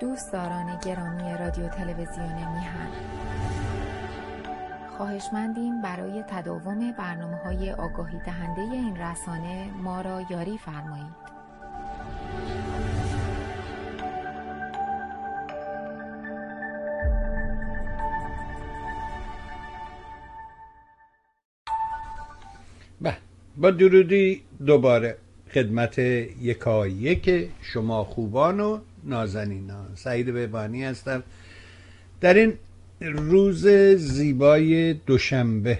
دوستداران گرامی رادیو تلویزیون میهن. خواهشمندیم برای تداوم برنامه های آگاهی دهنده این رسانه ما را یاری فرمایید. به با درودی دوباره. خدمت یکایک شما خوبان و نازنینان. سعید بهبانی هستم. در این روز زیبای دوشنبه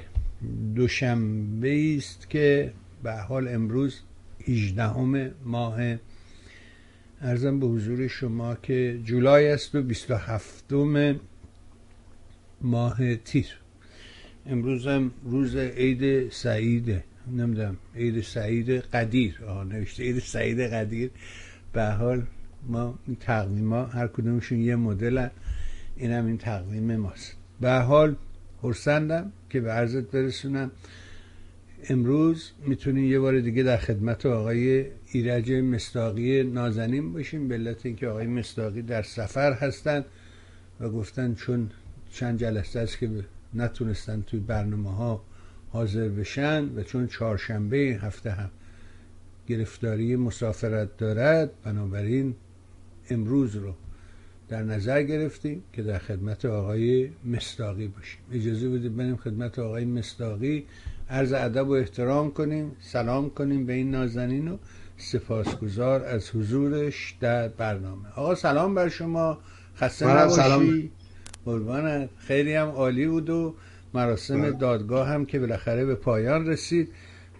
دوشنبه است که به حال امروز 18 ماه. ارزم به حضور شما که جولای است و 27 ماه تیر. امروز هم روز عید سعیده. نمی‌دونم عید سعید قدیر. آه نوشته عید سعید قدیر. به حال ما این تقویم ها هر کدومشون یه مدل این هم این تقویم ماست. به حال خرسندم که به عرضت برسونم امروز می‌تونیم یه بار دیگه در خدمت آقای ایرج مستاقی نازنین باشیم به علت اینکه آقای مستاقی در سفر هستند و گفتن چون چند جلسه است که نتونستن توی برنامه ها حاضر بشن و چون چهارشنبه هفته هم گرفتاری مسافرت دارد بنابراین امروز رو در نظر گرفتیم که در خدمت آقای مستاقی باشیم. اجازه بدید بریم خدمت آقای مستاقی عرض ادب و احترام کنیم سلام کنیم به این نازنین و سپاسگزار از حضورش در برنامه. آقا سلام بر شما. خسته نباشی. قربانت. خیلی هم عالی بود و مراسم بله. دادگاه هم که بالاخره به پایان رسید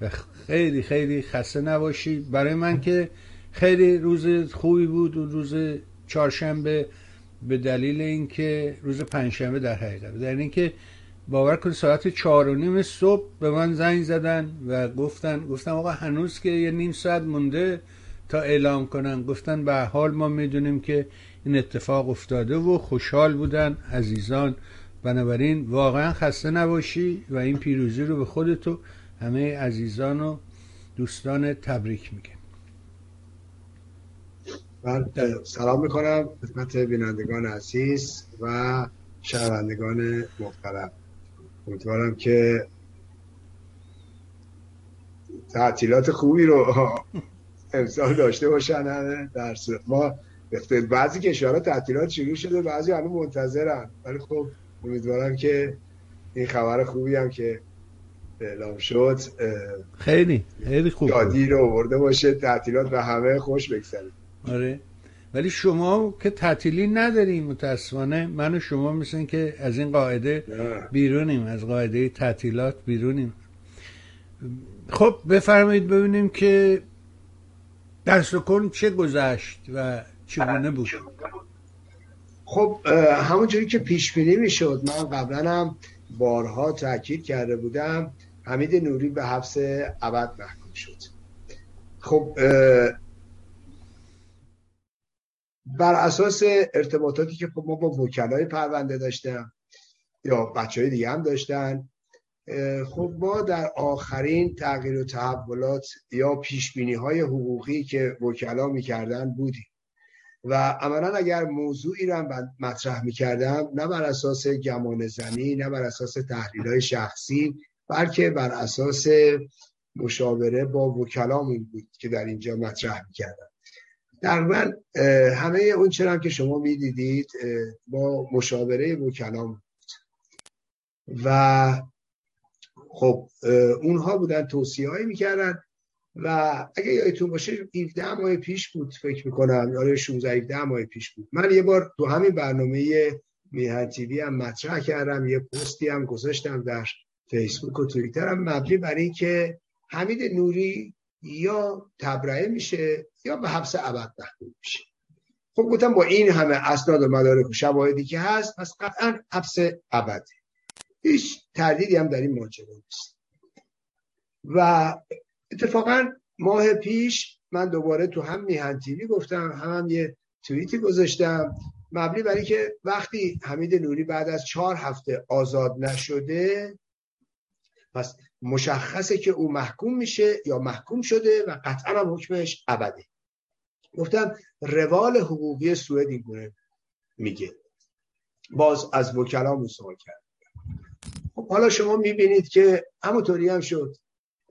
و خیلی خیلی خسته نباشید. برای من که خیلی روز خوبی بود و روز چهارشنبه به دلیل اینکه روز پنجشنبه در حقیقت. در اینکه باور کن ساعت چهار و نیم صبح به من زنگ زدن و گفتن گفتم آقا هنوز که یه نیم ساعت مونده تا اعلام کنن. گفتن به حال ما می‌دونیم که این اتفاق افتاده و خوشحال بودن عزیزان. بنابراین واقعا خسته نباشی و این پیروزی رو به خودتو همه عزیزان و دوستان تبریک میگم من سلام می‌کنم خدمت بینندگان عزیز و شنوندگان محترم. امیدوارم که تعطیلات خوبی رو امسال داشته باشن در ما بعضی کشورها تعطیلات شروع شده بعضی هنوز منتظرن. ولی خب امیدوارم که این خبر خوبی هم که اعلام شد خیلی خیلی خوب. یادی رو آورده باشه تعطیلات و همه خوش بگذره. آره. ولی شما که تعطیلی نداریم متاسفانه من و شما مثل که از این قاعده بیرونیم از قاعده تعطیلات بیرونیم. خب بفرمایید ببینیم که در سکون چه گذشت و چگونه بود؟ خب همونجوری که پیش بینی می‌شد من قبلا هم بارها تاکید کرده بودم حمید نوری به حبس ابد محکوم شد. خب بر اساس ارتباطاتی که خب ما با وکلای پرونده داشتم یا بچه های دیگه هم داشتن خب ما در آخرین تغییر و تحولات یا پیش های حقوقی که وکلا می‌کردن بودیم. و عملا اگر موضوعی رو مطرح می‌کردم نه بر اساس گمان زنی نه بر اساس تحلیل های شخصی بلکه بر اساس مشاوره با وکلامون بود که در اینجا مطرح می‌کردم. در من همه اون چرا که شما می‌دیدید با مشاوره وکلام بود. و خب اونها بودن توصیه هایی می‌کردن و اگه یادتون باشه 17 ماه پیش بود فکر می‌کنم. یا 16 17 ماه پیش بود. من یه بار تو همین برنامه میهن تیوی هم مطرح کردم یه پستی هم گذاشتم در فیسبوک و توییتر هم مبنی بر این که حمید نوری یا تبرئه میشه یا به حبس ابد محکوم میشه. خب گفتم با این همه اسناد و مدارک و شواهدی که هست پس قطعا حبس ابده. هیچ تردیدی هم در این ماجرا نیست. و اتفاقا ماه پیش من دوباره تو هم میهن تیوی گفتم هم, یه توییتی گذاشتم. مبنی برای که وقتی حمید نوری بعد از چهار هفته آزاد نشده پس مشخصه که او محکوم میشه یا محکوم شده و قطعا هم حکمش ابده گفتم روال حقوقی سوئد این گونه میگه. باز از وکلا سوال کرد. خب حالا شما می‌بینید که همونطوری هم شد.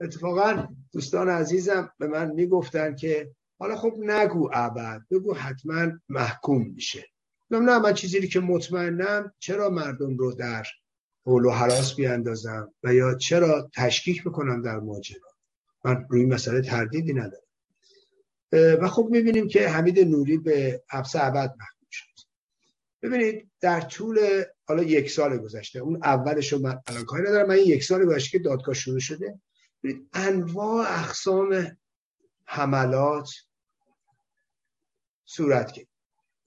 اتفاقا دوستان عزیزم به من می‌گفتن که حالا خب نگو ابد بگو حتما محکوم میشه. نه من چیزی که مطمئنم چرا مردم رو در حول و حراس بیاندازم و یا چرا تشکیک بکنم در ماجرا؟ من روی مسئله تردیدی ندارم. و خب می‌بینیم که حمید نوری به حبس ابد محکوم شد. ببینید در طول حالا یک سال گذشته اون اولش رو من الان کاری ندارم من یک سال گذشته که دادگاه شروع شده انواع اقسام حملات صورت گرفت.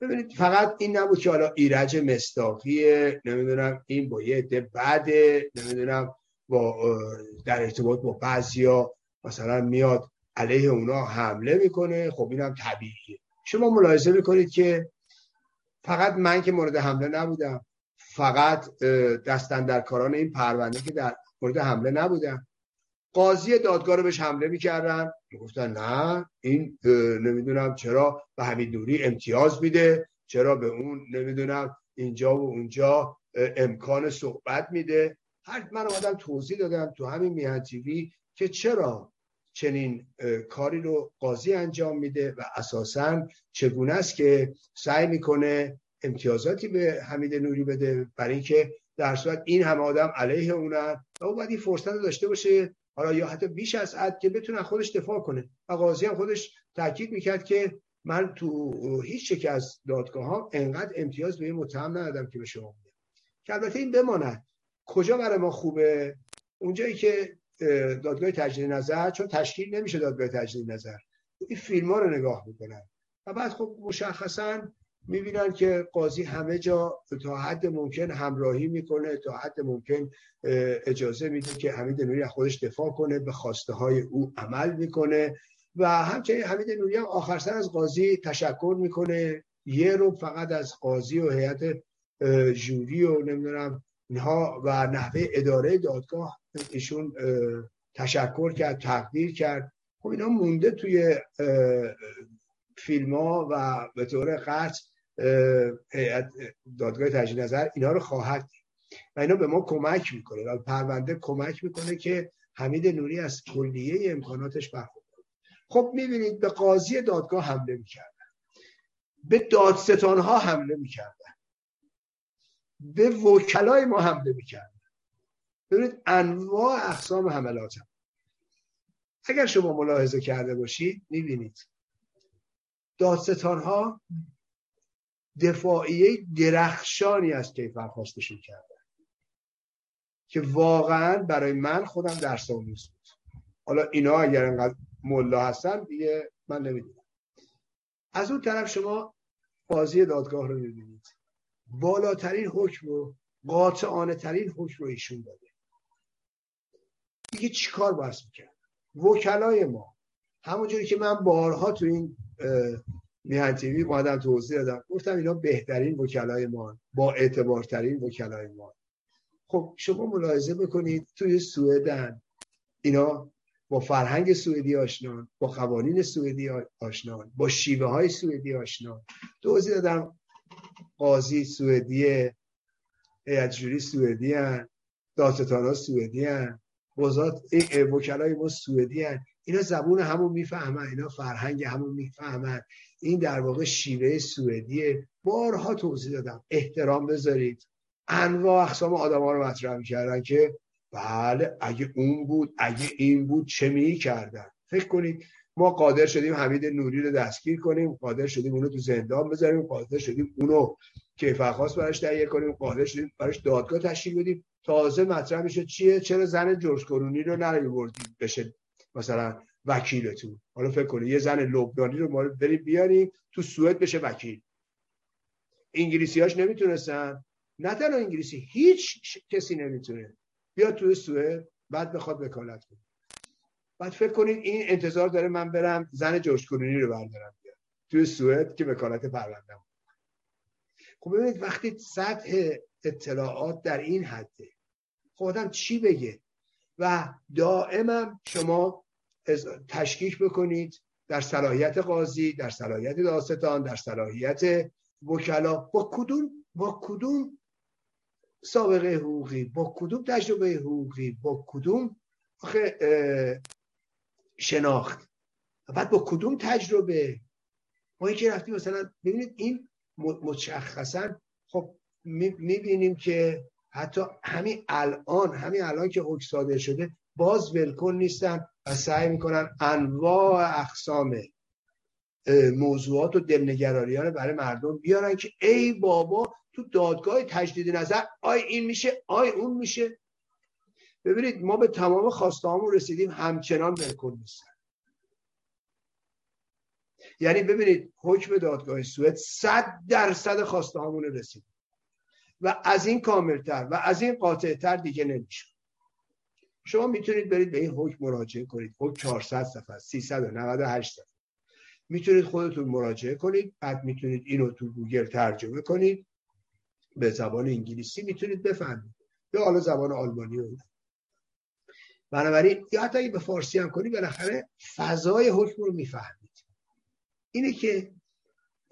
ببینید فقط این نبود که حالا ایرج مستاقیه نمی‌دونم این با یه عده بعده نمی‌دونم با در ارتباط با بعضیا مثلا میاد علیه اونا حمله می‌کنه. خب اینم طبیعیه. شما ملاحظه می‌کنید که فقط من که مورد حمله نبودم فقط دستن در کاران این پرونده که در مورد حمله نبودم قاضی دادگاه رو بهش حمله می‌کردن. می‌گفتن نه این نمی‌دونم چرا به حمید نوری امتیاز میده چرا به اون نمی‌دونم اینجا و اونجا امکان صحبت میده. هر من آمدم توضیح دادم تو همین میهن تیوی که چرا چنین کاری رو قاضی انجام میده و اساسا چگونه است که سعی می‌کنه امتیازاتی به حمید نوری بده برای اینکه در صورت این همه آدم علیه اونن و او باید این فرصت داشته باشه حالا یا حتی بیش از حد که بتونه خودش دفاع کنه. و قاضی هم خودش تاکید می‌کرد که من تو هیچ یک از دادگاه ها انقدر امتیاز به متهم ندادم که به شما میدم که البته این بماند. کجا برای ما خوبه؟ اونجایی که دادگاه تجدید نظر چون تشکیل نمیشه دادگاه تجدید نظر. این فیلم ها رو نگاه می‌کنن. و بعد خب مشخصا می‌بینن که قاضی همه جا تا حد ممکن همراهی می‌کنه تا حد ممکن اجازه میده که حمید نوری خودش دفاع کنه به خواسته های او عمل می‌کنه. و همچنین حمید نوری هم آخر سر از قاضی تشکر می‌کنه. یه رو فقط از قاضی و هیئت جوری و نمی‌دونم اینها و نحوه اداره دادگاه ایشون تشکر کرد تقدیر کرد. خب اینا مونده توی فیلم ها و به طور قطع دادگاه تجدید نظر اینا رو خواهد و اینا به ما کمک می‌کنه و پرونده کمک می‌کنه که حمید نوری از کلیه امکاناتش برخورد خب می‌بینید به قاضی دادگاه حمله می‌کردن. به دادستان ها حمله می‌کردن. به وکلای ما حمله می‌کردن. ببینید انواع اقسام حملات هم. اگر شما ملاحظه کرده باشید می‌بینید دادستان ها دفاعیه درخشانی از کیفر خواستشون کردن. که واقعا برای من خودم درس آموز بود حالا اینا اگر انقدر ملا هستن دیگه من نمی‌دونم. از اون طرف شما بازی دادگاه رو می‌بینید. بالاترین حکم رو قاطعانه ترین حکم رو ایشون داده. دیگه چیکار باید می‌کرد؟ وکلای ما. همونجوری که من بارها تو این میهن اومدم توضیح دادم. گفتم اینا بهترین وکلای ما با اعتبارترین وکلای ما خب شما ملاحظه بکنید توی سوئدن اینا با فرهنگ سوئدی آشنان با قوانین سوئدی آشنان با شیوه های سوئدی آشنان توضیح دادم قاضی سوئدی هیئت جوری سوئدی ها سوئدی هن. وکلای ما سوئدی هن. اینا زبون همون می‌فهمن اینا فرهنگ همون می‌فهمن. این در واقع شیوه سوئدیه. بارها توضیح دادم. احترام بذارید. انواع اقسام آدم ها رو مطرح می‌کردن که بله اگه اون بود اگه این بود چه می‌کردن فکر کنید ما قادر شدیم حمید نوری رو دستگیر کنیم قادر شدیم اونو تو زندان بذاریم قادر شدیم اونو که خواست براش تهیه کنیم قادر شدیم براش دادگاه تشکیل بدیم. تازه مطرح میشه چیه؟ چرا زن جورج کرونی رو نیاوردیم؟ بشه مثلا وکیلتون. حالا فکر کنید یه زن لبنانی رو ما بریم بیاریم تو سوئد بشه وکیل. انگلیسیاش نمی‌تونستن. نه تنها انگلیسی هیچ کسی نمی‌تونه. بیاد تو سوئد بعد بخواد وکالت کنه. بعد فکر کنید این انتظار داره من برم زن جورج کلونی رو بردارم بیاد توی سوئد که وکالت پروندم خب ببینید وقتی سطح اطلاعات در این حده خودم چی بگه؟ و دائما شما تشکیک بکنید در صلاحیت قاضی در صلاحیت داستان در صلاحیت وکلا. با کدوم با کدوم سابقه حقوقی؟ با کدوم تجربه حقوقی؟ با کدوم آخه شناخت؟ بعد با کدوم تجربه؟ ما یکی رفتیم مثلا ببینید این مشخصا خب می‌بینیم که حتی همین الان همین الان که حکم صادر شده باز ولکن نیستن و سعی می‌کنن انواع اقسام موضوعات و دلنگراریان برای مردم بیارن که ای بابا تو دادگاه تجدید نظر آی این میشه آی اون میشه. ببینید ما به تمام خواسته رسیدیم همچنان ولکن نیستن. یعنی ببینید حکم دادگاه سوئد صد درصد خواسته رسید. و از این کاملتر و از این قاطعتر دیگه نمیشه شما می‌تونید برید به این حکم مراجعه کنید. حکم 400 صفحه 398 صفحه. می‌تونید خودتون مراجعه کنید بعد می‌تونید اینو تو گوگل ترجمه کنید. به زبان انگلیسی می‌تونید بفهمید. یا حالا زبان آلمانی رو بنابراین یا حتی به فارسی هم کنید بالاخره فضای حکم رو می‌فهمید. اینه که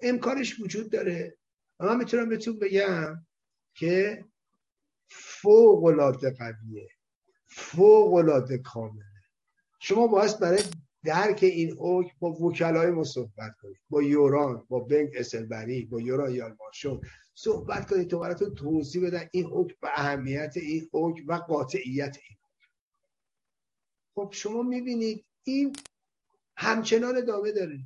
امکانش وجود داره. و من می‌تونم بهتون بگم که فوق العاده قویه. فوق العاده کامله. شما باید برای درک این حکم با وکلای ما صحبت کنید با یوران با بنک اسلبری با یوران یالماشون صحبت کنید تو براتون توضیح بدن این حکم و اهمیت این حکم و قاطعیت این خب شما می‌بینید این همچنان ادامه داره.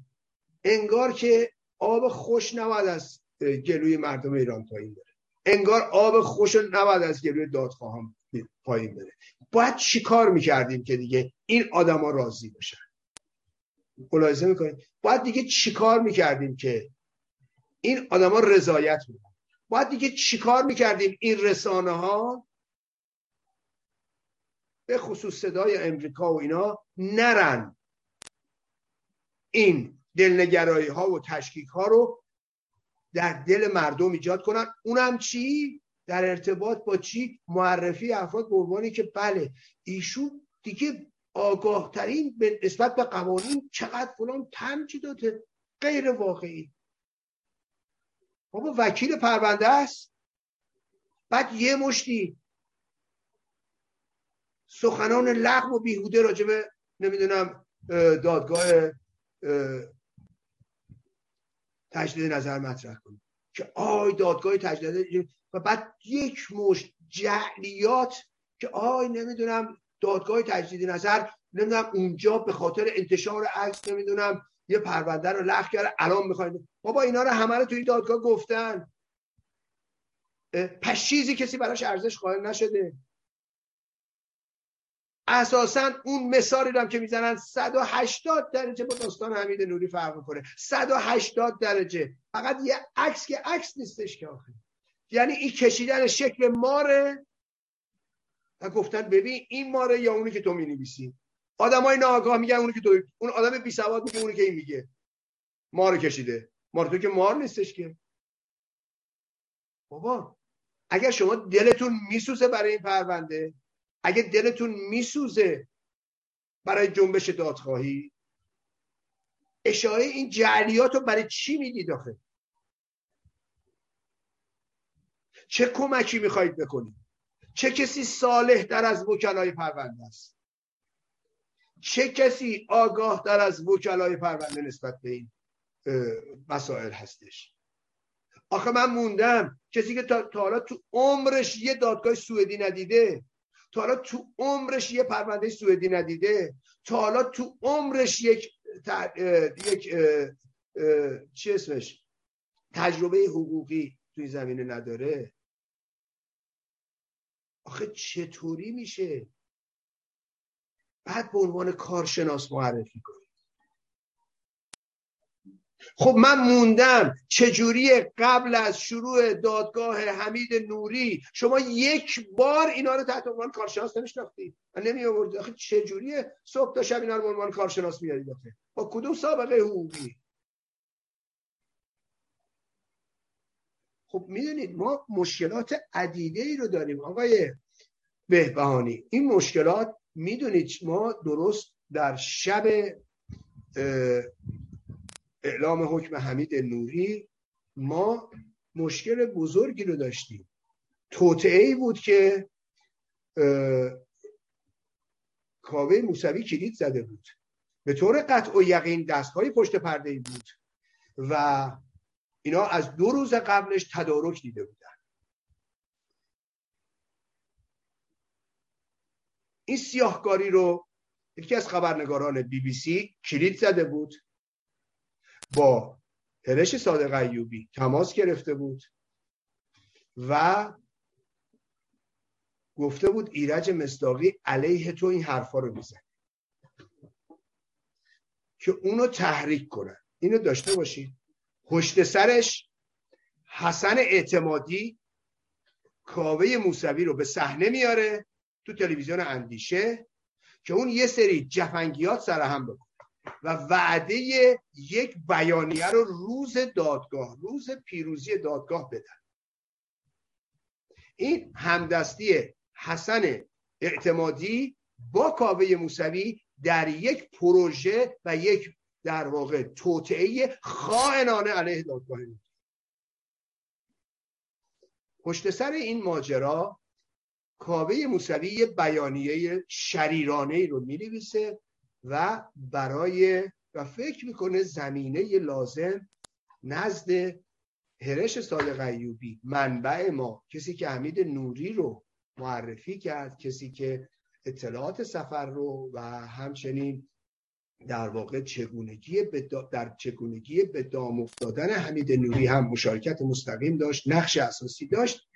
انگار که آب خوش نباید از گلوی مردم ایران پایین بره. انگار آب خوش نباید از گلوی دادخواهان پایین بره. باید چیکار می‌کردیم که دیگه این آدما راضی بشن؟ ملاحظه می‌کنید؟ باید دیگه چیکار می‌کردیم که این آدما رضایت میدن؟ باید دیگه چیکار می‌کردیم این رسانه ها به خصوص صدای امریکا و اینا نرن. این دلنگرایی ها و تشکیک ها رو در دل مردم ایجاد کنن. اونم چی؟ در ارتباط با چی؟ معرفی افراد به عنوانی که بله ایشون دیگه آگاه ترین به نسبت به قوانین چقدر فلان تمجی داده؟ غیر واقعی. بابا وکیل پرونده است. بعد یه مشتی. سخنان لغو و بیهوده راجبه نمی‌دونم دادگاه تجدید نظر مطرح کنید که آی دادگاه تجدید و بعد یک مشت جعلیات که آی نمی‌دونم دادگاه تجدید نظر نمی‌دونم اونجا به خاطر انتشار عکس نمی‌دونم یه پرونده رو لغو کرده الان می‌خواین بابا اینا رو همه رو توی دادگاه گفتن. پس چیزی کسی براش ارزش قائل نشده. اساسا اون مثالی هم که می‌زنن 180 درجه با داستان حمید نوری فرق می‌کنه. 180 درجه. فقط یه عکس که عکس نیستش که آخه. یعنی این کشیدن شکل ماره. و گفتن ببین این ماره یا اونی که تو می‌نویسی. آدمای ناآگاه میگن اونی که تو اون آدم بی سواد میگه اونی که این میگه. مار کشیده. مار تو که مار نیستش که. بابا اگر شما دلتون میسوزه برای این پرونده اگه دلتون میسوزه برای جنبش دادخواهی اشاره این جعلیات رو برای چی می‌دید آخه؟ چه کمکی می‌خواهید بکنید؟ چه کسی صالح در از وکلای پرونده است؟ چه کسی آگاه در از وکلای پرونده نسبت به این مسائل هستش؟ آخه من موندم کسی که تا حالا تو عمرش یه دادگاه سوئدی ندیده تا حالا تو عمرش یه پرونده سوئدی ندیده تا حالا تو عمرش یک یک چی اسمش؟ تجربه حقوقی توی زمینه نداره. آخه چطوری میشه؟ بعد به عنوان کارشناس معرفی کنی. خب من موندم چجوری قبل از شروع دادگاه حمید نوری شما یک بار اینا رو تحت عنوان کارشناس نمیشناختید من نمی آورد آخه چجوریه صبح تا شب اینا رو عنوان کارشناس میارید با کدوم سابقه حقوقی؟ خب می‌دونید ما مشکلات عدیده ای رو داریم آقای بهبهانی این مشکلات می‌دونید ما درست در شب اعلام حکم حمید نوری ما مشکل بزرگی رو داشتیم. توطعه ای بود که کاوه موسوی کلید زده بود. به طور قطع و یقین دستهای پشت پرده بود و اینا از دو روز قبلش تدارک دیده بودن. این سیاهکاری رو یکی از خبرنگاران بی بی سی کلید زده بود با هرش صادق ایوبی تماس گرفته بود و گفته بود ایرج مصداقی علیه تو این حرفا رو میزن که اونو تحریک کنن. اینو داشته باشید. پشت سرش حسن اعتمادی کاوه موسوی رو به صحنه میاره تو تلویزیون اندیشه که اون یه سری جفنگیات سر هم بکنه و وعده یک بیانیه رو روز دادگاه روز پیروزی دادگاه بدن. این همدستی حسن اعتمادی با کاوه موسوی در یک پروژه و یک در واقع توطعه خائنانه علیه دادگاه پشت سر این ماجرا کاوه موسوی یه بیانیه شریرانه رو می و برای و فکر می‌کنه زمینه لازم نزد هرش صادق ایوبی منبع ما. کسی که حمید نوری رو معرفی کرد کسی که اطلاعات سفر رو و همچنین در واقع چگونگی در چگونگی به دام افتادن حمید نوری هم مشارکت مستقیم داشت نقش اساسی داشت.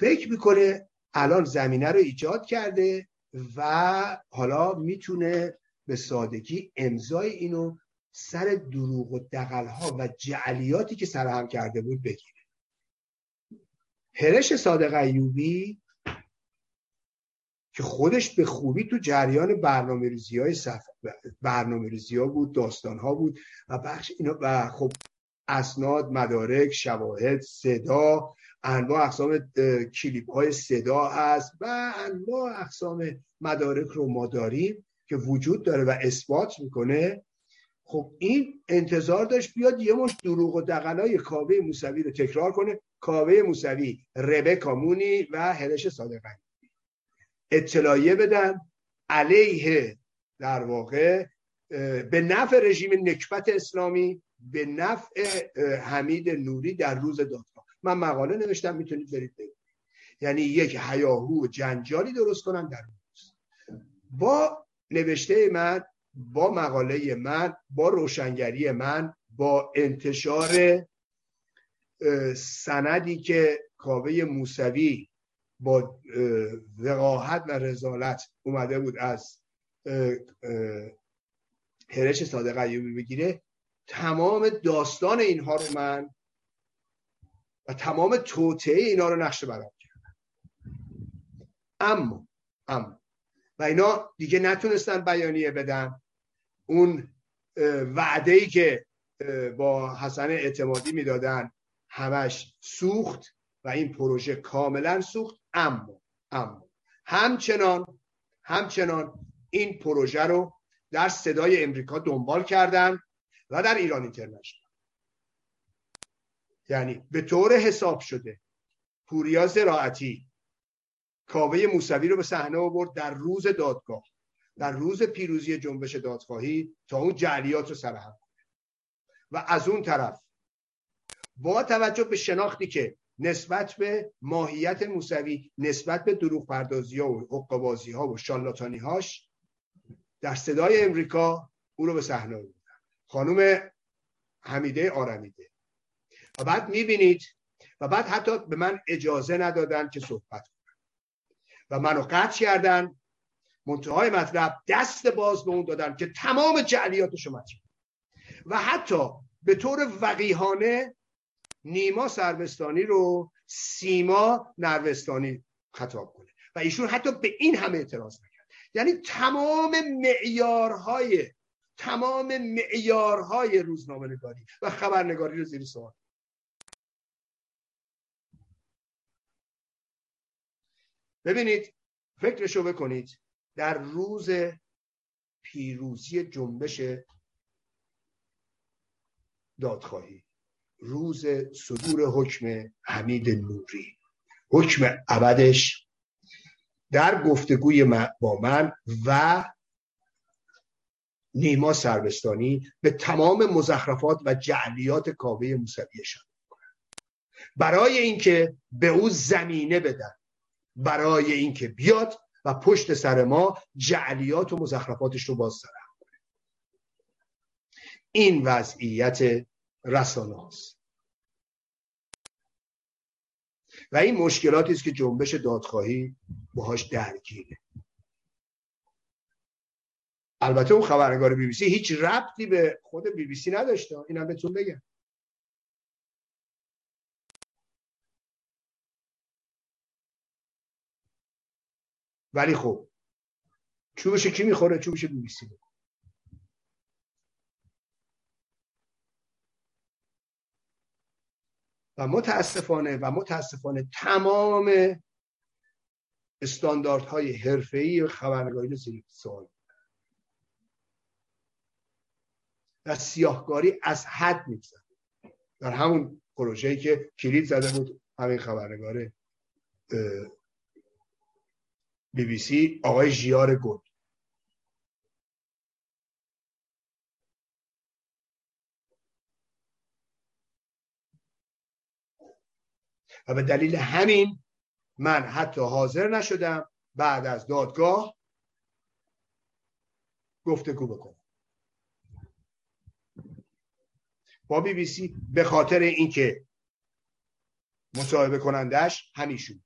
فکر می‌کنه الان زمینه رو ایجاد کرده و حالا می‌تونه به سادگی امضای اینو سر دروغ و دقلها و جعلیاتی که سرهم کرده بود بگیره. هرش صادق ایوبی که خودش به خوبی تو جریان برنامه ریزی های صف... برنامه ریزی ها بود داستان ها بود و بخش اینا و خب اسناد مدارک شواهد صدا انواع اقسام کلیپ های صدا هست و انواع اقسام مدارک رو ما داریم که وجود داره و اثبات می‌کنه. خب این انتظار داشت بیاد یه مش دروغ و دقلای کاوه موسوی رو تکرار کنه. کاوه موسوی ربکا مونی و هرش صادقانی. اطلاعیه بدن علیه در واقع به نفع رژیم نکبت اسلامی به نفع حمید نوری در روز دادگاه. من مقاله نوشتم می‌تونید برید ببینید. یعنی یک حیاهو و جنجالی درست کنن در روز. با نوشته من با مقاله من با روشنگری من با انتشار سندی که کاوه موسوی با وقاحت و رزالت اومده بود از هرش صادق ایوبی بگیره. تمام داستان اینها رو من و تمام توطعه اینا رو نقشه برام کردم. اما اما و اینا دیگه نتونستن بیانیه بدن. اون وعده ای که با حسن اعتمادی می‌دادن همش سوخت و این پروژه کاملا سوخت. اما اما. همچنان همچنان این پروژه رو در صدای امریکا دنبال کردن و در ایران اینترنشنال. یعنی به طور حساب شده پوریا زراعتی کاوه موسوی رو به صحنه آورد در روز دادگاه در روز پیروزی جنبش دادخواهی تا اون جعلیات رو سرهم کنه. و از اون طرف با توجه به شناختی که نسبت به ماهیت موسوی نسبت به دروغ پردازی ها و حقبازی ها و شالاتانی هاش در صدای امریکا او رو به صحنه آوردن. خانم حمیده آرمیده. و بعد می‌بینید و بعد حتی به من اجازه ندادن که صحبت کنم. و منو قطع کردن. منتهای مطلب دست باز به اون دادن که تمام جعلیاتشو مطرح و حتی به طور وقیهانه نیما سربستانی رو سیما نروستانی خطاب کنه. و ایشون حتی به این همه اعتراض نکرد. یعنی تمام معیارهای تمام معیارهای روزنامه نگاری و خبرنگاری رو زیر سوال. ببینید فکرشو بکنید. در روز پیروزی جنبش دادخواهی روز صدور حکم حمید نوری. حکم ابدش در گفتگوی با من و نیما سربستانی به تمام مزخرفات و جعلیات کاوه موسوی برای اینکه به او زمینه بدن برای اینکه بیاد و پشت سر ما جعلیات و مزخرفاتش رو باز کنه. این وضعیت رسانه است و این مشکلاتی است که جنبش دادخواهی باهاش درگیره. البته اون خبرنگار بی بی سی هیچ ربطی به خود بی بی سی نداشته اینم بهتون بگم. ولی خب چوبش کی می‌خوره؟ چوبش بی بی سی و متاسفانه و متاسفانه تمام استانداردهای حرفه‌ای خبرنگاری زیر سوال و سیاهکاری از حد میگذره. در همون پروژه‌ای که کلید زده بود همین خبرنگار بی بی سی آقای جیار گل. و به دلیل همین من حتی حاضر نشدم بعد از دادگاه گفتگو بکنم. با بی بی سی به خاطر اینکه مصاحبه کنندش همیشون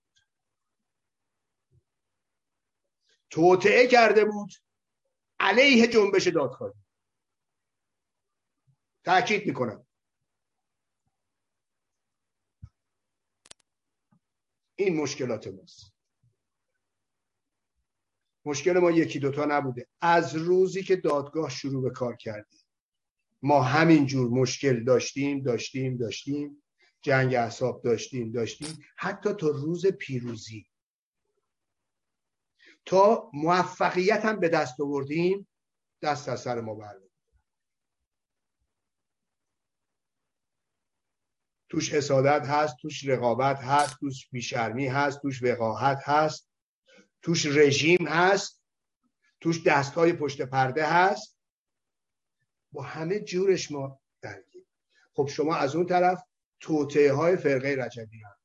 توطعه کرده بود علیه جنبش دادخواهی. تاکید می‌کنم. این مشکلات ماست. مشکل ما یکی دوتا نبوده. از روزی که دادگاه شروع به کار کرده ما همین جور مشکل داشتیم داشتیم داشتیم. جنگ اعصاب داشتیم داشتیم. حتی تا روز پیروزی. تا موفقیت هم به دست آوردیم دست از سر ما بردیم توش حسادت هست توش رقابت هست توش بیشرمی هست توش وقاحت هست توش رژیم هست توش دستهای پشت پرده هست. با همه جورش ما درگیر خب شما از اون طرف توطعه های فرقه رجبی هم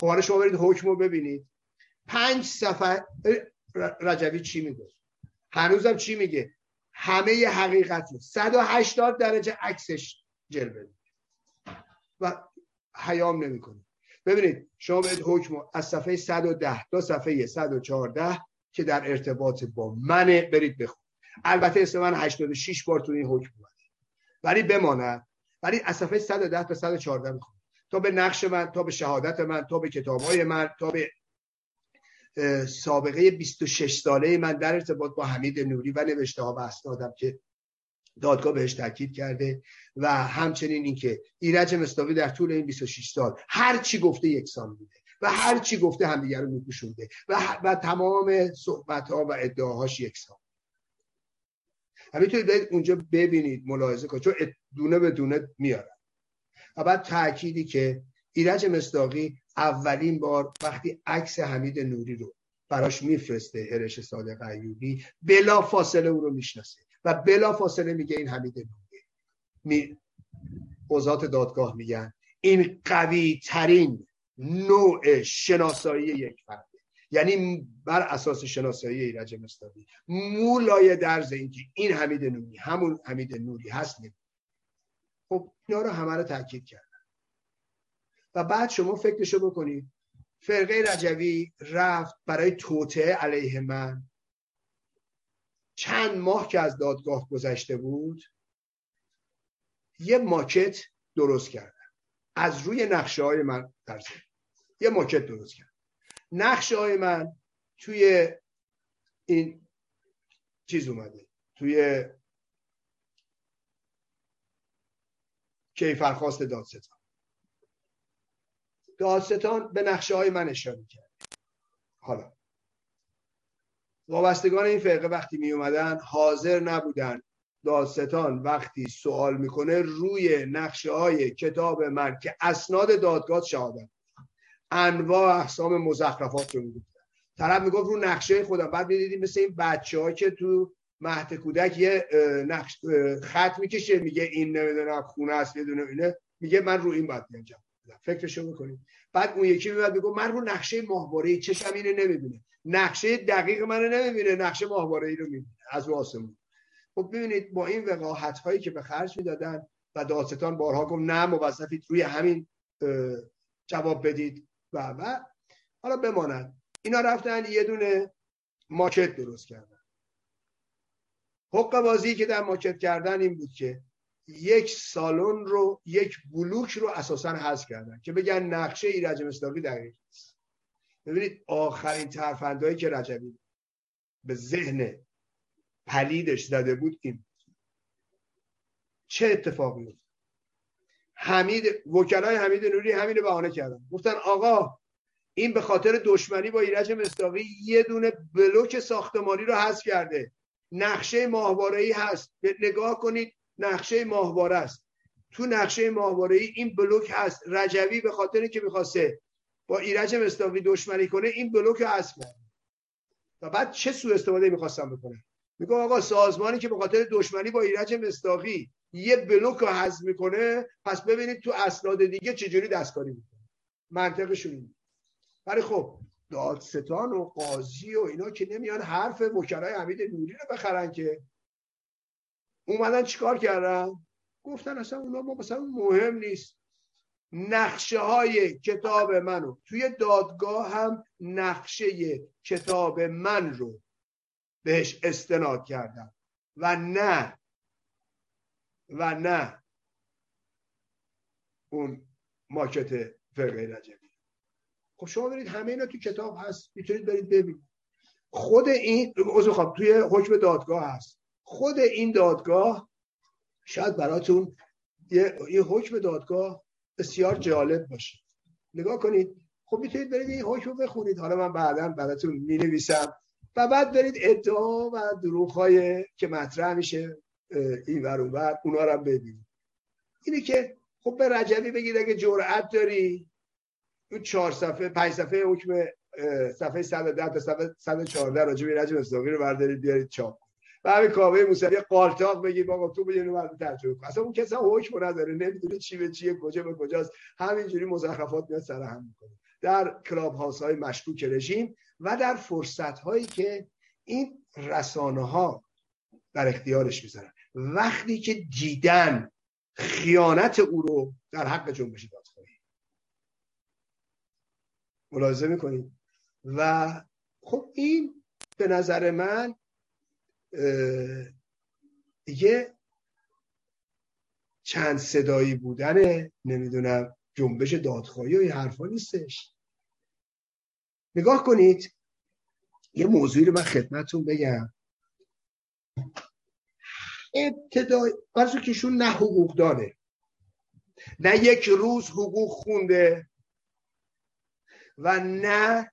خب حالا شما برید حکم رو ببینید. پنج صفحه رجبی چی میگه؟ هنوزم چی میگه؟ همه حقیقت رو. 180 درجه عکسش جلوه و حیام نمی‌کنه. ببینید شما برید حکم از صفحه 110 تا صفحه 114 که در ارتباط با منه برید بخونید البته اسم من 86 بار تو این حکم اومده. ولی بماند. ولی از صفحه 110 تا 114 می‌خونم. تا به نقش من تا به شهادت من تا به کتابای من تا به سابقه 26 ساله من در ارتباط با حمید نوری و نوشته ها و اسنادم که دادگاه بهش تاکید کرده و همچنین اینکه ایرج مستاقی در طول این 26 سال هر چی گفته یکسان بوده و هر چی گفته همدیگه رو میپوشونده و, و تمام صحبت ها و ادعاهاش یکسان. همینطوری برید اونجا ببینید ملاحظه کنید چون دونه به دونه میارن. و بعد تأکیدی که ایرج مصداقی اولین بار وقتی عکس حمید نوری رو براش میفرسته ارش صادق ایوبی بلا فاصله او رو می‌شناسه. و بلا فاصله میگه این حمید نوری. می دادگاه میگن این قوی ترین نوع شناسایی یک فرد. یعنی بر اساس شناسایی ایرج مستاقی مولای درز اینکه این حمید نوری همون حمید نوری هست نمی خب اینا رو همه رو تاکید کردن. و بعد شما فکرشو بکنید فرقه رجوی رفت برای توطعه علیه من. چند ماه که از دادگاه گذشته بود یه ماکت درست کردن. از روی نقشه های من در یه ماکت درست کرد نقشه های من توی این چیز اومده. توی کیفرخواست دادستان. دادستان به نقشه های من اشاره کرد حالا. وابستگان این فرقه وقتی می اومدن حاضر نبودن. دادستان وقتی سوال می‌کنه روی نقشه های کتاب من که اسناد دادگاه شهادت انواع اقسام مزخرفات رو می‌گفت. طرف می‌گفت رو نقشه خودم. بعد می‌دیدیم مثل این بچه که تو مهد کودک یه نقش خط می‌کشه. میگه این نمی‌دونم خونه است یه دونه اینه. میگه من رو این باید بیانجام. فکرشو بکنید بعد اون یکی میاد میگه من رو نقشه ماهواره چشم اینو نمی‌بینه. نقشه دقیق منو نمی‌بینه نقشه ماهواره ای رو می‌بینه. از آسمون. خب ببینید با این وقاحت هایی که به خرج می‌دادن و داستان بارها گفت نه موظفید روی همین جواب بدید. و و. حالا بماند. اینا رفتن یه دونه ماکت درست کردن. حق بازی که در ماکت کردن این بود که یک سالن رو یک بلوک رو اساسا حذف کردن که بگن نقشه ایرج مصداقی دقیق است ببینید آخرین ترفندهایی که رجبی به ذهن پلیدش زده بود این چه اتفاقی بود حمید وکلای حمید نوری همین بهانه کردن. گفتن آقا این به خاطر دشمنی با ایرج مصداقی یه دونه بلوک ساختمانی رو حذف کرده. نقشه ماهواره ای هست. نگاه کنید نقشه ماهواره است. تو نقشه ماهواره ای این بلوک هست. رجوی به خاطر که می‌خواسته با ایرج مصداقی دشمنی کنه این بلوک کرد. و بعد چه سوء استفاده می‌خواستم بکنه میگه آقا سازمانی که به خاطر دشمنی با ایرج مصداقی یه بلوک رو حذف می‌کنه پس ببینید تو اسناد دیگه چجوری دستکاری می‌کنه. منطقشون اینه. ولی خب دادستان و قاضی و اینا که نمیان حرف وکلای حمید نوری رو بخرن که اومدن چیکار کردن؟ گفتن اصلا اونا ما مثلا مهم نیست. نقشه های کتاب منو توی دادگاه هم نقشه کتاب من رو بهش استناد کردم. و نه و نه اون ماکت فرقه رجبی. خب شما برید همه اینا تو کتاب هست. می‌تونید برید ببینید. خود این عضو توی حکم دادگاه هست. خود این دادگاه شاید براتون یه, یه حکم دادگاه بسیار جالب باشه. نگاه کنید. خب می‌تونید برید این حکم بخونید. حالا من بعدا براتون می نویسم و بعد برید ادعا و دروغ های که مطرح میشه این ور اون ور اونا رو ببینید. اینه که خب به رجبی بگید اگه جرأت داری اون چهار صفحه پنج صفحه حکم صفحه 110 تا صفحه 114 راجع به رجب اسلامی رو بردارید بیارید چاپ. و همین کاوه موسوی قالتاق بگید بابا تو بگید رو ترجمه کن اصلا اون کسی حکم نداره نمی‌دونه چی به چیه کجا به کجاست. همینجوری مزخرفات میاد سر هم می‌کنه. در کلاب هاوس های مشکوک رژیم و در فرصت هایی که این رسانه ها در اختیارش می‌ذارن. وقتی که دیدن خیانت او رو در حق جنبش دادخواهی. ملاحظه می‌کنید و خب این به نظر من یه چند صدایی بودن نمی‌دونم جنبش دادخواهی و این حرفا نیستش. نگاه کنید یه موضوعی رو من خدمتتون بگم. ابتدای که کهشون نه حقوق داره. نه یک روز حقوق خونده و نه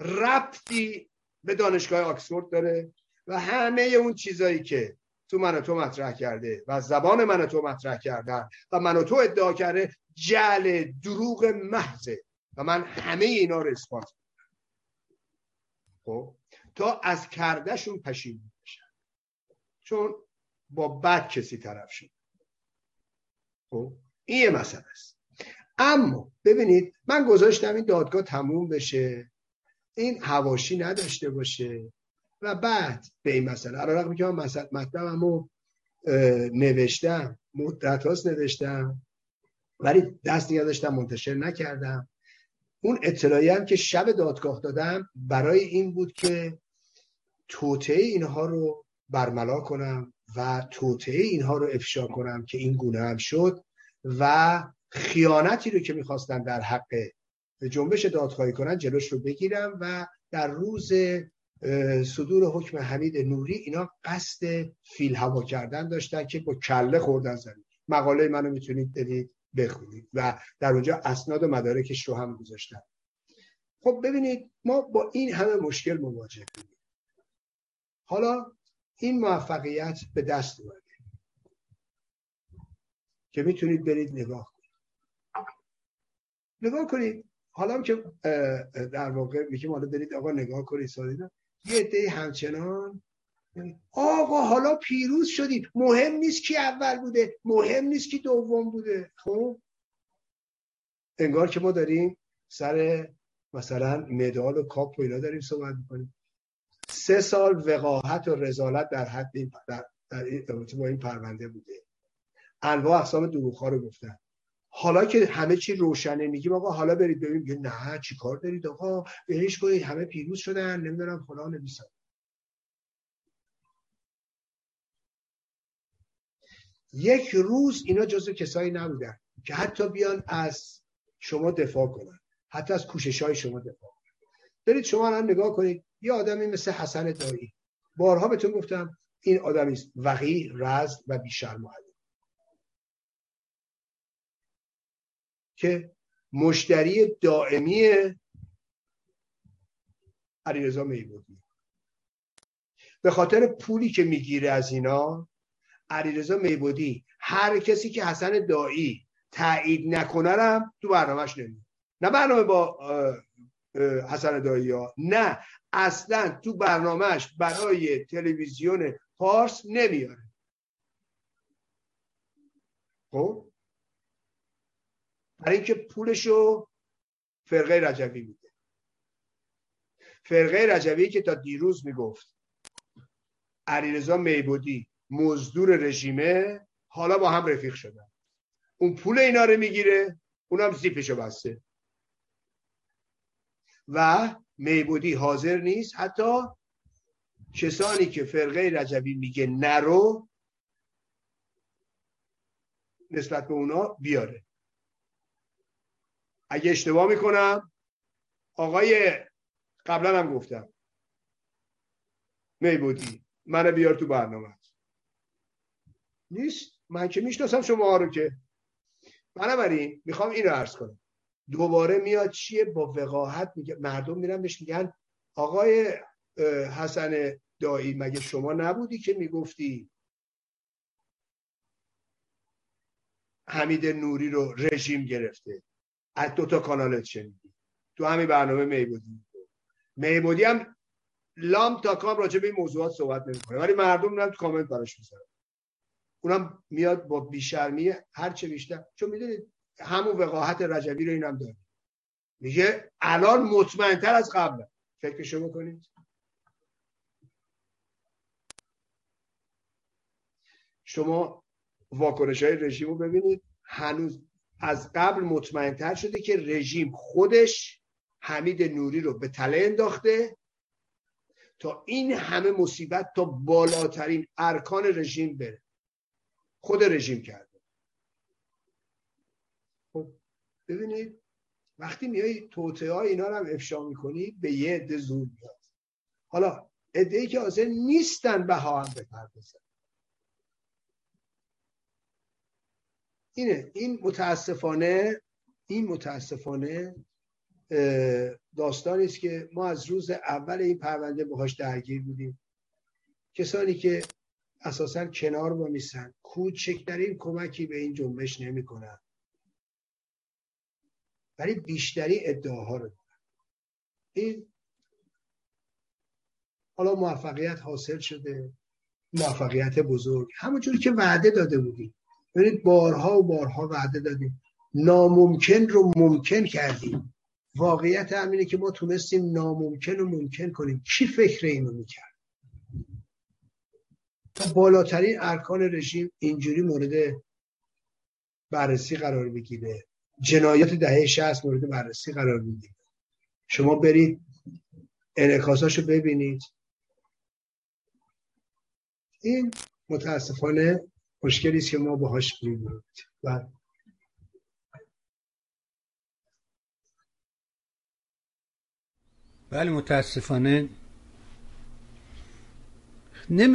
ربطی به دانشگاه آکسفورد داره و همه اون چیزایی که تو من تو مطرح کرده و زبان من تو مطرح کردن و من تو ادعا کرده جل دروغ محضه و من همه اینا رو اثبات خب تا از کردهشون پشیمون بشن. چون با بد کسی طرف شد. خب این یه مسئله است. اما ببینید من گذاشتم این دادگاه تموم بشه. این هواشی نداشته باشه. و بعد به این مسئله علا که من مطلبم نوشتم مدت هاست نوشتم ولی دست نگه داشتم منتشر نکردم. اون اطلاعی هم که شب دادگاه دادم برای این بود که توطعه اینها رو برملا کنم و توطعه اینها رو افشا کنم که این گونه هم شد و خیانتی رو که می‌خواستن در حق جنبش دادخواهی کنن جلوش رو بگیرم و در روز صدور حکم حمید نوری اینا قصد فیل هوا کردن داشتن که با کله خوردن زنید مقاله منو می‌تونید برید بخونید و در اونجا اسناد و مدارکش رو هم گذاشتن خب ببینید ما با این همه مشکل مواجه بودیم. حالا این موفقیت به دست اومده که می‌تونید برید نگاه کنید. نگاه کنید حالا که در واقع میگیم حالا برید آقا نگاه کنید سالینا یه عده همچنان. آقا حالا پیروز شدید. مهم نیست کی اول بوده مهم نیست کی دوم بوده. خب؟ انگار که ما داریم سر مثلا مدال و کاپ و اینا داریم صحبت می‌کنیم. سه سال وقاحت و رزالت در حد این در, در با این پرونده بوده. انواع اقسام دروغ رو گفتن. حالا که همه چی روشنه میگیم آقا حالا برید ببینیم نه چی کار دارید آقا؟ بهش کنید همه پیروز شدن. نمی‌دونم فلان نمیسن یک روز اینا جزو کسایی نبودن که حتی بیان از شما دفاع کنن. حتی از کوشش های شما دفاع کنن. برید شما الان نگاه کنید یه آدمی مثل حسن دایی. بارها بهتون گفتم این آدمی است. وقی رزد و بیشرم که مشتری دائمی علیرضا میبودی. به خاطر پولی که می‌گیره از اینا علیرضا میبودی. هر کسی که حسن دایی تایید نکنه تو برنامهش نمیاد. نه برنامه با حسن دایی ها نه اصلا تو برنامهش برای تلویزیون پارس نمیاره. خب؟ برای اینکه پولشو فرقه رجوی میده. فرقه رجوی که تا دیروز می‌گفت علیرضا میبودی مزدور رژیمه حالا با هم رفیق شدن. اون پول اینا رو می‌گیره اونم زیپشو بسته. و میبودی حاضر نیست حتی کسانی که فرقه رجوی میگه نرو نسبت به اونا بیاره. اگه اشتباه می‌کنم آقای قبلا هم گفتم. میبودی. منو بیار تو برنامه. نیست. من که می‌شناسم شما رو که. بنابراین می‌خوام این رو عرض کنم. دوباره میاد چیه؟ با وقاحت میگه مردم میرن بهش میگن آقای حسن دایی مگه شما نبودی که می‌گفتی؟ حمید نوری رو رژیم گرفته. از دو تا کانالت شنیدی. تو همین برنامه میبودی. میبودی هم لام تا کام راجع به این موضوعات صحبت نمی‌کنه ولی مردم میرن تو کامنت براش می‌ذارن. اونم میاد با بیشرمی هر چه بیشتر. چون می‌دونید همون وقاحت رجبی رو اینم داره. میگه الان مطمئنتر از قبل. فکرشو بکنید. شما واکنش های رژیم رو ببینید. هنوز از قبل مطمئنتر شده که رژیم خودش حمید نوری رو به تله انداخته. تا این همه مصیبت تا بالاترین ارکان رژیم بره. خود رژیم کرده. خب ببینید وقتی میای توطعه های اینا رو هم افشا می‌کنی به یه عده زور میاد. حالا عده که حاضر نیستن بها هم بپردازن. اینه این متاسفانه این متاسفانه داستانی است که ما از روز اول این پرونده باهاش درگیر بودیم. کسانی که اساسا کنار با میسن کوچکترین کمکی به این جنبش نمی‌کنن. ولی بیشتری ادعاها رو دارن. این حالا موفقیت حاصل شده موفقیت بزرگ. همونجوری که وعده داده بودیم. ببینید بارها و بارها وعده دادیم. ناممکن رو ممکن کردیم. واقعیت همینه که ما تونستیم ناممکن رو ممکن کنیم. کی فکر اینو می‌کرد؟ تا بالاترین ارکان رژیم اینجوری مورد بررسی قرار بگیره جنایات دهه 60 مورد بررسی قرار می‌گیره. شما برید انعکاساشو ببینید. این متاسفانه مشکلی است که ما باهاش می‌بینیم و بله متاسفانه.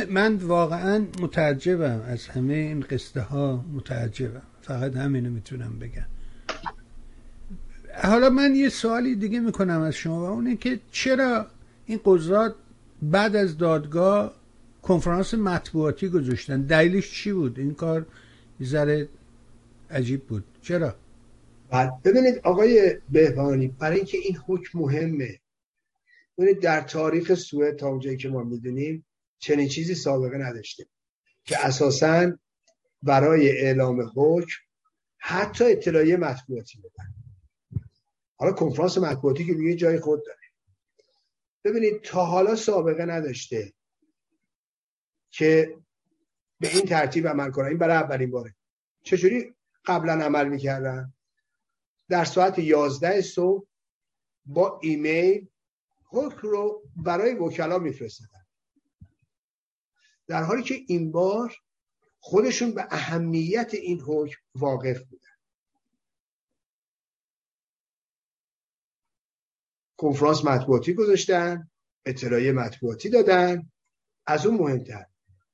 من واقعا متعجبم از همه این قصده ها متعجبم. فقط همینو می‌تونم بگم. حالا من یه سوالی دیگه می‌کنم از شما و اونه که چرا این قضات بعد از دادگاه کنفرانس مطبوعاتی گذاشتن. دلیلش چی بود؟ این کار ذره عجیب بود. چرا؟ بعد ببینید آقای بهبانی برای اینکه این حکم مهمه. ببینید در تاریخ سوئد تا اونجایی که ما می‌دونیم چنین چیزی سابقه نداشته که اساسا برای اعلام حکم حتی اطلاعیه مطبوعاتی بدن حالا کنفرانس مطبوعاتی که دیگه جای خود داره. ببینید تا حالا سابقه نداشته. که به این ترتیب عمل کنن. این برای اولین باره. چجوری قبلا عمل می‌کردن؟ در ساعت 11 صبح با ایمیل حکم رو برای وکلا میفرستدن در حالی که این بار خودشون به اهمیت این حکم واقف بودن. کنفرانس مطبوعاتی گذاشتن اطلاعیه مطبوعاتی دادن. از اون مهمتر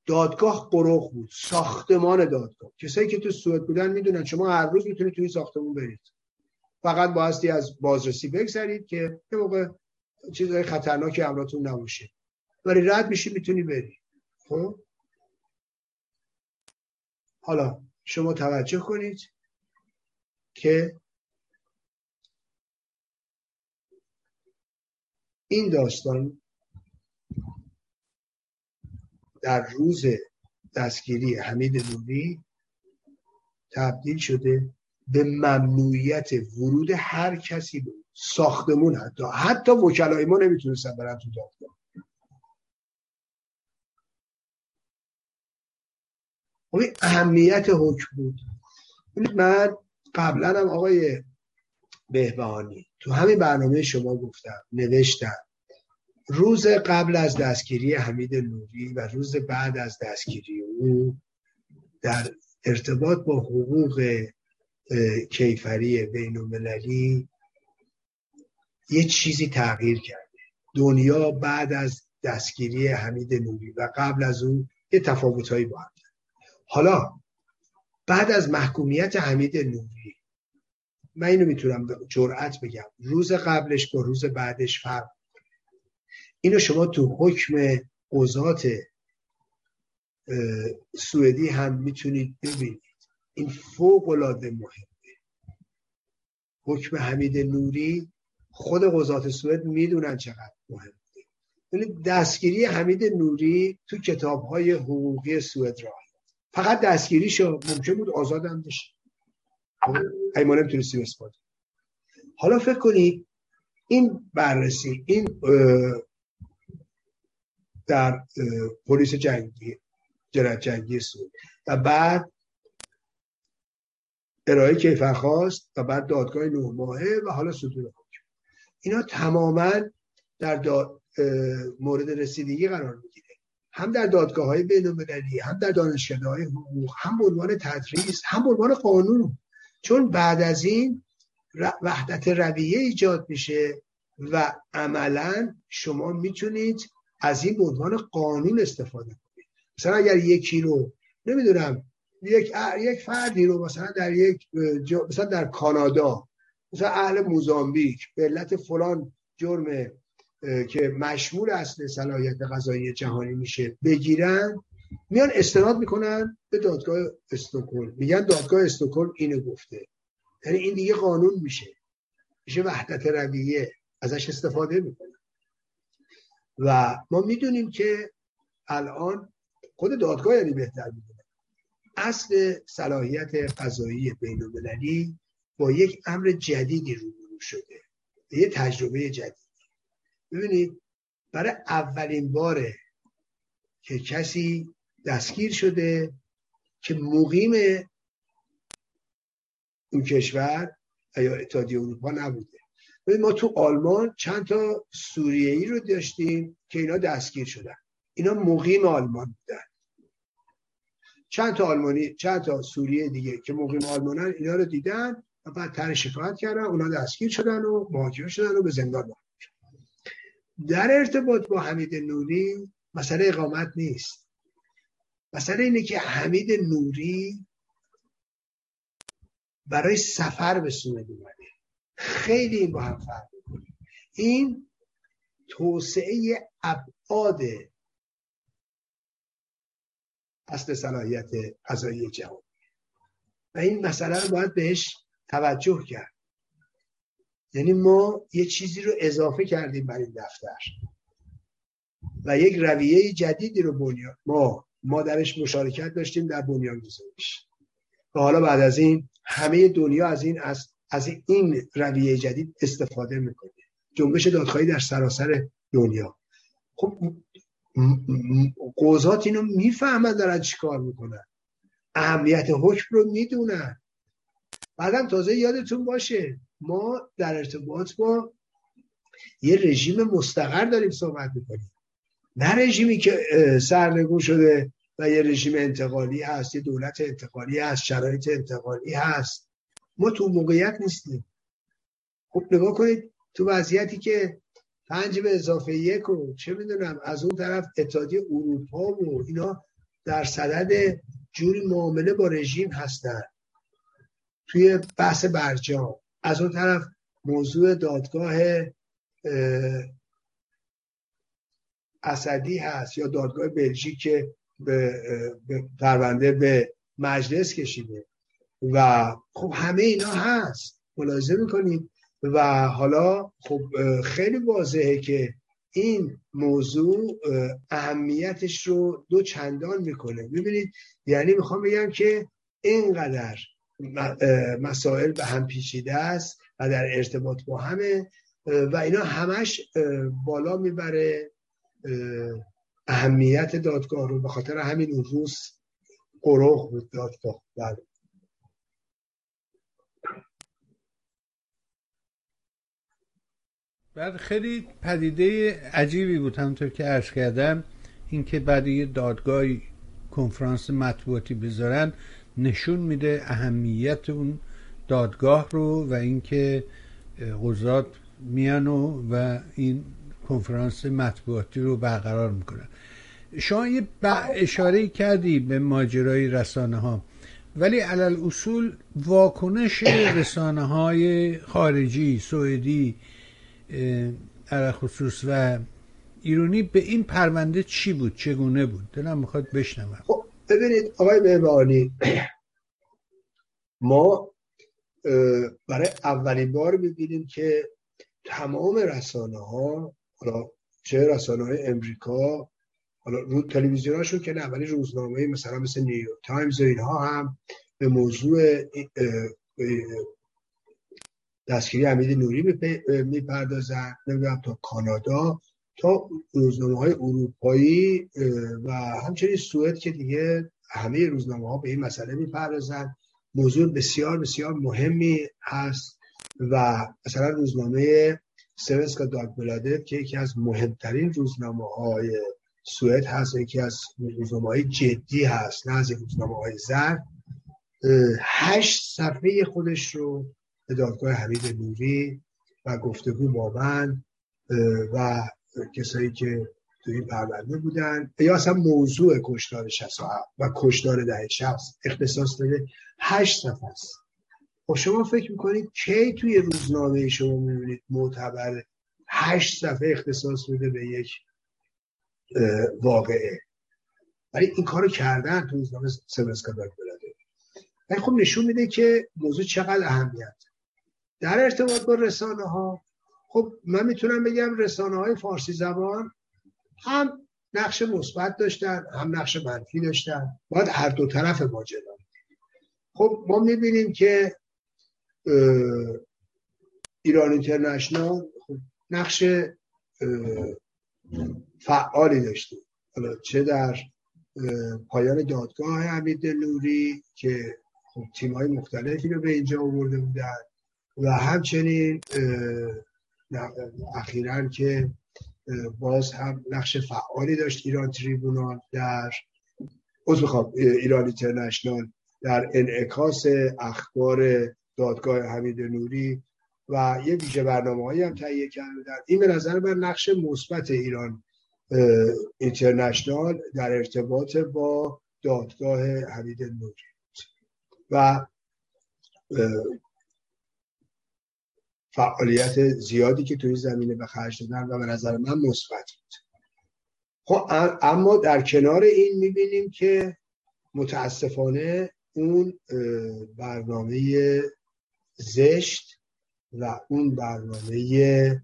دادگاه قروخ بود. ساختمان دادگاه. کسایی که تو سوئد بودن می‌دونن شما هر روز می‌تونید توی ساختمون برید. فقط بایستی از بازرسی بگذرید که یه موقع چیزهای خطرناکی امراتون نباشه. ولی رد میشی می‌تونی بری. خب؟ حالا شما توجه کنید که این داستان در روز دستگیری حمید نوری تبدیل شده به ممنوعیت ورود هر کسی به ساختمون حتی. حتی وکلای ما نمی‌تونستن برن تو دادگاه. خب اهمیت حکم بود. من قبلا هم آقای بهبهانی تو همین برنامه شما گفتم نوشتم. روز قبل از دستگیری حمید نوری و روز بعد از دستگیری او در ارتباط با حقوق کیفری بین المللی یه چیزی تغییر کرده. دنیا بعد از دستگیری حمید نوری و قبل از اون یه تفاوتهایی با هم حالا بعد از محکومیت حمید نوری من اینو می‌تونم به جرأت بگم. روز قبلش با روز بعدش فرق اینو شما تو حکم قضات سوئدی هم می‌تونید ببینید. این فوق العاده مهمه. حکم حمید نوری خود قضات سوئد می‌دونن چقدر مهمه. یعنی دستگیری حمید نوری تو کتاب های حقوقی سوئد راه فقط دستگیری ممکن بود آزادم بشه. ای ما نمی‌تونستیم اثبات حالا فکر کنید این بررسی این در پلیس جنگی جنایت جنگی سود و بعد ارائه کیفرخواست و بعد دادگاه نه ماهه و حالا صدور حکم. اینا تماما در مورد رسیدگی قرار می‌گیره. هم در دادگاه های بین هم در دانشکده های حقوق هم عنوان تدریس هم عنوان قانون. چون بعد از این وحدت رویه ایجاد میشه و عملا شما می‌تونید از این عنوان قانون استفاده کنید. مثلا اگر یکی رو نمی‌دونم یک یک فردی رو مثلا در یک مثلا در کانادا مثلا اهل موزامبیک به علت فلان جرم که مشمول اصل صلاحیت قضایی جهانی میشه بگیرن میان استناد می‌کنن به دادگاه استکهلم. میگن دادگاه استکهلم اینو گفته. یعنی این دیگه قانون میشه. میشه وحدت رویه. ازش استفاده می‌کنن. و ما می‌دونیم که الان خود دادگاه یعنی بهتر می‌دونه. اصل صلاحیت قضایی بین المللی با یک امر جدیدی روبرو شده. یه تجربه جدید ببینید برای اولین باره که کسی دستگیر شده که مقیم اون کشور یا اتحادیه اروپا نبوده. ما تو آلمان چند تا سوریه ای رو داشتیم که اینا دستگیر شدن. اینا مقیم آلمان بودن. چند تا آلمانی چند تا سوریه دیگه که مقیم آلمانن اینا رو دیدن و بعد تر شکایت کردن. اونا دستگیر شدن و محاکمه شدن و به زندان در ارتباط با حمید نوری مسئله اقامت نیست. مسئله اینه که حمید نوری برای سفر به سوئد اومده خیلی با هم فرق این توسعه ابعاد اصل صلاحیت قضایی جهان. و این مسئله رو باید بهش توجه کرد. یعنی ما یه چیزی رو اضافه کردیم بر این دفتر. و یک رویه جدیدی رو بنیان ما ما درش مشارکت داشتیم در بنیان گذاریش. و حالا بعد از این همه دنیا از این از, از این رویه جدید استفاده می‌کنه جنبش دادخواهی در سراسر دنیا. خب قوزات اینو می‌فهمن دارن چیکار می‌کنن. اهمیت حکم رو می‌دونن. بعدم تازه یادتون باشه ما در ارتباط با یه رژیم مستقر داریم صحبت می‌کنیم. نه رژیمی که سرنگون شده و یه رژیم انتقالی هست یه دولت انتقالی هست شرایط انتقالی هست. ما تو موقعیت نیستیم. خب نگاه کنید تو وضعیتی که پنج به اضافه یک و چه می‌دونم از اون طرف اتحادیه اروپا و اینا در صدد جوری معامله با رژیم هستن. توی بحث برجام. از اون طرف موضوع دادگاه اسدی هست یا دادگاه بلژیک که به پرونده به مجلس کشیده. و خب همه اینا هست. ملاحظه می‌کنید. و حالا خب خیلی واضحه که این موضوع اهمیتش رو دو چندان می‌کنه. ببینید یعنی می‌خوام بگم که اینقدر مسائل به هم پیچیده است و در ارتباط با همه و اینا همش بالا می‌بره اهمیت دادگاه رو. به خاطر همین روز قروخ بود دادگاه. بله. بعد خیلی پدیده عجیبی بود همونطور که عرض کردم اینکه بعد یه دادگاهی کنفرانس مطبوعاتی بذارن نشون میده اهمیت اون دادگاه رو و اینکه قضات میان و این کنفرانس مطبوعاتی رو برقرار می‌کنن. شما یه اشاره کردی به ماجرای رسانه ها ولی علل اصول واکنش رسانه های خارجی سوئدی على خصوص و ایرانی به این پرونده چی بود؟ چگونه بود؟ دلم می‌خواد بشنوم. خب ببینید آقای مهربانی ما برای اولین بار می‌بینیم که تمام رسانه ها حالا چه رسانه های امریکا حالا رو تلویزیون هاشون که نه ولی روزنامه مثلا مثل نیویورک تایمز و اینها هم به موضوع دستگیری حمید نوری می‌پردازن نمی‌دونم تا کانادا تا روزنامه های اروپایی و همچنین سوئد که دیگه همه روزنامه ها به این مسئله می‌پردازن موضوع بسیار بسیار مهمی هست و مثلا روزنامه سوسکا داگ بلادت که یکی از مهمترین روزنامه های سوئد هست یکی از روزنامه های جدی هست نه از روزنامه های زرد. هشت صفحه خودش رو به دادگاه حمید نوری و گفتگو با من و کسایی که تو این پرونده بودن. یا اصلا موضوع کشتار 67 و کشتار ده شخص اختصاص داده هشت صفحه است. خب شما فکر می‌کنید کی توی روزنامه شما می‌بینید معتبر هشت صفحه اختصاص بده به یک واقعه؟ ولی این کارو کردن تو روزنامه سمسکا بلاده ولی خب نشون میده که موضوع چقدر اهمیت در ارتباط با رسانه ها خب من می‌تونم بگم رسانه های فارسی زبان هم نقش مثبت داشتن هم نقش منفی داشتن. باید هر دو طرف ماجرا خب ما می‌بینیم که ایران اینترنشنال خب نقش فعالی داشته. چه در پایان دادگاه حمید نوری که خب تیم های مختلفی رو به اینجا آورده بودن. و همچنین اخیرا که باز هم نقش فعالی داشت ایران تریبونال در از بخوام ایران اینترنشنال در انعکاس اخبار دادگاه حمید نوری و یه ویژه برنامه هایی هم تهیه کرده. این به نظر من نقش مثبت ایران اینترنشنال در ارتباط با دادگاه حمید نوری و فعالیت زیادی که توی زمینه به خرج دادن و به نظر من مثبت بود. خب اما در کنار این می‌بینیم که متاسفانه اون برنامه زشت و اون برنامه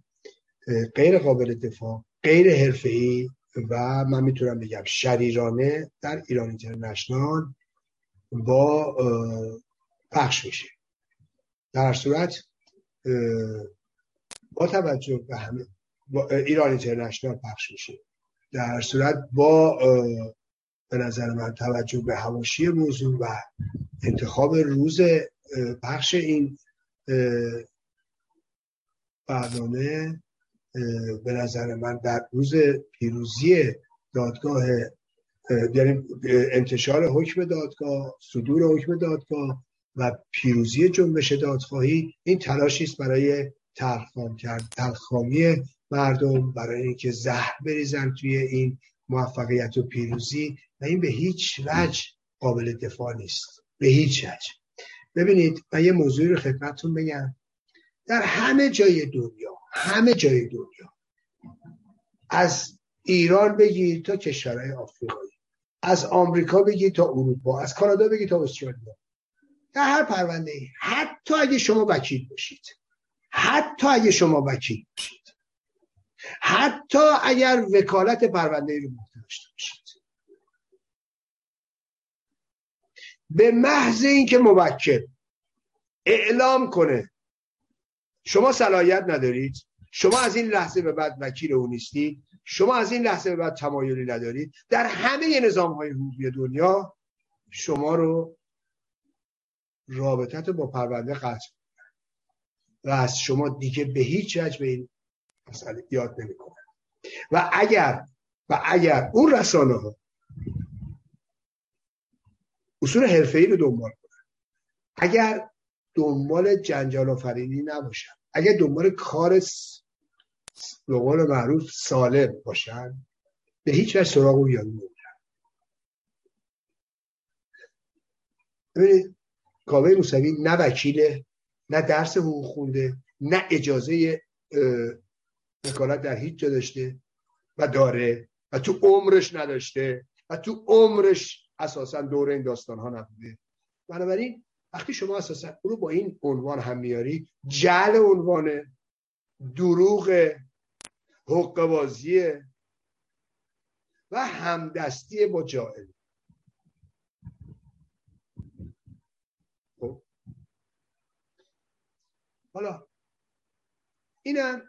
غیر قابل دفاع غیر حرفه‌ای و من می‌تونم بگم شریرانه در ایران اینترنشنال با پخش میشه. در صورت با توجه به همه ایران اینترنشنال پخش میشه. در صورت با به نظر من توجه به هواشی موضوع و انتخاب روز پخش این برنامه به نظر من در روز پیروزی دادگاه یعنی انتشار حکم دادگاه صدور حکم دادگاه و پیروزی جنبش دادخواهی این تلاشی است برای تلخام کرد تلخامی مردم برای اینکه زهر بریزن توی این موفقیت و پیروزی و این به هیچ وجه قابل دفاع نیست. به هیچ وجه. ببینید من یه موضوعی رو خدمتتون بگم. در همه جای دنیا همه جای دنیا. از ایران بگیر تا کشورهای آفریقایی. از آمریکا بگی تا اروپا. از کانادا بگی تا استرالیا. در هر پرونده ای حتی اگه شما وکیل باشید. حتی اگه شما وکیل باشید. حتی اگر وکالت پرونده ای رو داشته باشید. به محض اینکه موکل اعلام کنه شما صلاحیت ندارید شما از این لحظه به بعد وکیل او نیستید شما از این لحظه به بعد تمایلی ندارید در همه نظام های حقوقی دنیا شما رو رابطت با پرونده قطع و از شما دیگه به هیچ وجه به این مسئله یاد نمی‌کنه. و اگر و اگر اون رسانه ها اصول حرفه‌ای رو دنبال کنن اگر دنبال جنجال آفرینی نباشن اگر دنبال کار به قول معروف سالم باشن به هیچ وجه سراغ اون یاد نمیرن ببینید کاوه موسوی نه وکیله نه درس حقوق خونده نه اجازه وکالت در هیچ جا داشته و داره و تو عمرش نداشته و تو عمرش اساسا دور این داستان ها نبوده. بنابراین وقتی شما اساسا او رو با این عنوان هم میاری جل عنوان دروغ حق بازیه و همدستی با جائل خب حالا اینم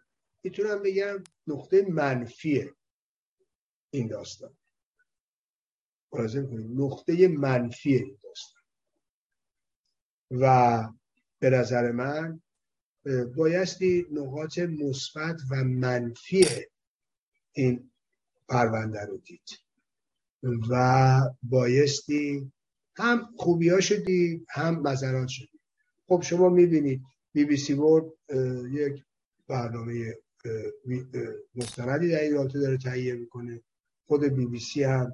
می‌تونم بگم نقطه منفی این داستان. کنیم نقطه منفی این داستان. و به نظر من بایستی نقاط مثبت و منفی این پرونده رو دید. و بایستی هم خوبی ها شدید هم مذرات شدید. خب شما می‌بینید بی بی سی ورد یک برنامه مستندی در رابطه داره تهیه می‌کنه. خود بی بی سی هم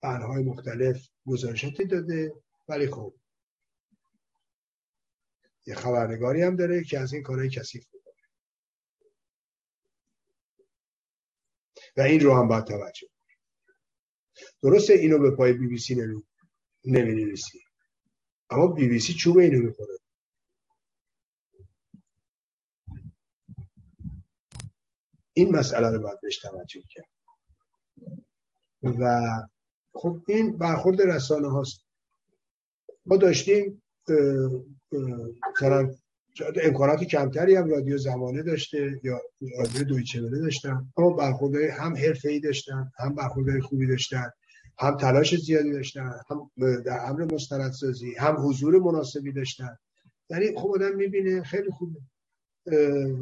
برهای مختلف گزارشاتی داده. ولی خب یه خبرنگاری هم داره که از این کارهای کثیف می‌کنه. و این رو هم باید توجه درسته اینو به پای بی بی سی نمی نویسی اما بی بی سی چوب اینو می‌خوره. این مسئله رو باید بهش توجه کرد. و خب این برخورد رسانه هاست. ما داشتیم مثلا امکانات کمتری هم رادیو زمانه داشته یا رادیو دویچه داشتن. اما برخوردهای هم ای داشتن هم برخوردهای خوبی داشتن. هم تلاش زیادی داشتن هم در امر مستندسازی هم حضور مناسبی داشتن. یعنی خب آدم می‌بینه خیلی خوبه.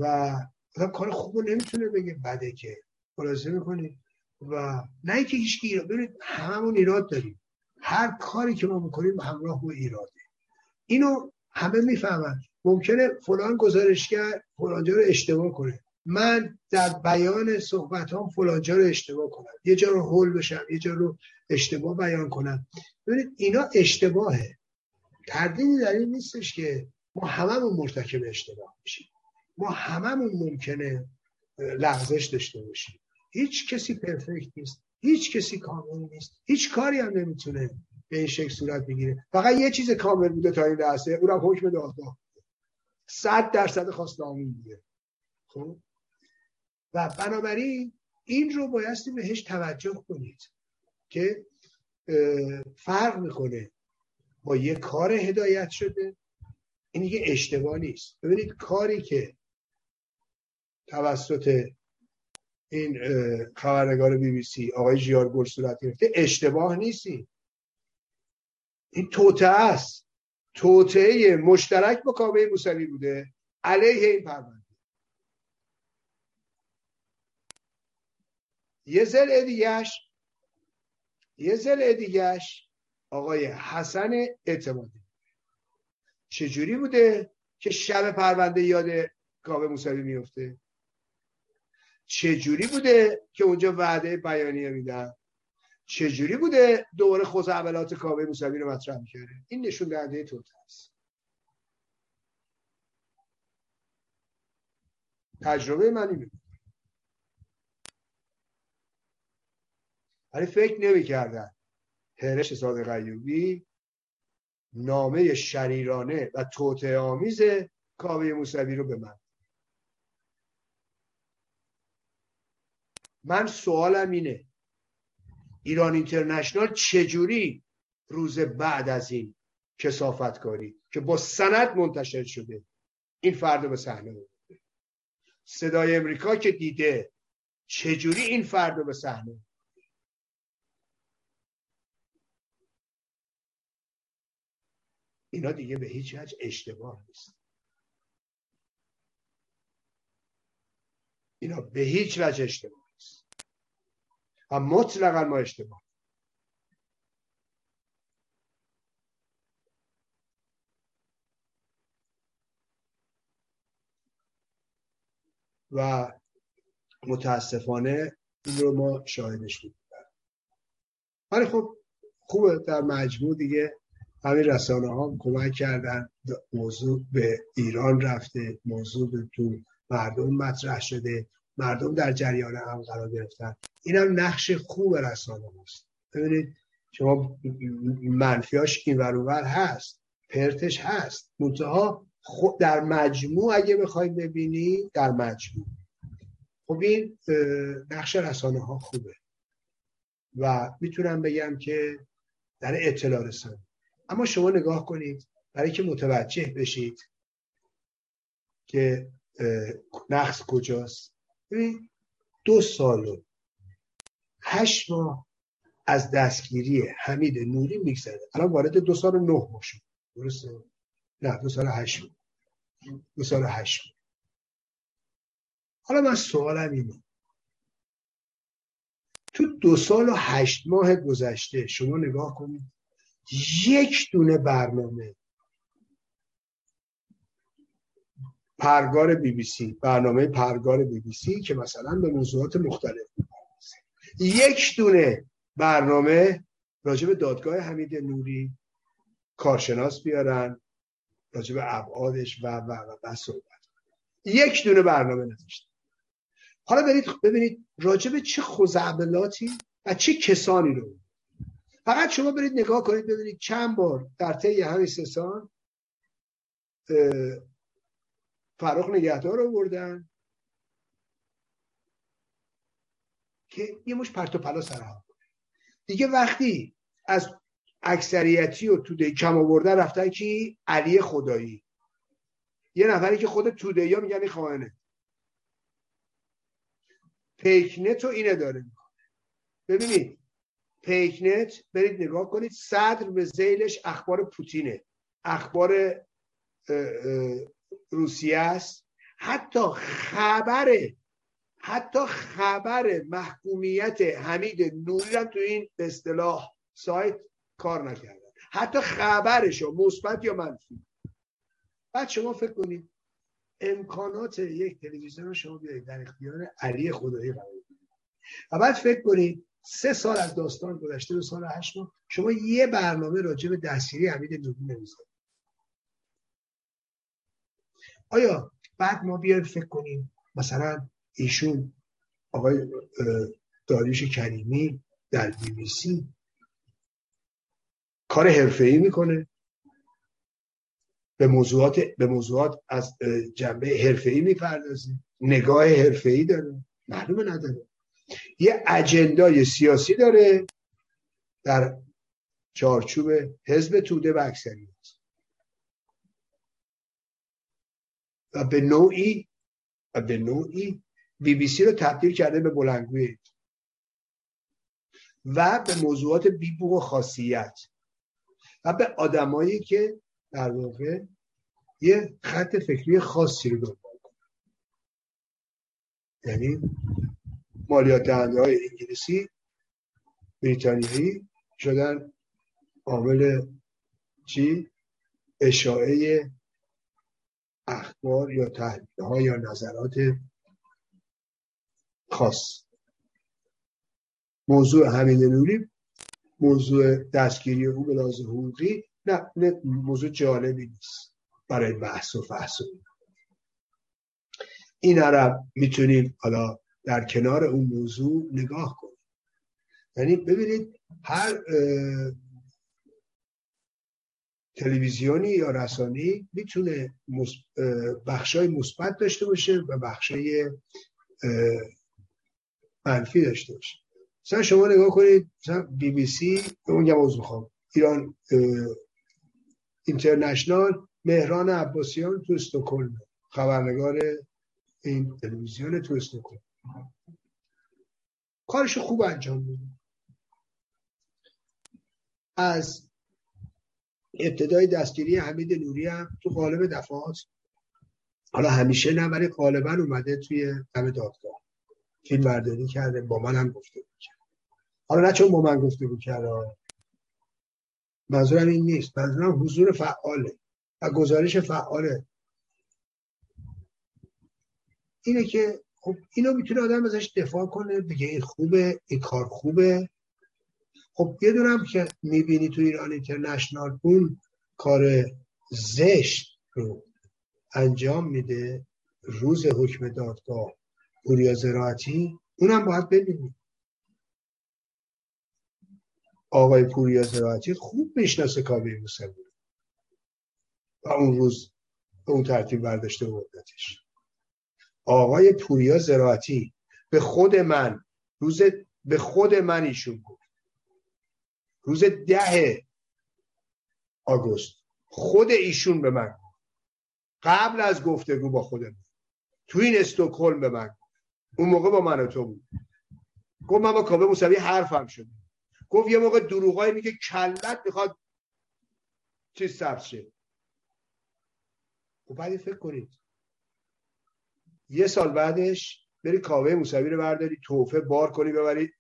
و آدم کار خوب نمی‌تونه بگه بده که. خلاصه می‌کنی. و نه اینکه هیچ ایراد ببینید هممون ایراد داریم. هر کاری که ما می‌کنیم همراه با ایراده. اینو همه می‌فهمن. ممکنه فلان گزارشگر فلانجا رو اشتباه کنه. من در بیان صحبت هم فلانجا رو اشتباه کنم. یه جا رو هول بشم یه جا رو اشتباه بیان کنم. ببینید اینا اشتباهه. تردیدی در این نیستش که ما هممون مرتکب اشتباه میشیم. ما هممون ممکنه لغزش داشته باشیم. هیچ کسی پرفکت نیست هیچ کسی کامل نیست هیچ کاری هم نمی‌تونه به این شکل صورت بگیره. فقط یه چیز کامل بوده تا این لحظه اونم حکم دادگاه. صد درصد خواست آمین دیگه خب؟ و بنابراین این رو بایستی بهش توجه کنید که فرق می‌کنه با یه کار هدایت شده. این دیگه اشتباه نیست. ببینید کاری که توسط این خبرنگار بی بی سی آقای جیار صورت گرفته اشتباه نیستی این. توته است. توته مشترک با کابه موسوی بوده. علیه این پرونده. یه زل دیگهش یه زل دیگهش آقای حسن اعتمادی. چجوری بوده که شب پرونده یاد کابه موسوی میفته چجوری بوده که اونجا وعده بیانیه میدن؟ چجوری بوده دوره خوزعبلات کابه موسوی رو مطرح می‌کرده؟ این نشون دهنده توت است تجربه منی میگه ولی فکر نمی‌کردن. هرش صادق ایوبی نامه شریرانه و توطعه آمیز کاوه موسوی رو به من من سوالم اینه ایران اینترنشنال چجوری روز بعد از این کسافت کاری که با سند منتشر شده این فرد به صحنه صدای امریکا که دیده چجوری این فرد به صحنه اینا دیگه به هیچ وجه اشتباه نیست. اینا به هیچ وجه اشتباه نیست. و مطلقا ما اشتباه. و متاسفانه این رو ما شاهدش بودیم ولی خب خوبه در مجموع دیگه همین رسانه ها کمک کردن موضوع به ایران رفته موضوع به تو مردم مطرح شده مردم در جریان هم قرار گرفتن. این هم نقش خوب رسانه هست ببینید شما منفیاش این ورور هست پرتش هست. منتها در مجموع اگه بخواید ببینی در مجموع. خب این نقش رسانه ها خوبه. و می‌تونم بگم که در اطلاع رسانی. اما شما نگاه کنید برای که متوجه بشید که نقص کجاست. دو سال و هشت ماه از دستگیری حمید نوری میگذره. الان وارد دو سال و نه ماه شد. درسته؟ نه دو سال هشت ماه. دو سال و هشت ماه. حالا من سوالم اینه. تو دو سال و هشت ماه گذشته شما نگاه کنید. یک دونه برنامه. پرگار بی بی سی برنامه پرگار بی بی سی که مثلا به موضوعات مختلف یک دونه برنامه راجع به دادگاه حمید نوری کارشناس بیارن راجع به ابعادش و و و, و صحبت یک دونه برنامه نداشت حالا برید ببینید راجع به چه خزعبلاتی و چه کسانی رو فقط شما برید نگاه کنید ببینید چند بار در طی همین سه سال فرخ نگهدار رو بردن که یه مش پرت و پلا سرها دیگه وقتی از اکثریتی و توده کم آوردن رفتن کی؟ علی خدایی. یه نفری که خود توده ها میگن خواهنه پیکنت رو اینه داره ببینید پیکنت برید نگاه کنید صدر به زیلش اخبار پوتینه. اخبار روسیه است. حتی خبر حتی خبر محکومیت حمید نوری هم تو این اصطلاح سایت کار نکردن. حتی خبرشو مثبت یا منفی. بعد شما فکر کنید امکانات یک تلویزیون شما بیارید در اختیار علی خدایی قرار و بعد فکر کنید سه سال از داستان گذشته دو سال هشت ماه. شما یه برنامه راجع به دستگیری حمید نوری نمی‌ذارید. آیا بعد ما بیایم فکر کنیم مثلا ایشون آقای داریوش کریمی در بی بی سی کار حرفه‌ای می‌کنه؟ به موضوعات به موضوعات از جنبه حرفه‌ای می‌پردازه. نگاه حرفه‌ای داره. معلومه نداره. یه اجندای سیاسی داره در چارچوب حزب توده و اکثریت. و به نوعی و به نوعی بی بی سی رو تبدیل کرده به بلنگوی و به موضوعات بی و خاصیت. و به آدمایی که در واقع یه خط فکری خاصی رو دنبال کنن. یعنی مالیات دهنده های انگلیسی بریتانیایی شدن عامل چی؟ اشاعه اخبار یا تحلیل ها یا نظرات خاص. موضوع همین نوری موضوع دستگیری او به لحاظ حقوقی نه, موضوع جالبی نیست برای بحث و فحص این عرب می‌تونیم حالا در کنار اون موضوع نگاه کنیم یعنی ببینید هر تلویزیونی یا رسانی می‌تونه بخشای مثبت داشته باشه و بخشای منفی داشته باشه. مثلا شما نگاه کنید مثلا بی بی سی اون موضوع می‌خوام. ایران اینترنشنال مهران عباسیان تو استکهلم. خبرنگار این تلویزیون تو استکهلم. کارش خوب انجام میده از ابتدای دستگیری حمید نوری هم تو قالب دفعات حالا همیشه نه ولی غالبا اومده توی دم دادگاه. فیلم برداری کرده با من هم گفته بود حالا نه چون با من گفته بود کرده منظورم این نیست. منظورم حضور فعاله و گزارش فعاله. اینه که خب اینو می‌تونه آدم ازش دفاع کنه بگه این خوبه این کار خوبه. خب یه دونم که می‌بینی تو ایران اینترنشنال اون کار زشت رو انجام میده روز حکم دادگاه پوریا زراعتی اونم باید ببینی. آقای پوریا زراعتی خوب می‌شناسه کابه موسوی و اون روز به اون ترتیب برداشته بودتش آقای پوریا زراعتی به خود من روز به خود من ایشون بود روز ده آگوست خود ایشون به من قبل از گفتگو با خودم. تو این استوکهلم به من اون موقع با من و تو بود. گفت من با کابه موسوی حرفم شد. گفت یه موقع دروغای میگه کلت می‌خواد چیز ثبت شه. خب بعدی فکر کنید. یه سال بعدش بری کاوه موسوی رو برداری توفه بار کنی ببری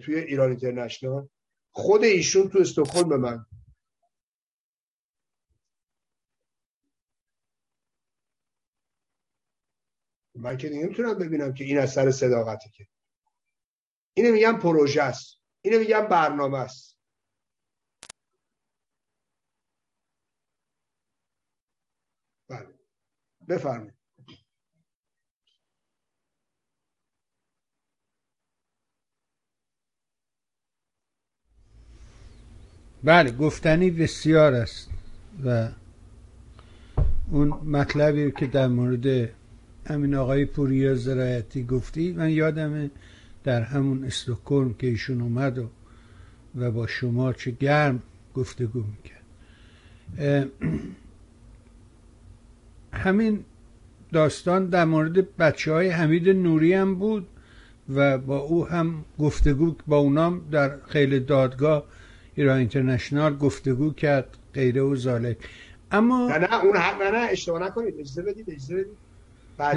توی ایران اینترنشنال. خود ایشون تو استکهلم به من. من که ببینم که این از سر صداقته که. اینو میگم پروژه است. اینو میگم برنامه است. بله. بفرمایید. بله گفتنی بسیار است و اون مطلبی که در مورد همین آقای پوریا زرایتی گفتی من یادم در همون استکهلم که ایشون اومد و, و با شما چه گرم گفتگو می‌کرد. همین داستان در مورد بچه های حمید نوری هم بود و با او هم گفتگو با اونام در خیلی دادگاه ایران اینترنشنال گفتگو کرد غیره و زالک. اما نه نه اون حق نه نه اشتباه نکنید اجازه بدید اجازه بدید.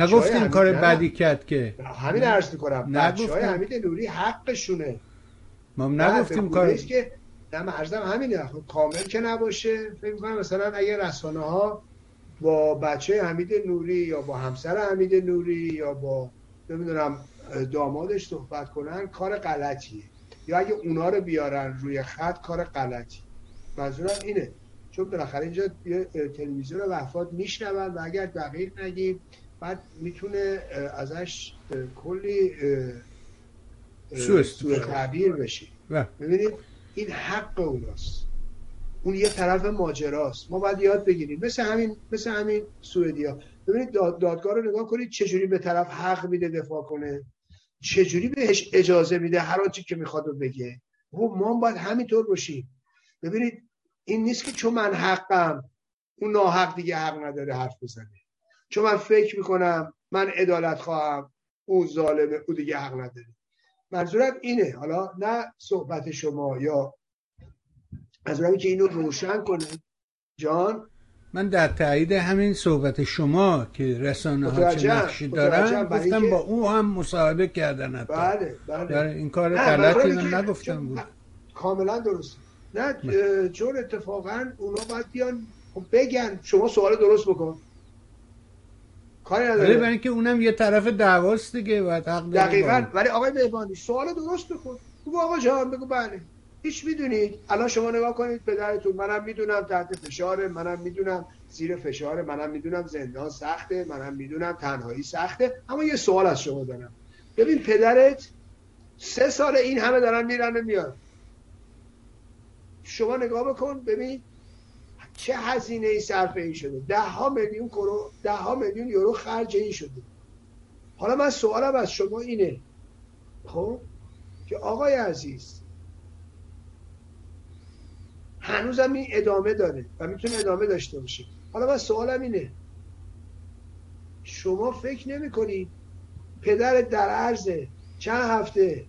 نگفتیم کار بدی کرد که. همین عرض می‌کنم بچه های حمید نوری حقشونه. ما نگفتیم کار که نه من عرضم همینه. خب کامل که نباشه. فکر می‌کنم مثلا اگه رسانه ها با بچه حمید نوری یا با همسر حمید نوری یا با نمی‌دونم دامادش صحبت کنن کار غلطیه. یا اگه اونا رو بیارن روی خط کار غلطی. منظورم اینه. چون بالاخره اینجا یه تلویزیون و افراد میشنون و اگر دقیق نگیم بعد می‌تونه ازش کلی سوء تعبیر بشه. ببینید این حق اوناست. اون یه طرف ماجراست. ما باید یاد بگیریم. مثل همین مثل همین سوئدیا. ببینید دادگاه رو نگاه کنید چجوری به طرف حق میده دفاع کنه. چجوری بهش اجازه میده هر آنچه که می‌خواد رو بگه؟ خب ما باید همینطور باشیم. ببینید این نیست که چون من حقم اون ناحق دیگه حق نداره حرف بزنه. چون من فکر می‌کنم من عدالت خواهم اون ظالمه او دیگه حق نداره. منظورم اینه. حالا نه صحبت شما یا منظورم که اینو روشن کنه جان من در تایید همین صحبت شما که رسانه ها چه نقشی دارن گفتم با او هم مصاحبه کردن حتی. بله بله. این کار غلطی من نگفتم بود. کاملا درست نه چون اتفاقا اونا باید بیان خب بگن شما سوال درست بکن. کاری نداره. برای اینکه اونم یه طرف دعواست دیگه و دقیقاً. ولی آقای مهربانی سوال درست بکن. بگو آقا جان بگو بله. هیچ می‌دونید. الان شما نگاه کنید پدرتون منم می‌دونم تحت فشار منم می‌دونم زیر فشار منم می‌دونم زندان سخته منم می‌دونم تنهایی سخته. اما یه سوال از شما دارم. ببین پدرت سه سال این همه دارن میرن و میان. شما نگاه بکن ببین چه هزینه ای صرف این شده. ده ها میلیون کرو ده ها میلیون یورو خرج این شده. حالا من سوالم از شما اینه. خب؟ که آقای عزیز هنوزم این ادامه داره و می‌تونه ادامه داشته باشه. حالا من سوالم اینه. شما فکر نمی کنید پدر در عرض چند هفته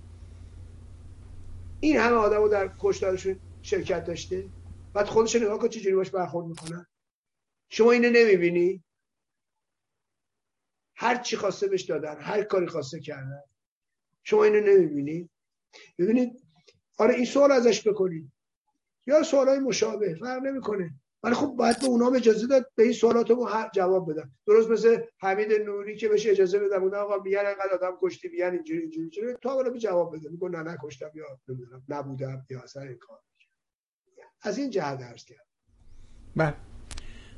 این همه آدم رو در کشتارشون شرکت داشته؟ بعد خودش نگاه کن چجوری باش برخورد می‌کنن. شما اینو نمی‌بینی؟ هر چی خواسته بهش دادن هر کاری خواسته کردن. شما اینو نمی‌بینی؟ ببینید آره این سوال ازش بکنید. یا سوالای مشابه فرق نمی‌کنه. ولی خب باید به اونام اجازه داد به این سوالات رو جواب بدن. درست مثل حمید نوری که بهش اجازه بدن بودن آقا میگن انقدر آدم کشتی میگن اینجوری اینجوری اینجوری. تو اولا جواب بده. میگه نه نکشتم یا نمی‌دونم نبودم یا اصلا این کار از این جهت درس کرد بله.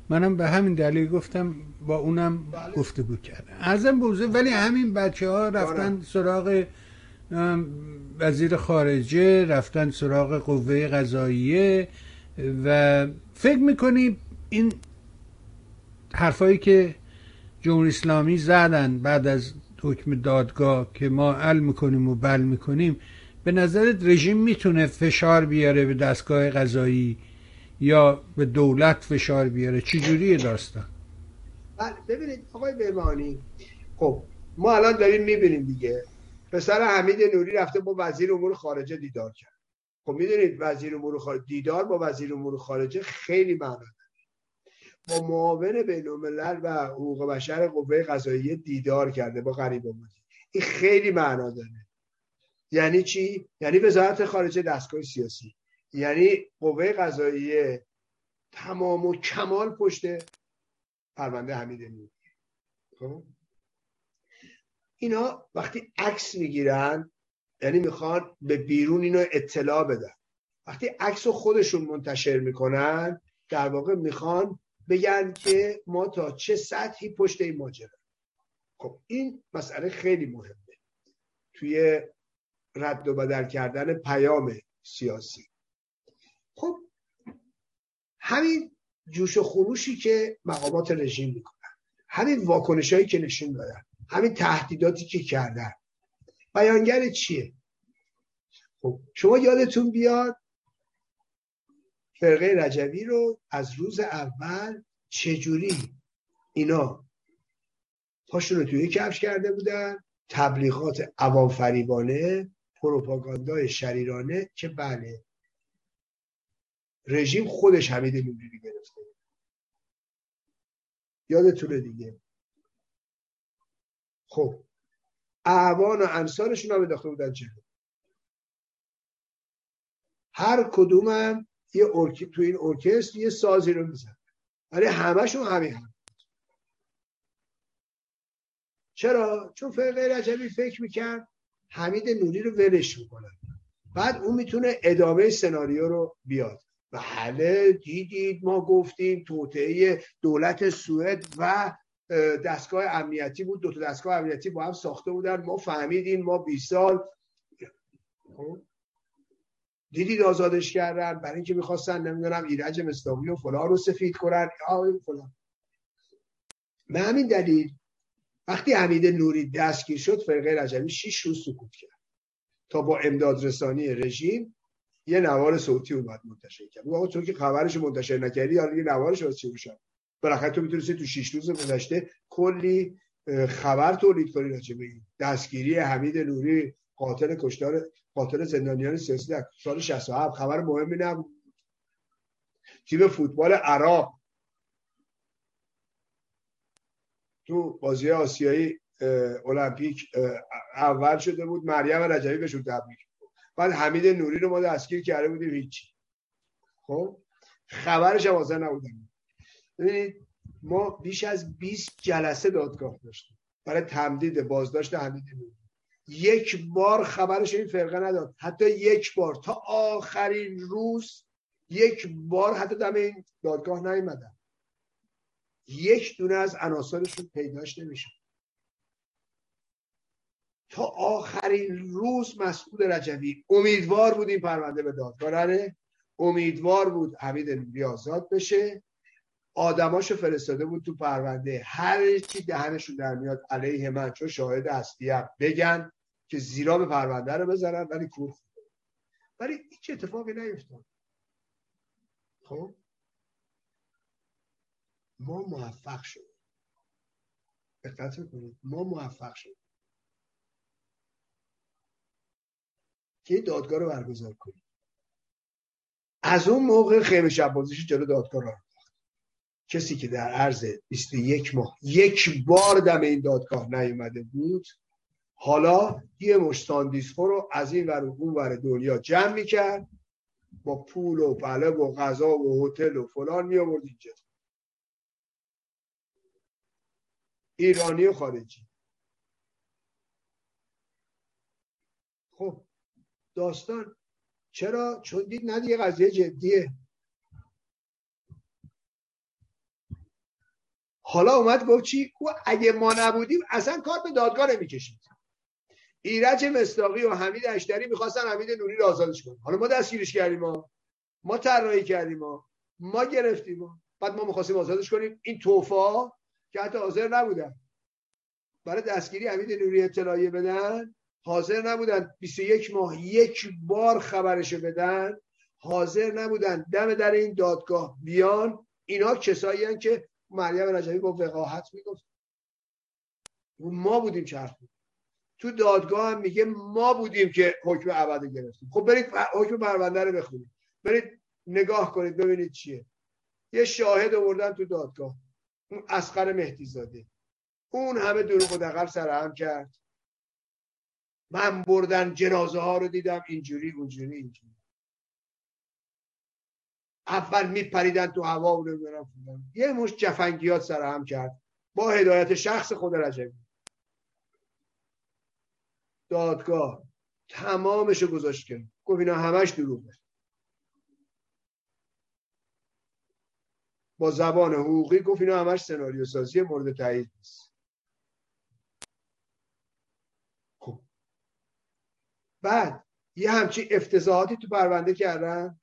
منم به همین دلیل گفتم با اونم بله. گفتگو کردم. ارزم بوزه ولی همین بچه ها رفتن سراغ وزیر خارجه رفتن سراغ قوه قضاییه و فکر می‌کنی این حرفایی که جمهوری اسلامی زدن بعد از حکم دادگاه که ما ال می‌کنیم و بل می‌کنیم به نظرت رژیم می‌تونه فشار بیاره به دستگاه قضایی یا به دولت فشار بیاره؟ چی جوریه داستان؟ بله ببینید آقای بیمانی خب ما الان داریم می‌بینیم دیگه. پسر حمید نوری رفته با وزیر امور خارجه دیدار کرد. خب می‌دونید وزیر امور خارجه دیدار با وزیر امور خارجه خیلی معنا با معاون بین الملل و حقوق بشر قوه قضاییه دیدار کرده با غریب آبادی این خیلی معنا داره. یعنی چی؟ یعنی وزارت خارجه دستگاه سیاسی. یعنی قوه قضاییه تمام و کمال پشت پرونده حمید نوری. خب؟ اینا وقتی عکس می‌گیرن یعنی می‌خوان به بیرون اینو اطلاع بدن. وقتی عکس رو خودشون منتشر می‌کنن در واقع می‌خوان بگن که ما تا چه سطحی پشت این ماجرا. خب این مسئله خیلی مهمه. توی رد و بدل کردن پیام سیاسی. خب همین جوش و خروشی که مقامات رژیم می‌کنن همین واکنش هایی که نشون دادن. همین تهدیداتی که کردن. بیانگر چیه؟ خب شما یادتون بیاد فرقه رجوی رو از روز اول چجوری اینا پاشون رو توی کفش کرده بودن؟ تبلیغات عوام فریبانه پروپاگاندای شریرانه که بله رژیم خودش حمید نوری گرفته. یادتونه دیگه. خب اعوان و انصارشون هم انداخته بودن جلو. هر کدومم یه ارکی تو این ارکستر یه سازی رو میزن ولی همشون همین هم چرا؟ چون فرقه رجبی فکر می‌کرد حمید نوری رو ولش می‌کنن. بعد اون می‌تونه ادامه سناریو رو بیاد. بله دیدید ما گفتیم توطعه دولت سوئد و دستگاه امنیتی بود دو تا دستگاه امنیتی با هم ساخته بودن. ما فهمیدیم ما 20 سال خب؟ دیدید آزادش کردن برای اینکه می‌خواستن نمی‌دونم ایرج مستاقی و فلان رو سفید کنن. فلان. به همین دلیل وقتی حمید نوری دستگیر شد فرقه رجبی شیش روز سکوت کرد. تا با امداد رسانی رژیم یه نوار صوتی اومد منتشر کرد. آقا تو که خبرش منتشر نکردی حالا یه نوارش واسه چی بشه بالاخره تو می‌تونستی تو شیش روز گذشته کلی خبر تولید کنی راجع به دستگیری حمید نوری قاتل کشتار قاتل زندانیان سیاسی در سال 67 خبر مهمی نبود. تیم فوتبال عراق. تو بازی آسیایی المپیک اول شده بود. مریم رجبی بهشون تبریک بعد حمید نوری رو ما دستگیر کرده بودیم هیچی. خب؟ خبرش هم حاضر نبودن. ببینید ما بیش از 20 جلسه دادگاه داشتیم. برای تمدید بازداشت حمید نوری. یک بار خبرش این فرقه نداد. حتی یک بار. تا آخرین روز یک بار حتی دم این دادگاه نیومدن. یک دونه از عناصرشون پیداش نمیشه تا آخرین روز مسئول رجوی. امیدوار بود این پرونده به دادگاه امیدوار بود حمید آزاد بشه. آدماشو فرستاده بود تو پرونده. هر چی دهنشون در میاد علیه من چون شاهد اصلی بگن که زیرا به پرونده رو بزنن ولی کور ولی هیچ اتفاقی نیفتاد. خب؟ ما موفق شدیم. دقت کنید ما موفق شدیم. که دادگاه رو برگزار کنیم. از اون موقع خیمه شب بازیش جلو دادگاه کسی که در عرض 21 ماه یک بار دم این دادگاه نیومده بود حالا یه مش رو از این ور اون ور دنیا جمع می‌کرد با پول و پله و غذا و هتل و فلان می آورد اینجا. ایرانی و خارجی. خب داستان چرا؟ چون دید نه یه قضیه جدیه. حالا اومد گفت چی؟ اگه ما نبودیم اصلا کار به دادگاه نمی‌کشید. ایرج مستاقی و حمید اشتری می‌خواستن حمید نوری رو آزادش کنن. حالا ما دستگیرش کردیم ما ما طراحی کردیم ما ما گرفتیم ما بعد ما می‌خواستیم آزادش کنیم. این توفا که حتی حاضر نبودن. برای دستگیری حمید نوری اطلاعیه بدن. حاضر نبودن. 21 ماه یک بار خبرشو بدن. حاضر نبودن. دم در این دادگاه بیان. اینا کسایی که مریم رجبی با وقاحت می‌گفت. ما بودیم چرخ تو دادگاه هم میگه ما بودیم که حکم ابد گرفتیم. خب برید حکم پرونده رو بخونید. برید نگاه کنید ببینید چیه. یه شاهد آوردن تو دادگاه. اون اسقر مهدی زاده اون همه دروغ و دقل سرهم کرد. من بردن جنازه ها رو دیدم اینجوری اونجوری اینجوری. اول میپریدن تو هوا و یه مش جفنگیات سرهم کرد. با هدایت شخص خود رجبی. دادگاه. تمامش رو گذاشت کرد گفت اینا همش دروغه با زبان حقوقی گفت اینا همش سناریو سازی مورد تایید نیست. خب. بعد یه همچی افتضاحاتی تو پرونده کردن؟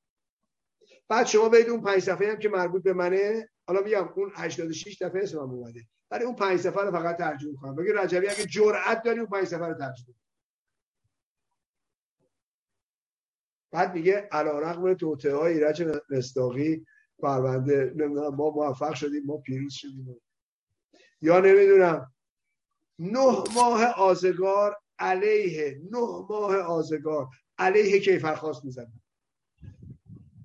بعد شما برید اون پنج صفحه هم که مربوط به منه حالا میگم اون 86 دفعه اسمم اومده. ولی اون پنج صفحه رو فقط ترجمه کنم. بگی رجبی اگه جرأت داری اون پنج صفحه رو ترجمه بعد میگه علا رقم توته های ایرج مستاقی پرونده نمی‌دونم ما موفق شدیم ما پیروز شدیم. یا نمی‌دونم نه ماه آزگار علیه نه ماه آزگار علیه کیفرخواست می‌زدن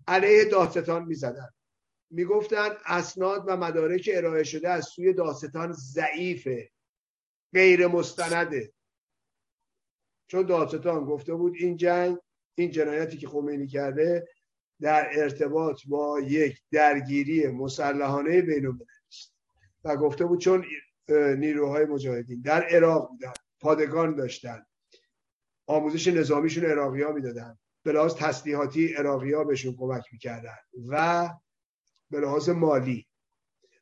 علیه داستان می‌زدن. می‌گفتن اسناد و مدارک ارائه شده از سوی داستان ضعیفه غیر مستنده. چون داستان گفته بود این جنگ این جنایتی که خمینی کرده در ارتباط با یک درگیری مسلحانه بین است. و گفته بود چون نیروهای مجاهدین در عراق بودن پادگان داشتن آموزش نظامیشون عراقی ها می‌دادن. به لحاظ تسلیحاتی عراقی بهشون کمک می‌کردن و به لحاظ مالی.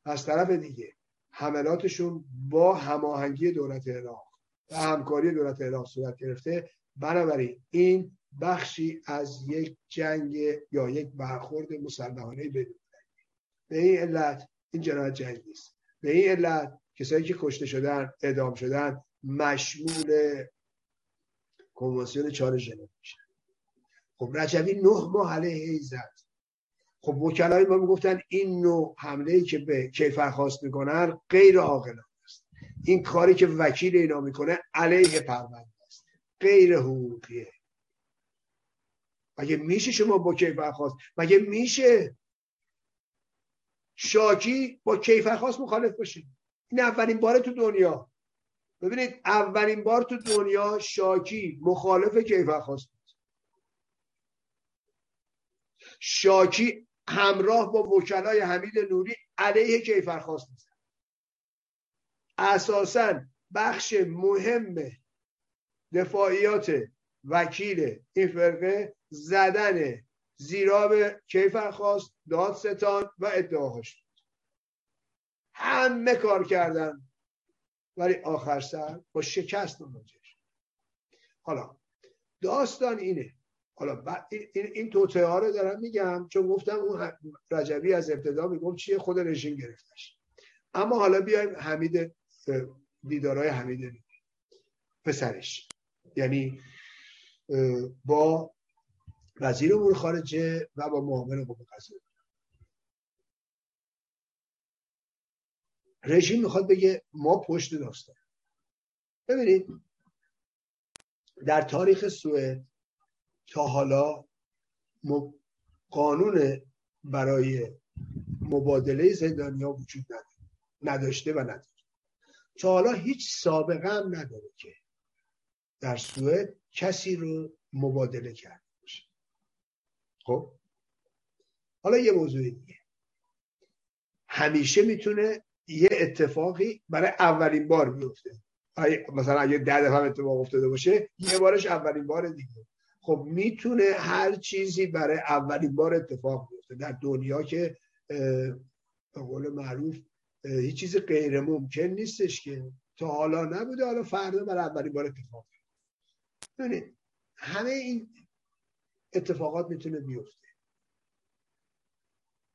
از طرف دیگه حملاتشون با هماهنگی دولت عراق و همکاری دولت عراق صورت گرفته. بنابراین این بخشی از یک جنگ یا یک برخورد مسلحانه بدون به این علت این جنایت جنگ نیست. به این علت کسایی که کشته شدن اعدام شدن مشمول کنوانسیون چهار ژنو میشن. خب رجوی نه ماه علیه زد. خب وکلای ما می‌گفتن این نوع حمله که به کیفر خواست می‌کنن غیر عاقلانه است. این کاری که وکیل اینا می‌کنه علیه پرونده است. غیر حقوقیه. مگه میشه شما با کیفر خواست؟ مگه میشه شاکی با کیفر خواست مخالف باشید این اولین باره تو دنیا. ببینید اولین بار تو دنیا شاکی مخالف کیفر خواست شاکی همراه با وکلای حمید نوری علیه کیفرخواست میزن اساسا بخش مهم دفاعیات وکیل این فرقه زدن زیراب کیفرخواست دادستان و ادعاهاش همه کار کردن ولی آخر سر با شکست مواجه حالا داستان اینه حالا این, این توطعه ها رو دارم میگم چون گفتم اون رجبی از ابتدا میگم چیه خود رژیم گرفتش. اما حالا بیایم حمید دیدارای حمید پسرش. یعنی با وزیر امور خارجه و با معامل قوه قضاییه. رژیم می‌خواد بگه ما پشت داستان. ببینید در تاریخ سوئد تا حالا قانون برای مبادله زندانیا وجود نداشته و نداره. تا حالا هیچ سابقه هم نداره که در سوئد کسی رو مبادله کرده باشه. خب؟ حالا یه موضوع دیگه. همیشه می‌تونه یه اتفاقی برای اولین بار بیفته. مثلا اگه ده دفعه اتفاق افتاده باشه یه بارش اولین بار دیگه. خب می‌تونه هر چیزی برای اولین بار اتفاق بیفته. در دنیا که به قول معروف هیچ چیز غیر ممکن نیستش که تا حالا نبوده. حالا فردا برای اولین بار اتفاق بیفته. همه این اتفاقات می‌تونه بیفته.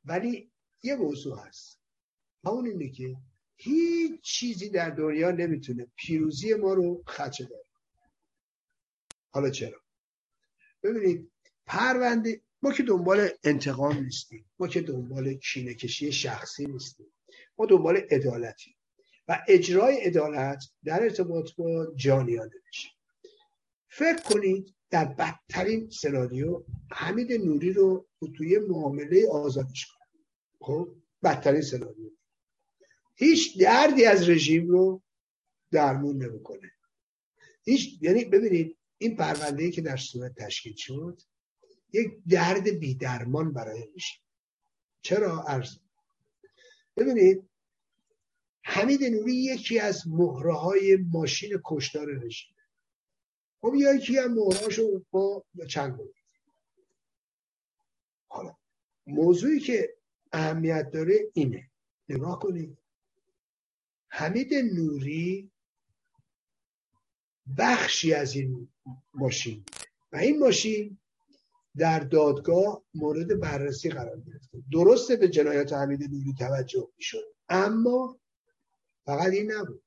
ولی یه موضوع هست. همون اینه که هیچ چیزی در دنیا نمی‌تونه پیروزی ما رو خدشه داره. حالا چرا؟ ببینید پرونده ما که دنبال انتقام نیستیم. ما که دنبال کینه کشی شخصی نیستیم. ما دنبال عدالتی و اجرای عدالت در ارتباط با جانیان میشه. فکر کنید در بدترین سناریو حمید نوری رو توی معامله آزادش کنه خب بدترین سناریو. هیچ دردی از رژیم رو درمون نمی‌کنه. هیچ یعنی ببینید این پرونده که در صورت تشکیل شد یک درد بیدرمان برای میشه. چرا؟ عرض. ببینید حمید نوری یکی از مهره های ماشین کشتار رژیم. خب یکی هم مهرهاشو با چند بود حالا موضوعی که اهمیت داره اینه. نگاه کنید. حمید نوری بخشی از این ماشین. و این ماشین در دادگاه مورد بررسی قرار گرفته. درسته به جنایات حمید نوری توجه می‌شد اما فقط این نبود.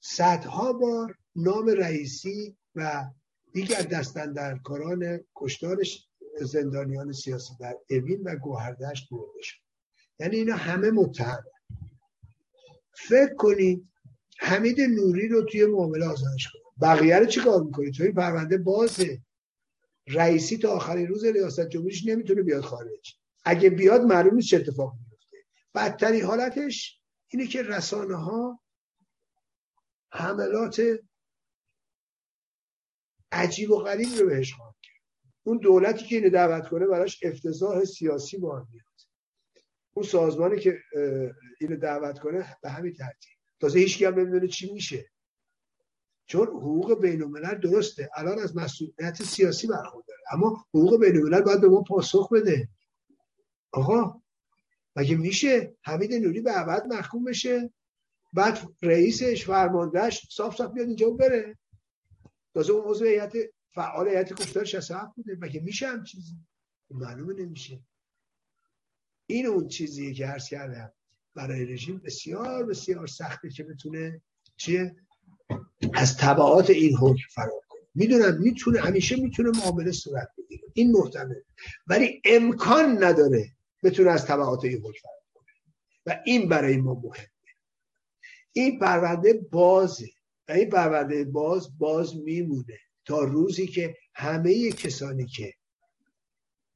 صدها بار نام رئیسی و دیگر دستندرکاران کشتارش زندانیان سیاسی در اوین و گوهردشت برده شد. یعنی اینا همه متهم. فکر کنید حمید نوری رو توی معامله آزادش کنید. بقیه رو چیکار می‌کنید توی پرونده بازه. رئیسی تا آخرین روز ریاست جمهوریش نمی‌تونه بیاد خارج. اگه بیاد معلوم نیست چه اتفاق میفته بدترین حالتش اینه که رسانه ها حملات عجیب و غریب رو بهش خواهد کرد. اون دولتی که اینو دعوت کنه براش افتضاح سیاسی بار میاد. اون سازمانی که اینو دعوت کنه به همین ترتیب. تازه هیچ هم نمی‌دونه چی میشه. چون حقوق بین الملل درسته. الان از مسئولیت سیاسی برخورداره. اما حقوق بین الملل باید به ما پاسخ بده. آقا مگه میشه حمید نوری به عبد محکوم بشه؟ بعد رئیسش فرماندهش صاف صاف بیاد اینجا بره. تازه اون عضو هیئت فعال هیئت گفتار 67 بوده. مگه میشه هم چیزی؟ معلومه نمیشه. این اون چیزیه که عرض کردم. برای رژیم بسیار بسیار سخته که بتونه چیه؟ از طبعات این حکم فرار کنه می‌دونم می‌تونه همیشه می‌تونه معامله صورت بگیره. این محتمل. ولی امکان نداره بتونه از طبعات این حکم فرار کنه. و این برای ما مهمه. این پرونده بازه. و این پرونده باز باز میمونه تا روزی که همه کسانی که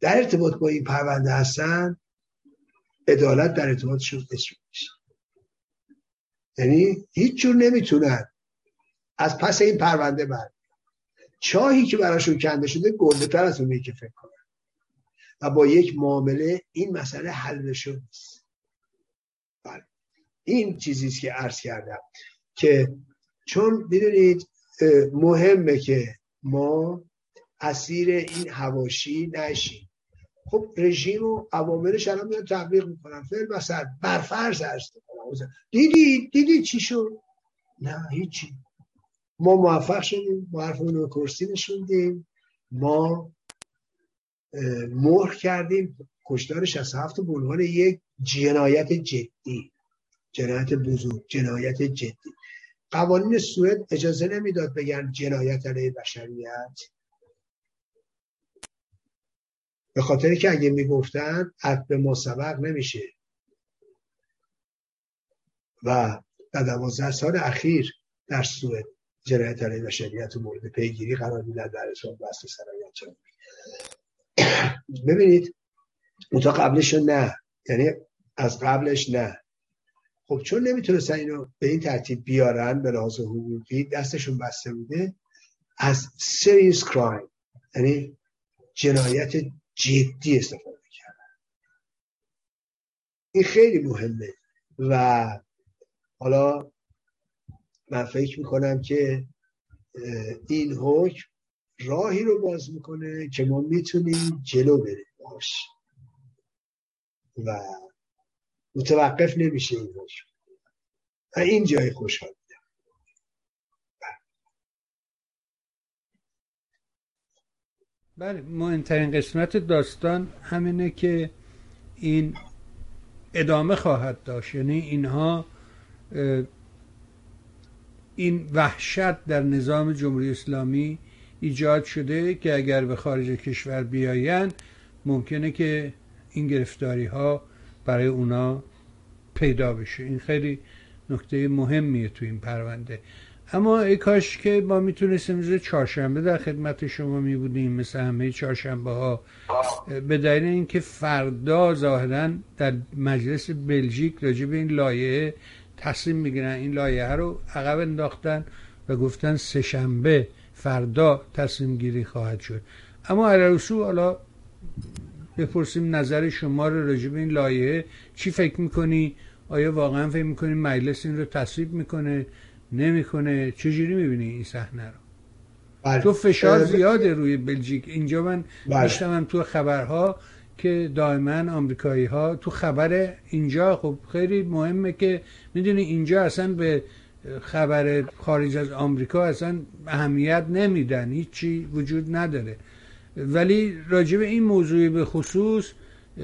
در ارتباط با این پرونده هستن عدالت در ارتباطشون اجرا میشه یعنی هیچ جور نمی‌تونن از پس این پرونده بر چاهی که براشون کنده شده گنده تر از اونی که فکر کنن. و با یک معامله این مسئله حل نیست بله. این چیزیست که عرض کردم که چون می‌دونید مهمه که ما اسیر این هواشی نشیم. خب رژیم و عواملش الان میان تبلیغ می‌کنن. فعل مثلا برفرض ارز دیدی؟ دیدی چی شد؟ نه هیچی. ما موفق شدیم ما حرفمون رو کرسی نشوندیم ما مهر کردیم. کشتار 67 به عنوان یک جنایت جدی. جنایت بزرگ جنایت جدی. قوانین سوئد اجازه نمی‌داد بگن جنایت علیه بشریت. به خاطر که اگه می‌گفتن به ما سبق نمیشه. و در دوازده سال اخیر در سوئد. جنایت علیه بشریت و مورد پیگیری قرار میدن در اسلام بست سرایت ببینید اونتا قبلش نه. یعنی از قبلش نه. خب چون نمی‌تونستن اینو به این ترتیب بیارن به لحاظ حقوقی دستشون بسته بوده از سریس کرایم یعنی جنایت جدی استفاده کردن. این خیلی مهمه. و حالا من فکر می‌کنم که این حکم راهی رو باز می‌کنه که ما می‌تونیم جلو بریم. باش. و متوقف نمیشه این حکم. و این جای خوشحال بله. مهمترین قسمت داستان همینه که این ادامه خواهد داشت. یعنی اینها این وحشت در نظام جمهوری اسلامی ایجاد شده که اگر به خارج کشور بیاین ممکنه که این گرفتاری ها برای اونا پیدا بشه. این خیلی نکته مهمیه تو این پرونده. اما ای کاش که ما می‌تونستیم روز چهارشنبه در خدمت شما می بودیم مثل همه چهارشنبه ها به دلیل اینکه فردا ظاهرا در مجلس بلژیک راجع به این لایه تصمیم می‌گیرن این لایه رو عقب انداختن و گفتن سهشنبه فردا تصمیم گیری خواهد شد. اما علی حالا بپرسیم نظر شما رو راجع به این لایه چی فکر می‌کنی؟ آیا واقعا فکر می‌کنی مجلس این رو تصویب می‌کنه؟ نمی‌کنه؟ چجوری می‌بینی این صحنه رو؟ بله. تو فشار زیاده روی بلژیک. اینجا من بله. تو خبرها که دائما آمریکایی ها تو خبر اینجا خب خیلی مهمه که می‌دونی اینجا اصلا به خبر خارج از آمریکا اصلا اهمیت نمیدن هیچی وجود نداره. ولی راجع به این موضوع به خصوص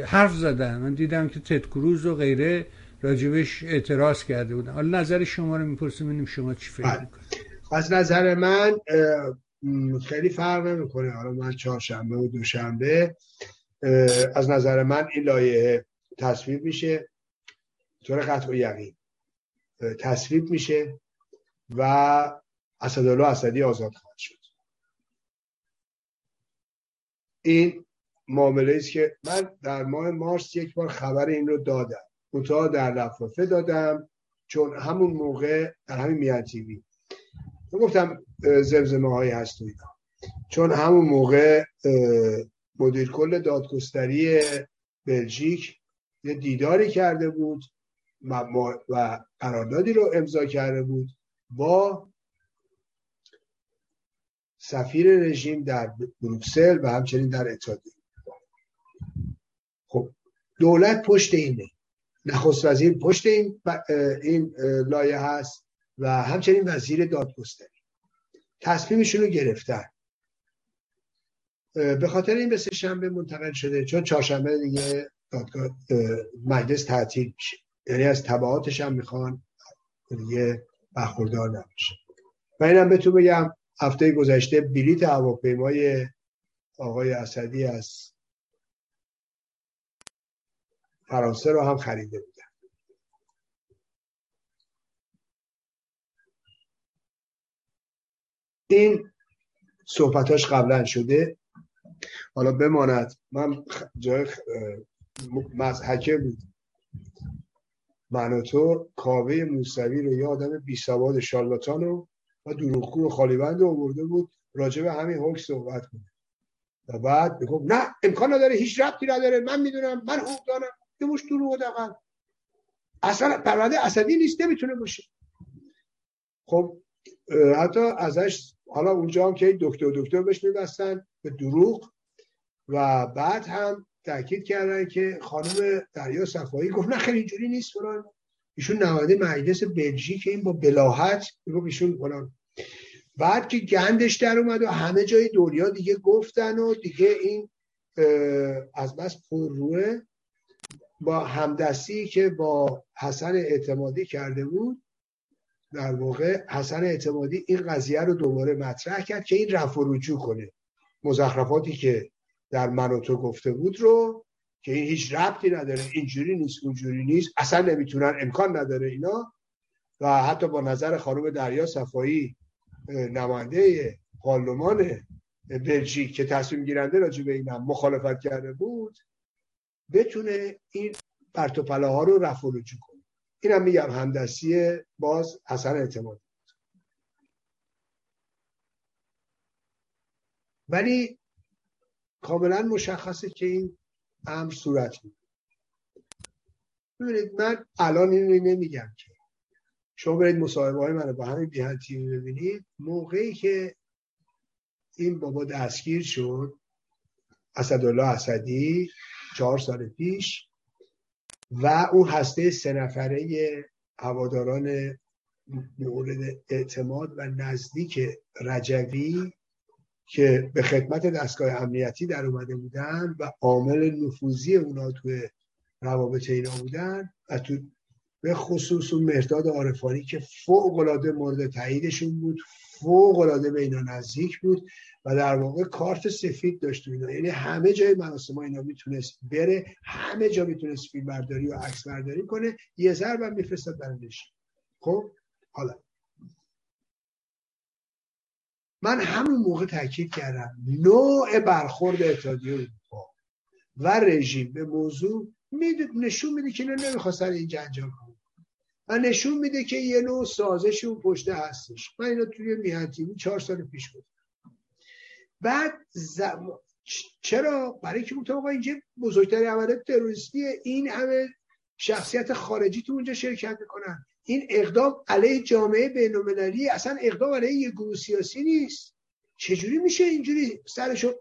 حرف زدن. من دیدم که تد کروز و غیره راجبش اعتراض کرده بودن. حالا نظر شما رو می‌پرسیم ببینیم شما چی فکر بله. می‌کنید. از نظر من خیلی فرق نمی‌کنه. حالا من چهارشنبه و دوشنبه از نظر من این لایه تصویب میشه. طور قطع و یقین. تصویب میشه و اسدالله اسدی آزاد خواهد شد. این معامله است که من در ماه مارس یک بار خبر این رو دادم. کوتاه در لفافه دادم چون همون موقع در همین میان تیوی گفتم زمزمه هایی هست چون همون موقع مدیر کل دادگستری بلژیک یه دیداری کرده بود و قراردادی رو امضا کرده بود با سفیر رژیم در بروکسل و همچنین در اتحادیه. خب دولت پشت اینه. نخست وزیر پشت این, این لایه هست و همچنین وزیر دادگستری. تصمیمشون رو گرفتن. به خاطر این به سه شنبه منتقل شده چون چهارشنبه دیگه دادگاه مجلس تعطیل یعنی از تبعاتش هم می‌خوان دیگه برخوردار نباشه. و اینم بهتون بگم هفته گذشته بلیت هواپیمای آقای اسدی از فرانسه رو هم خریده بودن. این صحبتاش قبلا شده. حالا بماند. من جای مزحکه بود. من و تو کاوه موسوی رو یه آدم بی سواد شارلاتان رو و دروغگو و خالیبند رو آورده بود. راجع به همین حکم صحبت کنه و بعد می‌گفت نه امکان نداره هیچ ربطی نداره. من می‌دونم من حقوق دارم. یه دروغ دقیقا اصلا پرونده اسدی نیست نمی‌تونه باشه. خب حتی ازش حالا اونجا هم که دکتر دکتر بهش میبستن به دروغ و بعد هم تاکید کردن که خانم دریا صفایی گفت نه خیلی اینجوری نیست فلان. ایشون نماینده مجلس بلژیک این با بلاحت می‌گفت ایشون فلان. بعد که گندش در اومد و همه جای دنیا دیگه گفتن و دیگه این از بس روه. با همدستی که با حسن اعتمادی کرده بود در واقع حسن اعتمادی این قضیه رو دوباره مطرح کرد که این رفع و رجوع کنه. مزخرفاتی که در من و تو گفته بود رو که این هیچ ربطی نداره. اینجوری نیست اونجوری نیست. اصلا نمی‌تونن امکان نداره اینا. و حتی با نظر خانم دریا صفایی نماینده پارلمان بلژیک که تصمیم گیرنده راجع به اینم مخالفت کرده بود بتونه این پرتوپله ها رو رفع رجوع کنه. اینم میگم همدستی باز حسن اعتماد. ولی کاملا مشخصه که این امر صورت میده ببینید من الان این نمیگم که. شما برید مصاحبه های من با همین بیهن تیمی ببینید. موقعی که این بابا دستگیر شد اسدالله اسدی چهار سال پیش و اون هسته سه نفره هواداران مورد اعتماد و نزدیک رجوی که به خدمت دستگاه امنیتی در اومده بودن و عامل نفوذی اونا توی روابط اینا بودن و تو به خصوص اون مرداد عارفانی که فوق العاده مورد تاییدشون بود فوق العاده به اینا نزدیک بود و در واقع کارت سفید داشت اینا. یعنی همه جای مراسم اینا می‌تونست بره همه جا می‌تونست فیلم برداری و عکس برداری کنه یه ضرب هم میفرستاد برندش خب؟ حالا من همون موقع تاکید کردم. نوع برخورد اتحادیه اروپا و رژیم به موضوع نشون میده که اینا نمی‌خواستن این جنجال کنن و نشون میده که یه نوع سازش اون پشته هستش. من اینا توی میهن چهار سال پیش بود. بعد چرا؟ برای که اون آقا اینجا بزرگترین عملیات تروریستی این همه شخصیت خارجی تو اونجا شرکت می‌کنن. این اقدام علیه جامعه بینالمللی اصلا اقدام علیه یه گروه سیاسی نیست. چجوری میشه اینجوری سرشو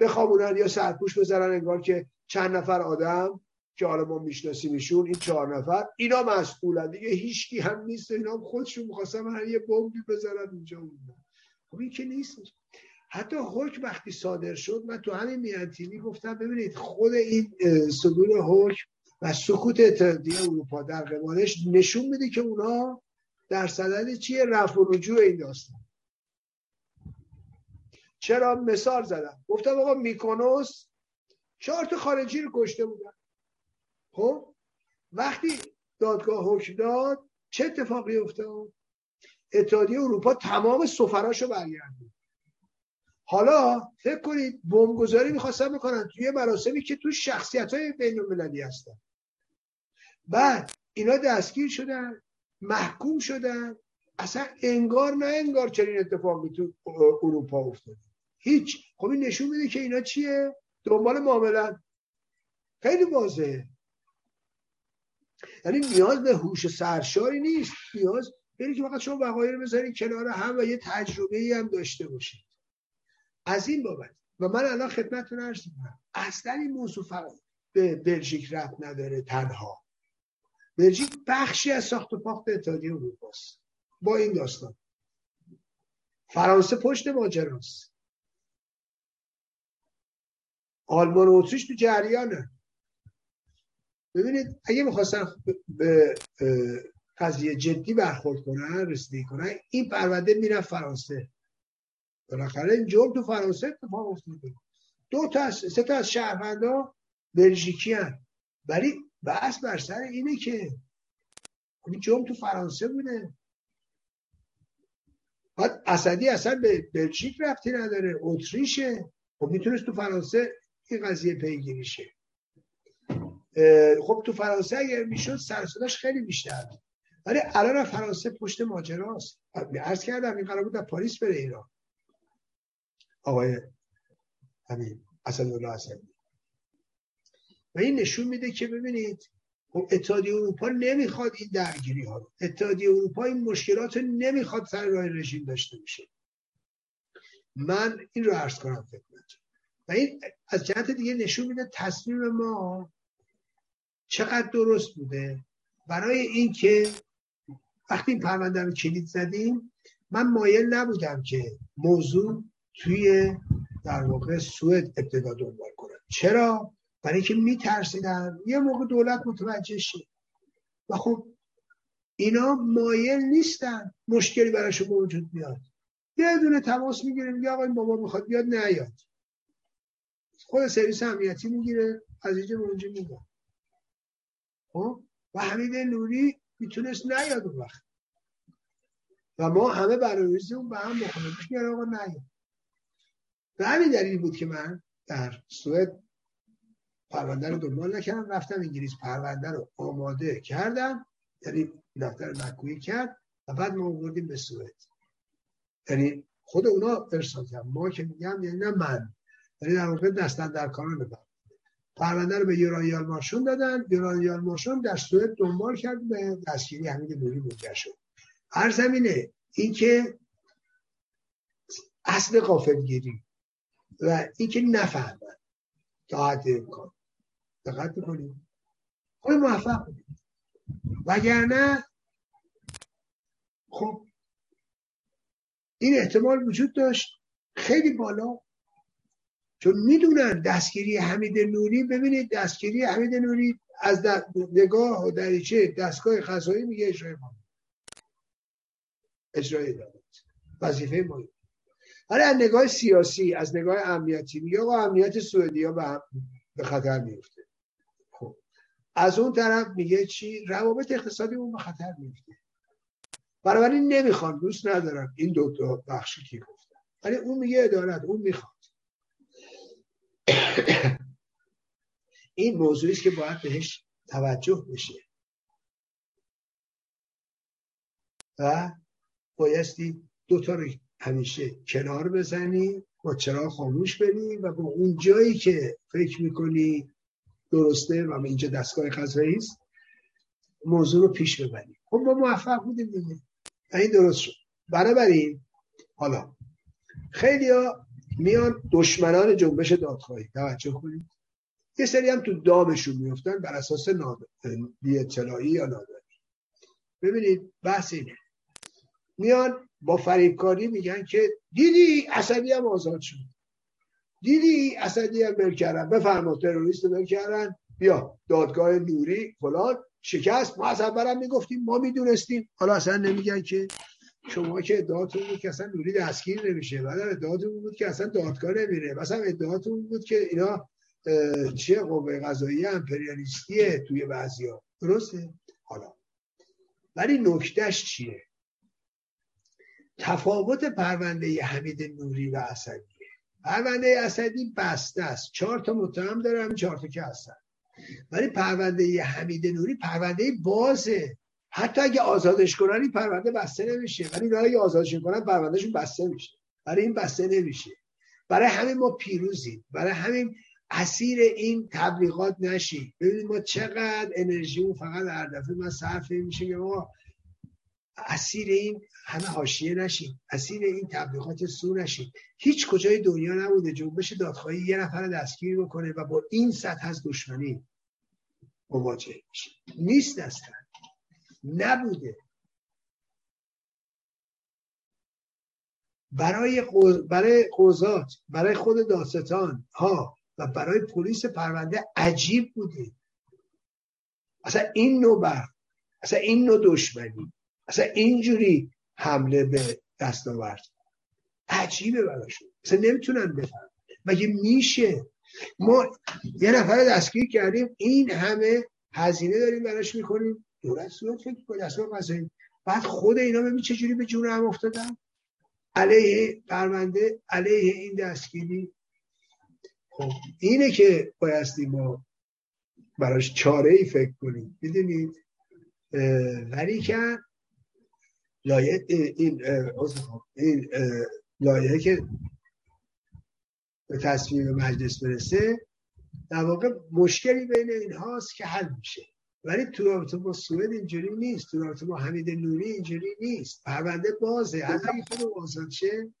بخوابونن یا سرپوش بذارن انگار که چند نفر آدم که حالا ما میشناسیمشون این چهار نفر اینا مسئولن. دیگه هیچکی هم نیست اینا هم خودشون می‌خواستن یه بمبی بذارن اونجا. خب این که نیست. حتی حکم وقتی صادر شد من تو همین میانتینی گفتم ببینید خود این صدور حکم و سکوت اتحادیه اروپا در قبالش نشون میده که اونا در صدد چیه رفع و رجوع این داستان. چرا مثال زدم؟ گفتم آقا میکونوس چهار تا خارجی رو کشته بودن. خب؟ وقتی دادگاه حکم داد چه اتفاقی افتاد؟ اتحادیه اروپا تمام سفراشو برگردید حالا فکر کنید بمبگذاری می‌خواستن بکنن توی مراسمی که تو شخصیت های بین المللی هستن. بعد اینا دستگیر شدن محکوم شدن اصلا انگار نه انگار چنین اتفاقی تو اروپا افتاده. هیچ. خب این نشون میده که اینا چیه؟ دنبال معاملن خیلی واضحه. یعنی نیاز به هوش سرشاری نیست. نیاز بری که فقط شما وقایع رو بذارید کنار هم و یه تجربه ای هم داشته باشید از این بابت. و من الان خدمتتون عرض می‌کنم. اصلا این موضوع فقط به بلژیک رفت نداره تنها. بلژیک بخشی از ساخت و پاخت اتحادیه اروپاست با این داستان. فرانسه پشت ماجراست آلمان و اتریش تو جریانه. ببینید اگه می‌خواستن به قضیه جدی برخورد کنن رسیدگی کنن این پرونده میرن فرانسه. بالاخره این جرم تو فرانسه اتفاق افتاده. دو تا از سه تا از شهروندا بلژیکی هن ولی بحث بر سر اینه که این جرم تو فرانسه بوده. بعد اسدی اصلا به بلژیک رفتی نداره اتریشه. خب می‌تونست تو فرانسه این قضیه پیگیری شه خب تو فرانسه اگر می‌شد سرسداش خیلی بیشتر ولی الان فرانسه پشت ماجراست. عرض کردم این قرار بود در پاریس بره ایران. آقای همین الله اسدی. و این نشون میده که ببینید خب اتحادیه اروپا نمی‌خواد این درگیری ها رو. اتحادیه اروپا این مشکلات رو نمی‌خواد سر راه رژیم داشته باشه. من این رو عرض کنم خدمت و این از جهت دیگه نشون میده تصمیم ما چقدر درست بوده. برای اینکه وقتی این پرونده رو کلید زدیم من مایل نبودم که موضوع توی در واقع سوئد ابتدا دنبال کنم. چرا؟ برای اینکه میترسیدن. یه موقع دولت متوجه شه و خب اینا مایل نیستن مشکلی براشون وجود بیاد. یه دونه تماس می‌گیره میگه آقا این بابا می‌خواد بیاد نیاد. خود سرویس امنیتی می‌گیره از اینجا اونجا میگه. خب؟ و حمید نوری می‌تونست نیاد اون وقت. و ما همه اون به هم مخالفش میگه آقا نیاد. به همین دلیل بود که من در سوئد پرونده رو دنبال نکردم. رفتم انگلیس پرونده رو آماده کردم. یعنی دفتر مکویی کرد و بعد ما آوردیم به سوئد. یعنی خود اونا ارسال کرد ما که میگم یعنی نه من. یعنی در واقع دستن در کانون ببر پرونده رو به یورانیال مارشون دادن. یورانیال مارشون در سوئد دنبال کرد به دستگیری حمید نوری منجر شد. هر زمینه اینکه اصل قافلگیری و اینکه نفهمن تا حد امکان. دقت می‌کنیم خود موفق بودیم وگرنه خب این احتمال وجود داشت. خیلی بالا. چون می‌دونن دستگیری حمید نوری ببینید دستگیری حمید نوری از نگاه و دریچه دستگاه خصایی میگه اجرای ما. اجرای دارد وظیفه ما. حالا از نگاه سیاسی از نگاه امنیتی میگه آقا امنیت ها به خطر میفته از اون طرف میگه چی؟ روابط اقتصادی اون به خطر میفته. بنابراین نمی‌خوان دوست ندارم این دو تا بخشی که گفتم ولی اون میگه ادارت اون می‌خواد. این موضوعی است که باید بهش توجه بشه. و بایستی دوتا رو همیشه کنار بزنی با چرا خاموش بریم و با اون جایی که فکر می‌کنی درسته و اینجا دستگاه قضایی است موضوع رو پیش ببریم. خب ما موفق بودیم دیگه. این درست شد. بنابراین حالا خیلی میان دشمنان جنبش دادخواهی. توجه کنید. یه سری هم تو دامشون میفتن بر اساس بی اطلاعی یا نادانی. ببینید بحث اینه. میان با فریبکاری میگن که دیدی اسدی هم آزاد شد. دیدی اسدی هم بر کردن؟ بفرما تروریست بر کردن؟ بیا دادگاه نوری فلان شکست. ما از اولم می‌گفتیم ما می‌دونستیم. حالا اصلا نمیگن که شما که ادعاتون بود که اصلا نوری دستگیر نمیشه. بعد ادعاتون بود که اصلا دادگاه نمیره. مثلا ادعاتون بود که اینا چیه قوه قضایی امپریالیستیه توی بعضیا. درسته؟ حالا. ولی نکتهش چیه؟ تفاوت پرونده حمید نوری و اسدیه پرونده اسدی بسته است. چهار تا متهم داره همین چهار تا که هستن. ولی پرونده حمید نوری پرونده بازه. حتی اگه آزادش کنن این پرونده بسته نمیشه. ولی اگه آزادش کنن پروندهشون بسته میشه. برای این بسته نمیشه. برای همین ما پیروزیم. برای همین اسیر این تبلیغات نشیم ببینید ما چقدر انرژی فقط هر دفعه من صرف میشه که ما اسیر این همه حاشیه نشیم اسیر این تبلیغات سو نشیم هیچ کجای دنیا نبوده جنبش دادخواهی یه نفر دستگیر بکنه و با این سطح از دشمنی مواجه میشه نیست اصلا. نبوده. برای برای قوزات برای خود داستان ها و برای پلیس پرونده عجیب بوده. اصلا این نوع بر اصلا این نوع دشمنی. اصلا اینجوری حمله به دستاورد. عجیبه براشون. اصلا نمی‌تونن بفهم مگه میشه؟ ما یه نفر دستگیر کردیم این همه هزینه داریم براش می‌کنیم. دولت صورت فکر کنید اصلا بعد خود اینا ببین چجوری به جون هم افتادن. علیه پرونده علیه این دستگیری. خب اینه که بایستی ما براش چاره ای فکر کنیم. می‌دونید؟ ولی که لایه این این لایه که به تصمیم مجلس برسه در واقع مشکلی بین اینهاست که حل میشه. ولی تو رابطه با سوئد اینجوری نیست تو رابطه با حمید نوری اینجوری نیست. پرونده بازه. حتی اگه خود آزاد شه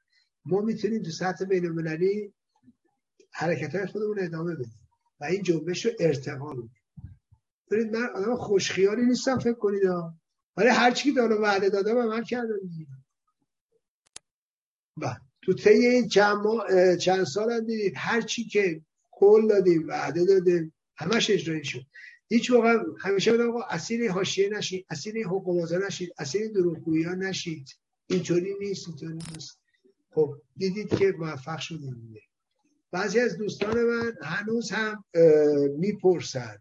ما می‌تونیم تو سطح بین المللی حرکت های خودمون ادامه بدیم و این جنبش رو ارتقا بدیم. ببینید من آدم خوشخیالی نیستم فکر کنید ولی هر چی که دارم وعده دادم عمل کردم و تو طی این چند, چند سال هم دیدید هر چی که قول دادیم وعده دادیم همش اجرایی شد. هیچ موقع همیشه بودم آقا اسیر حاشیه نشید اسیر حقوق نشید اسیر دروغگویی ها نشید اینطوری نیست اینطوری نیست. خب دیدید که موفق شدیم بعضی از دوستان من هنوز هم می‌پرسن.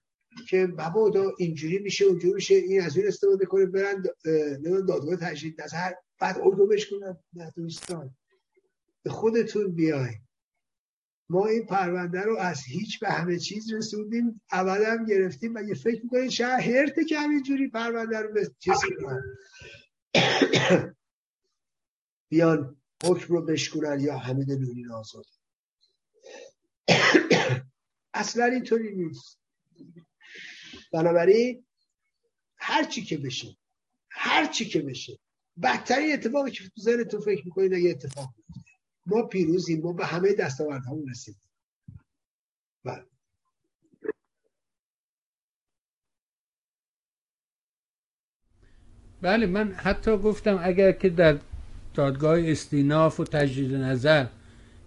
که بابا اینجوری میشه اونجوری میشه این از این استفاده کنه برن دادگاه تجدید نظر بعد اردو بشکنن نه دوستان. به خودتون بیاین. ما این پرونده رو از هیچ به همه چیز رسوندیم. اول هم گرفتیم مگه فکر می‌کنین شاید هرته که همینجوری پرونده رو به چیزی بیان حکم رو بشکنن یا حمید نوری آزاد اصلا اینطوری نیست. بنابراین هر چی که بشه هر چی که بشه بدترین اتفاقی که تو تو فکر می‌کنید اگه اتفاق ما پیروزیم ما به همه دستاوردهامون رسیدیم. بله. بله من حتی گفتم اگر که در دادگاه استیناف و تجدید نظر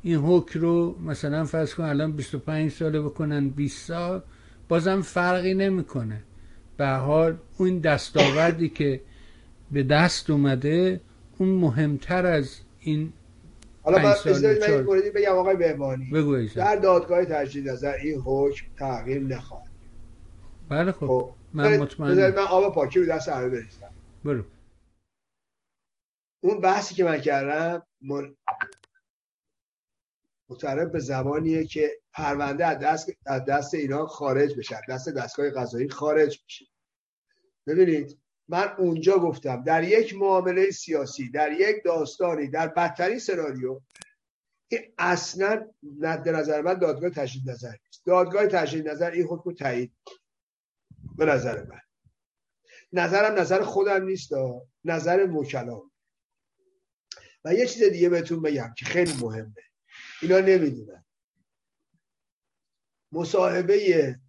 این حکم رو مثلا فرض کن الان 25 ساله بکنن 20 سال بازم فرقی نمی‌کنه. به حال اون دستاوردی که به دست اومده اون مهمتر از این حالا من من موردی بگم آقای بهبانی بگو در دادگاه تجدید نظر این حکم تغییر نخواهد بله خب, خب. من مطمئن من آب پاکی رو دست همه بریزم. برو. اون بحثی که من کردم متعرف به زمانیه که پرونده از دست, از دست اینا خارج بشه دست دستگاه قضایی خارج بشه. ببینید من اونجا گفتم در یک معامله سیاسی در یک داستانی در بدترین سناریو این اصلا در نظر من دادگاه تجدید نظر نیست. دادگاه تجدید نظر این حکم تایید به نظر من. نظرم نظر خودم نیست نظر وکلام. و یه چیز دیگه بهتون بگم که خیلی مهمه. اینا نمی‌دونن. مصاحبه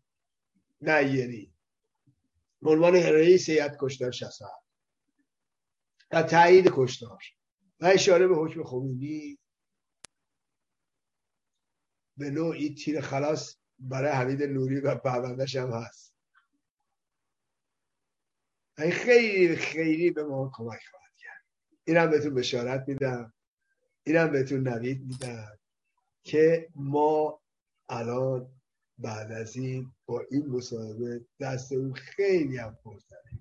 نیری عنوان رئیس هیئت کشتار 67 و تایید کشتار. و اشاره به حکم خمینی. به نوعی تیر خلاص برای حمید نوری و پروندهش هم هست. این خیلی خیلی به ما کمک خواهد کرد. اینم بهتون بشارت میدم. اینم بهتون نوید میدم. که ما الان بعد از این با این مصاحبه دست اون خیلی هم پرتره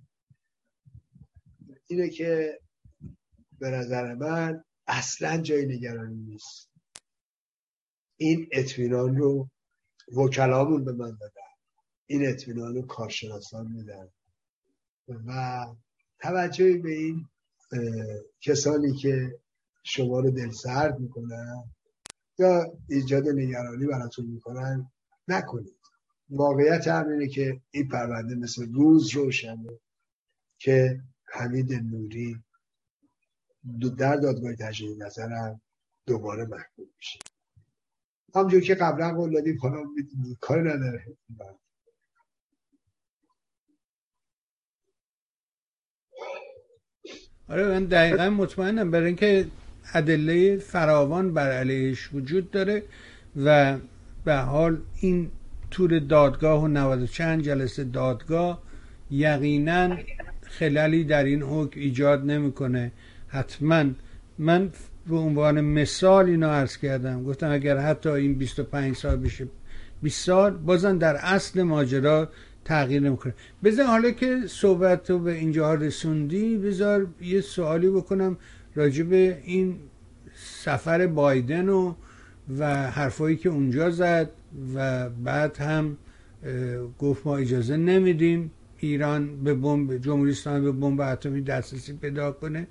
اینه که به نظر من اصلا جای نگرانی نیست. این اطمینان رو وکلامون به من دادن. این اطمینان رو کارشناسان میدن. و توجهی به این کسانی که شما رو دلسرد می‌کنن یا ایجاد نگرانی براتون می‌کنن؟ نکنید. واقعیت هم اینه که این پرونده مثل روز روشنه که حمید نوری در دادگاه تجدید نظرم دوباره محکوم میشه. همجور که قبلا قول دادیم حالا کاری نداره. آره من دقیقا مطمئنم. برای اینکه ادله فراوان بر علیهش وجود داره و به حال این تور دادگاه و 90 چند جلسه دادگاه یقینا خلالی در این حکم ایجاد نمی‌کنه. حتما من به عنوان مثال اینو عرض کردم. گفتم اگر حتی این 25 سال بشه 20 سال بازم در اصل ماجرا تغییر نمی‌کنه. بذار حالا که صحبت رو به اینجا رسوندی بذار یه سوالی بکنم. راجع به این سفر بایدن و و حرفایی که اونجا زد و بعد هم گفت ما اجازه نمیدیم ایران به بمب جمهوری اسلامی به بمب اتمی دسترسی پیدا کنه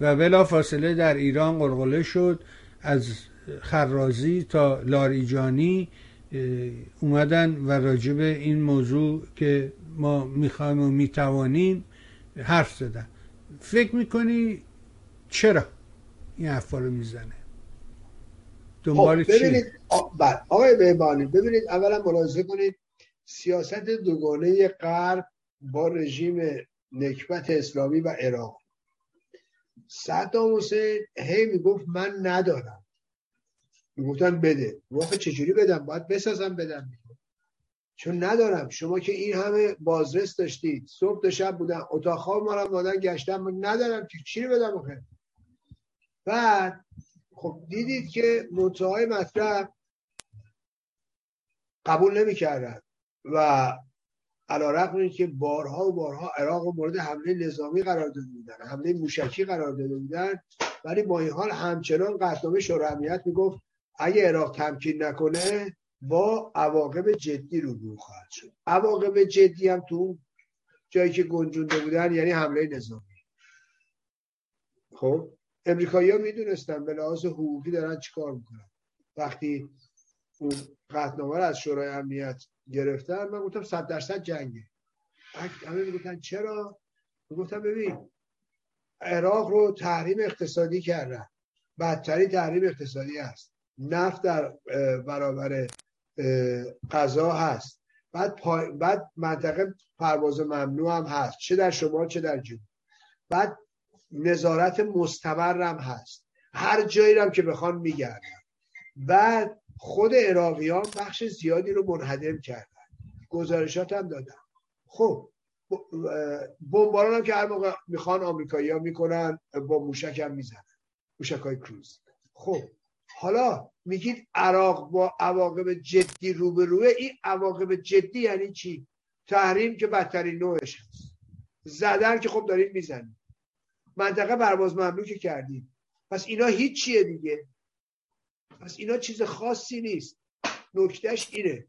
و بلا فاصله در ایران قلقله شد. از خرازی تا لاریجانی اومدن و راجب این موضوع که ما می‌خوایم و می‌توانیم حرف زدن. فکر می‌کنی چرا این حرفا رو می‌زنه؟ دنبال خب ببینید بله. آقای بهبانی ببینید اولا ملاحظه کنید سیاست دوگانه غرب با رژیم نکبت اسلامی و عراق. صدام حسین هی می‌گفت من ندارم. می‌گفتن بده. واقع چجوری بدم؟ باید بسازم بدم چون ندارم. شما که این همه بازرس داشتید صبح تا شب بودن اتاق خواب ما رو دادن گشتم ندارم که چی بدم آخه؟ بعد خب دیدید که منتهای مطلب قبول نمی‌کردن و علا رقم که بارها و بارها عراق مورد حمله نظامی قرار داده بودن حمله موشکی قرار داده بودن ولی با این حال همچنان قطنامه شورای امنیت می‌گفت اگه عراق تمکین نکنه با عواقب جدی رو خواهد شد. عواقب جدی هم تو جایی که گنجونده بودن یعنی حمله نظامی. خب؟ امریکایی ها می‌دونستن به لحاظ حقوقی دارن چیکار می‌کنن. وقتی اون قطنامه از شورای امنیت گرفتن من گفتم صد درصد جنگه. همه می‌گفتن چرا؟ گفتم ببین عراق رو تحریم اقتصادی کردن. بدتری تحریم اقتصادی هست. نفت در برابر غذا هست. بعد, بعد منطقه پرواز ممنوع هم هست. چه در شمال چه در جنوب. بعد نظارت مستمر هم هست. هر جایی هم که بخوان میگردن بعد خود عراقیان بخش زیادی رو منهدم کردن. گزارشات هم دادن خب بمباران هم که هر موقع می‌خوان آمریکایی ها می‌کنن با موشک هم می‌زنن. موشک های کروز. خب حالا میگید عراق با عواقب جدی روبروه. این عواقب جدی یعنی چی؟ تحریم که بدترین نوعش هست. زدن که خب دارید می‌زنید. منطقه پرواز ممنوع که کردیم. پس اینا هیچیه دیگه. پس اینا چیز خاصی نیست. نکتهش اینه.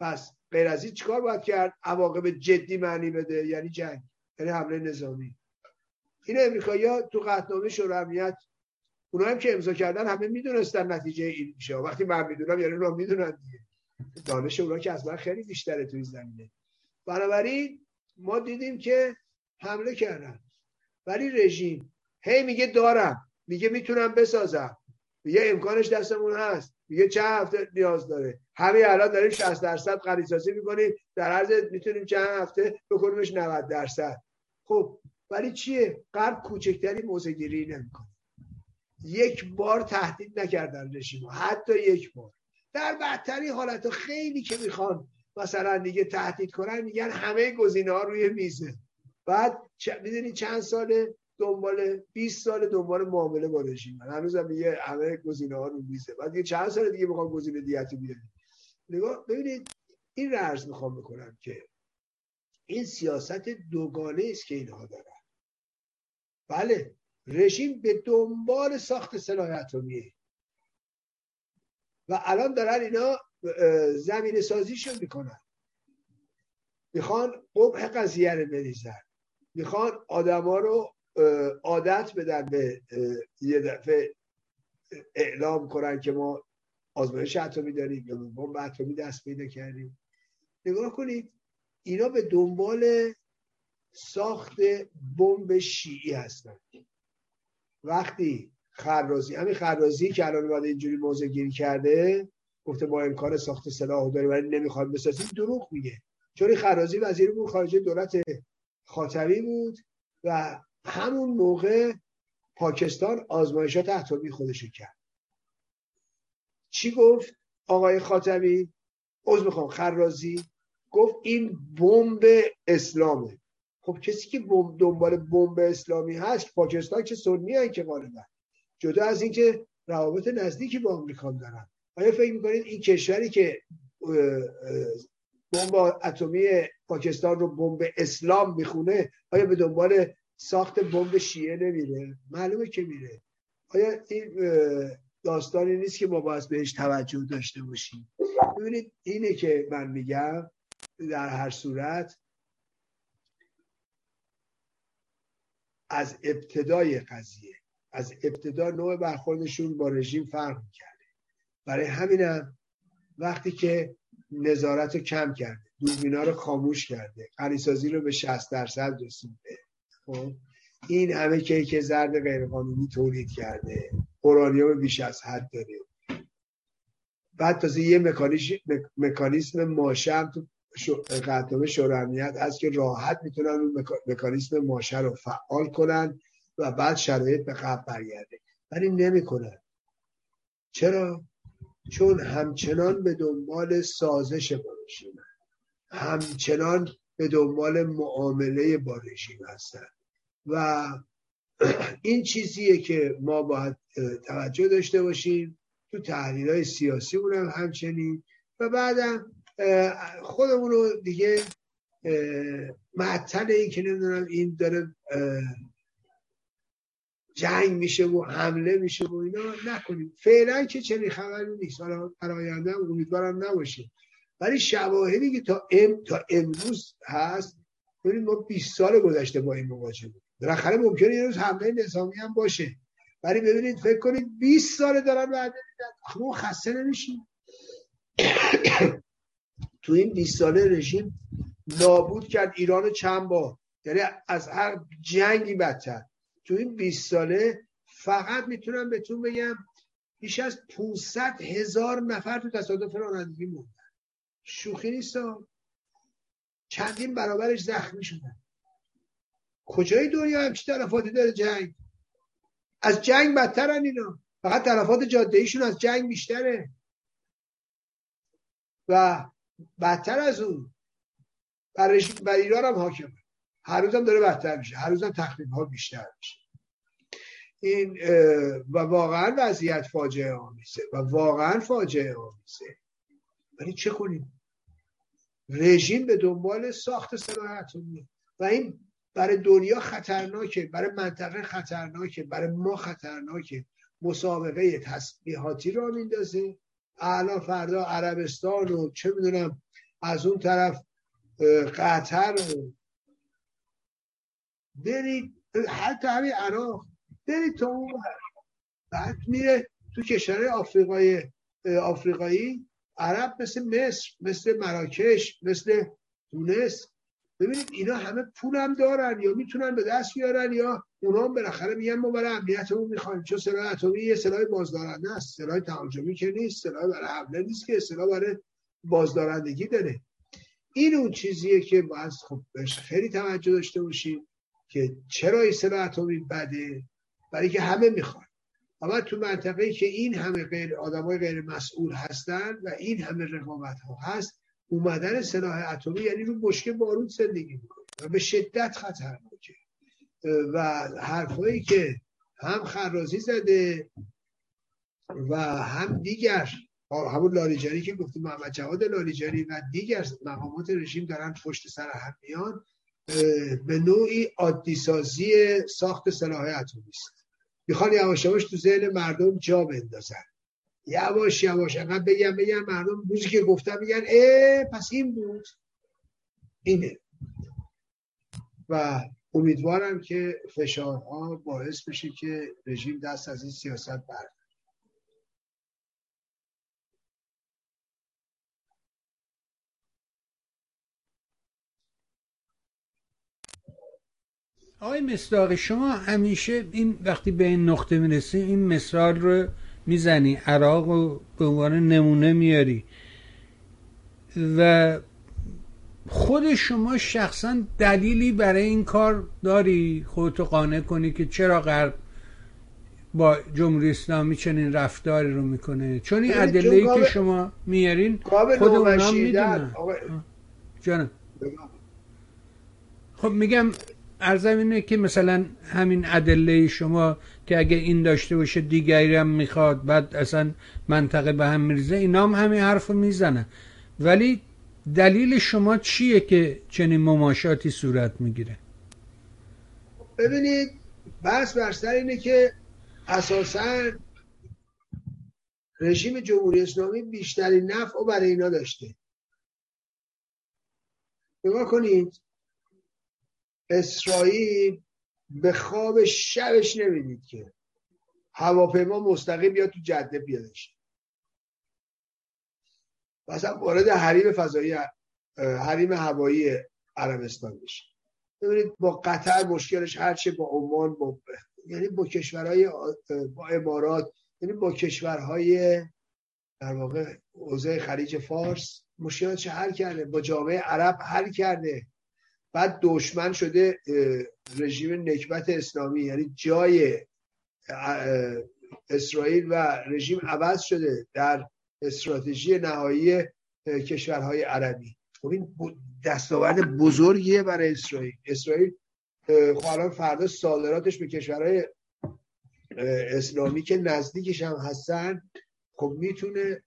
پس غیر از این چیکار باید کرد؟ عواقب جدی معنی بده یعنی جنگ یعنی حمله نظامی. این امریکایی تو قطنامه شورای امنیت اونا هم که امضا کردن همه می‌دونستن نتیجه این میشه. وقتی من می‌دونم یعنی اونا می‌دونن دیگه. دانش اونا که از من خیلی بیشتره توی زمینه. بنابراین ما دیدیم که حمله کردن. ولی رژیم هی میگه دارم. میگه می‌تونم بسازم. میگه امکانش دستمون هست. میگه چند هفته نیاز داره. همین الان داریم 60 درصد خریدسازی می‌کنیم. در عرض می‌تونیم چند هفته بکنیمش 90 درصد. خب ولی چیه؟ غرب کوچکتری موزه گیری نمی‌کنه. یک بار تهدید نکردن رژیم. حتی یک بار. در بدترین حالت خیلی که می‌خوان مثلا دیگه تهدید کنن میگن همه گزینه ها روی میزه. بعد می‌دونی چند ساله دنبال 20 سال دنبال معامله با رژیم. هنوز هم میگه همه گزینه ها رو میزه. بعد یه چند سال دیگه می‌خوام گزینه دیتی بیاریم نگاه ببینید این ررز می‌خوام بکنم که این سیاست دوگانه است که اینها دارن. بله رژیم به دنبال ساخت سلاح اتمیه. و الان دارن اینا زمین سازیشون می‌کنن. می‌خوان قبح قضیه رو بریزن. می‌خوان آدما رو عادت بدن به یه دفعه اعلام کنن که ما آزمایش اتمی داریم یا بمب اتمی دست پیدا کردیم. نگاه کنید اینا به دنبال ساخت بمب شیعی هستن. وقتی خرازی همین خرازی که الان اومده اینجوری موضع گیری کرده گفته با امکان ساخت سلاح داریم ولی نمی‌خواد بسازیم دروغ میگه. چون خرازی وزیر امور خارجه دولت خاتمی بود و همون موقع پاکستان آزمایشات اتمی خودش کرد. چی گفت آقای خاتمی عوض می‌خوام خرازی. گفت این بمب اسلامه. خب کسی که دنبال بمب اسلامی هست پاکستان که سنی که غالبا. جدا از اینکه روابط نزدیکی با آمریکا دارن. آیا فکر می‌کنید این کشوری که بمب اتمی پاکستان رو بمب اسلام می‌خونه آیا به دنبال ساخت بمب شیعه نمیره؟ معلومه که میره. آیا این داستانی نیست که ما باید بهش توجه داشته باشیم؟ ببینید اینه که من میگم در هر صورت از ابتدای قضیه از ابتدا نوع برخوردشون با رژیم فرق کرده برای همینم وقتی که نظارت رو کم کرده. دوربینا رو خاموش کرده. غنیسازی رو به 60 درصد رسونده. خب؟ این همه کیک زرد غیرقانونی تولید کرده. اورانیوم بیش از حد داره. بعد تازه یه مکانیسم ماشه هم تو قطعه شورای امنیت هست که راحت می‌تونن اون مکانیسم ماشه رو فعال کنن و بعد شرایط به قبل برگرده. ولی نمی‌کنن. چرا؟ چون همچنان به دنبال سازش با رژیم همچنان به دنبال معامله با رژیم هستن و این چیزیه که ما باید توجه داشته باشیم. تو تحلیل های سیاسی هم همچنین. و بعدم خودمون رو دیگه معطل این که نمی‌دونم این داره جنگ میشه و حمله میشه و اینا نکنیم. فعلا که چنین خبری نیست. حالا آینده امیدوارم نباشه ولی شواهدی که تا ام تا امروز هست ببینید ما 20 سال گذشته با این مواجه بود بالاخره ممکنه یه روز حمله نظامی هم باشه. ولی ببینید فکر کنید 20 سال دارن میدن. ما خسته نمیشیم. تو این 20 ساله رژیم نابود کرد ایران چند بار. یعنی از هر جنگی بدتر. تو این 20 ساله فقط می‌تونم بهتون بگم بیش از 500 هزار نفر تو تصادف رانندگی موندن. شوخی نیست چندین برابرش زخمی شدن. کجای دنیا همچی تلفاتی داره جنگ؟ از جنگ بدترن اینا. فقط تلفات جاده ایشون از جنگ بیشتره. و بدتر از اون. بر, بر ایران هم حاکمه. هر روزم داره بدتر میشه هر روزم تخریب ها بیشتر میشه. این و واقعا وضعیت فاجعه آمیزه و واقعا فاجعه آمیزه ولی چه کنیم؟ رژیم به دنبال ساخت سلاح اتمی و این برای دنیا خطرناکه برای منطقه خطرناکه برای ما خطرناکه. مسابقه تسلیحاتی را میندازه. الان فردا عربستان و چه می‌دونم از اون طرف قطر و برید حتی همین عراق. برید تا اون بعد میره تو کشور آفریقای آفریقایی. عرب مثل مصر مثل مراکش مثل تونس. ببینید اینا همه پول هم دارن یا می‌تونن به دست بیارن یا اونا هم بالاخره میگن ما برای امنیتمون می‌خوایم. چون سلاح اتمی یه سلاح بازدارنده است. سلاح تهاجمی که نیست سلاح برای حمله نیست که سلاح برای بازدارندگی داره. این اون چیزیه که باید خب خیلی توجه داشته باشیم. که چرا این سلاح اتمی بده؟ برای که همه می‌خوان. اما تو منطقه که این همه غیر آدمای غیر مسئول هستن و این همه رقابت ها هست اومدن سلاح اتمی یعنی رو بشکه بارود زندگی می‌کنه و به شدت خطرناکه و حرفایی که هم خرازی زده و هم دیگر همون لاریجانی که گفتیم محمد جواد لاریجانی و دیگر مقامات رژیم دارن پشت سر هم میان. به نوعی عادی سازی ساخت سلاح اتمی است می‌خوان یواش یواش تو ذهن مردم جا بندازن. یواش یواش انقدر بگم بگم مردم روزی که گفتم میگن اه پس این بود. اینه. و امیدوارم که فشارها باعث بشه که رژیم دست از این سیاست برد آقای مصداق شما همیشه این وقتی به این نقطه می‌رسی این مثال رو می‌زنی عراق رو به عنوان نمونه میاری. و خود شما شخصا دلیلی برای این کار داری؟ خودتو قانع کنی که چرا غرب با جمهوری اسلامی چنین رفتاری رو می‌کنه؟ چون این ادله که شما میارین خود اونا می‌دونن. جانم. خب میگم ارزم اینه که مثلا همین ادله شما که اگه این داشته باشه دیگری هم می‌خواد بعد اصلا منطقه به هم میریزه اینا هم همین حرف می‌زنه ولی دلیل شما چیه که چنین مماشاتی صورت می‌گیره؟ ببینید بحث بر اینه که اساسا رژیم جمهوری اسلامی بیشترین نفع برای اینا داشته. نگاه کنید اسرائیل به خواب شبش نمی‌دید که. هواپیما مستقیم بیاد تو جده بیادش. مثلا وارد حریم فضایی حریم هوایی عربستان بشه. ببینید با قطر مشکلش هرچه با عمان با یعنی با کشورهای با امارات یعنی با کشورهای در واقع حوزه خلیج فارس مشکلاتش حل کرده؟ با جامعه عرب حل کرده. بعد دشمن شده رژیم نکبت اسلامی یعنی جای اسرائیل و رژیم عوض شده در استراتژی نهایی کشورهای عربی. خب این دستاورد بزرگیه برای اسرائیل. اسرائیل خب فردا صادراتش به کشورهای اسلامی که نزدیکش هم هستن خب می‌تونه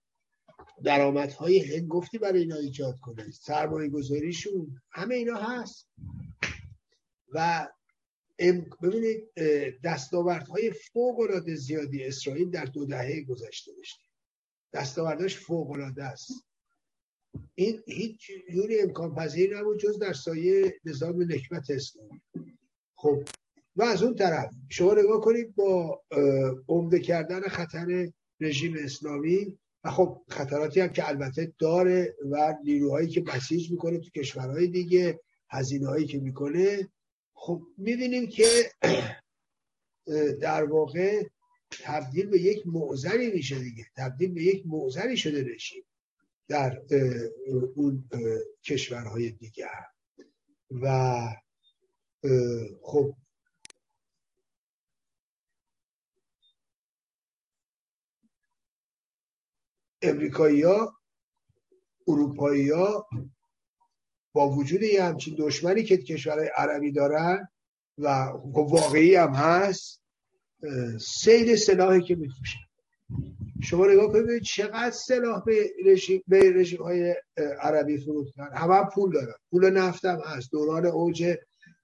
درآمدهای هنگفتی برای اینا ایجاد کنه. سرمایه گذاریشون همه اینا هست. و ببینید دستاوردهای فوق العاده زیادی اسرائیل در دو دهه گذشته داشته. دستاوردش فوق العاده است. این هیچ جوری امکان پذیر نبود جز در سایه نظام نکبت اسلامی. خب و از اون طرف شما نگاه کنید با عمده کردن خطر رژیم اسلامی و خب خطراتی هم که البته داره و نیروهایی که بسیج می‌کنه تو کشورهای دیگه هزینه هایی که می‌کنه. خب می‌بینیم که در واقع تبدیل به یک معذری میشه دیگه. تبدیل به یک معذری شده رژیم در اون کشورهای دیگه. و خب امریکایی ها اروپایی ها با وجود یه همچین دشمنی که کشورهای عربی دارن و خب واقعی هم هست سیل سلاحی که میفروشن. شما نگاه کنید چقدر سلاح به رژیم, به رژیم های عربی فروختن همه هم پول دارن. پول نفت هم هست. دوران اوج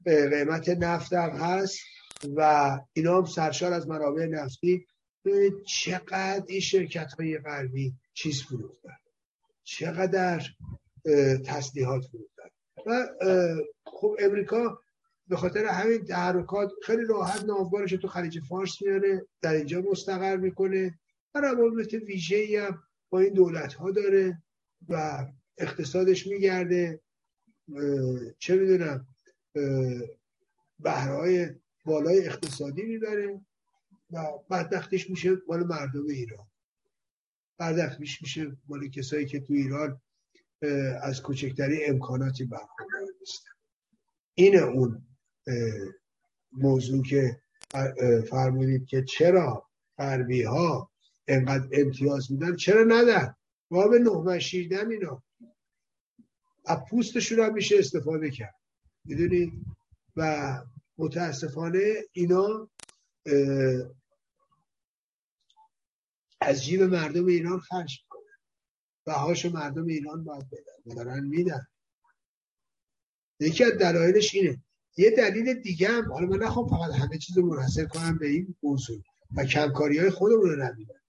قیمت نفت هم هست و اینا هم سرشار از منابع نفتی. چقدر این شرکت های غربی چیز فروختن. چقدر تسلیحات فروختن. و خب امریکا به خاطر همین تحرکات خیلی راحت ناوبارش تو خلیج فارس میاره در اینجا مستقر می‌کنه. و روابط ویژه هم با این دولت ها داره و اقتصادش میگرده. چه می‌دونم بهرهای بالای اقتصادی می‌بره و بدبختیش میشه مال مردم ایران. بدبختیش میشه مال کسایی که تو ایران از کوچکتری امکاناتی برخوردار نیستن. این اون موضوع که فرمودید که چرا غربی ها انقدر امتیاز میدن؟ چرا ندن؟ ما به نه شیردن اینا. از پوستشون هم میشه استفاده کرد. می‌دونید؟ و متاسفانه اینا از جیب مردم ایران خرج می‌کنن. بهاش مردم ایران باید بدن. دارن میدن. یکی از دلایلش اینه. یه دلیل دیگه هم حالا من نخوام فقط همه چیز رو منحصر کنم به این موضوع و کمکاری های خودمون رو نبینم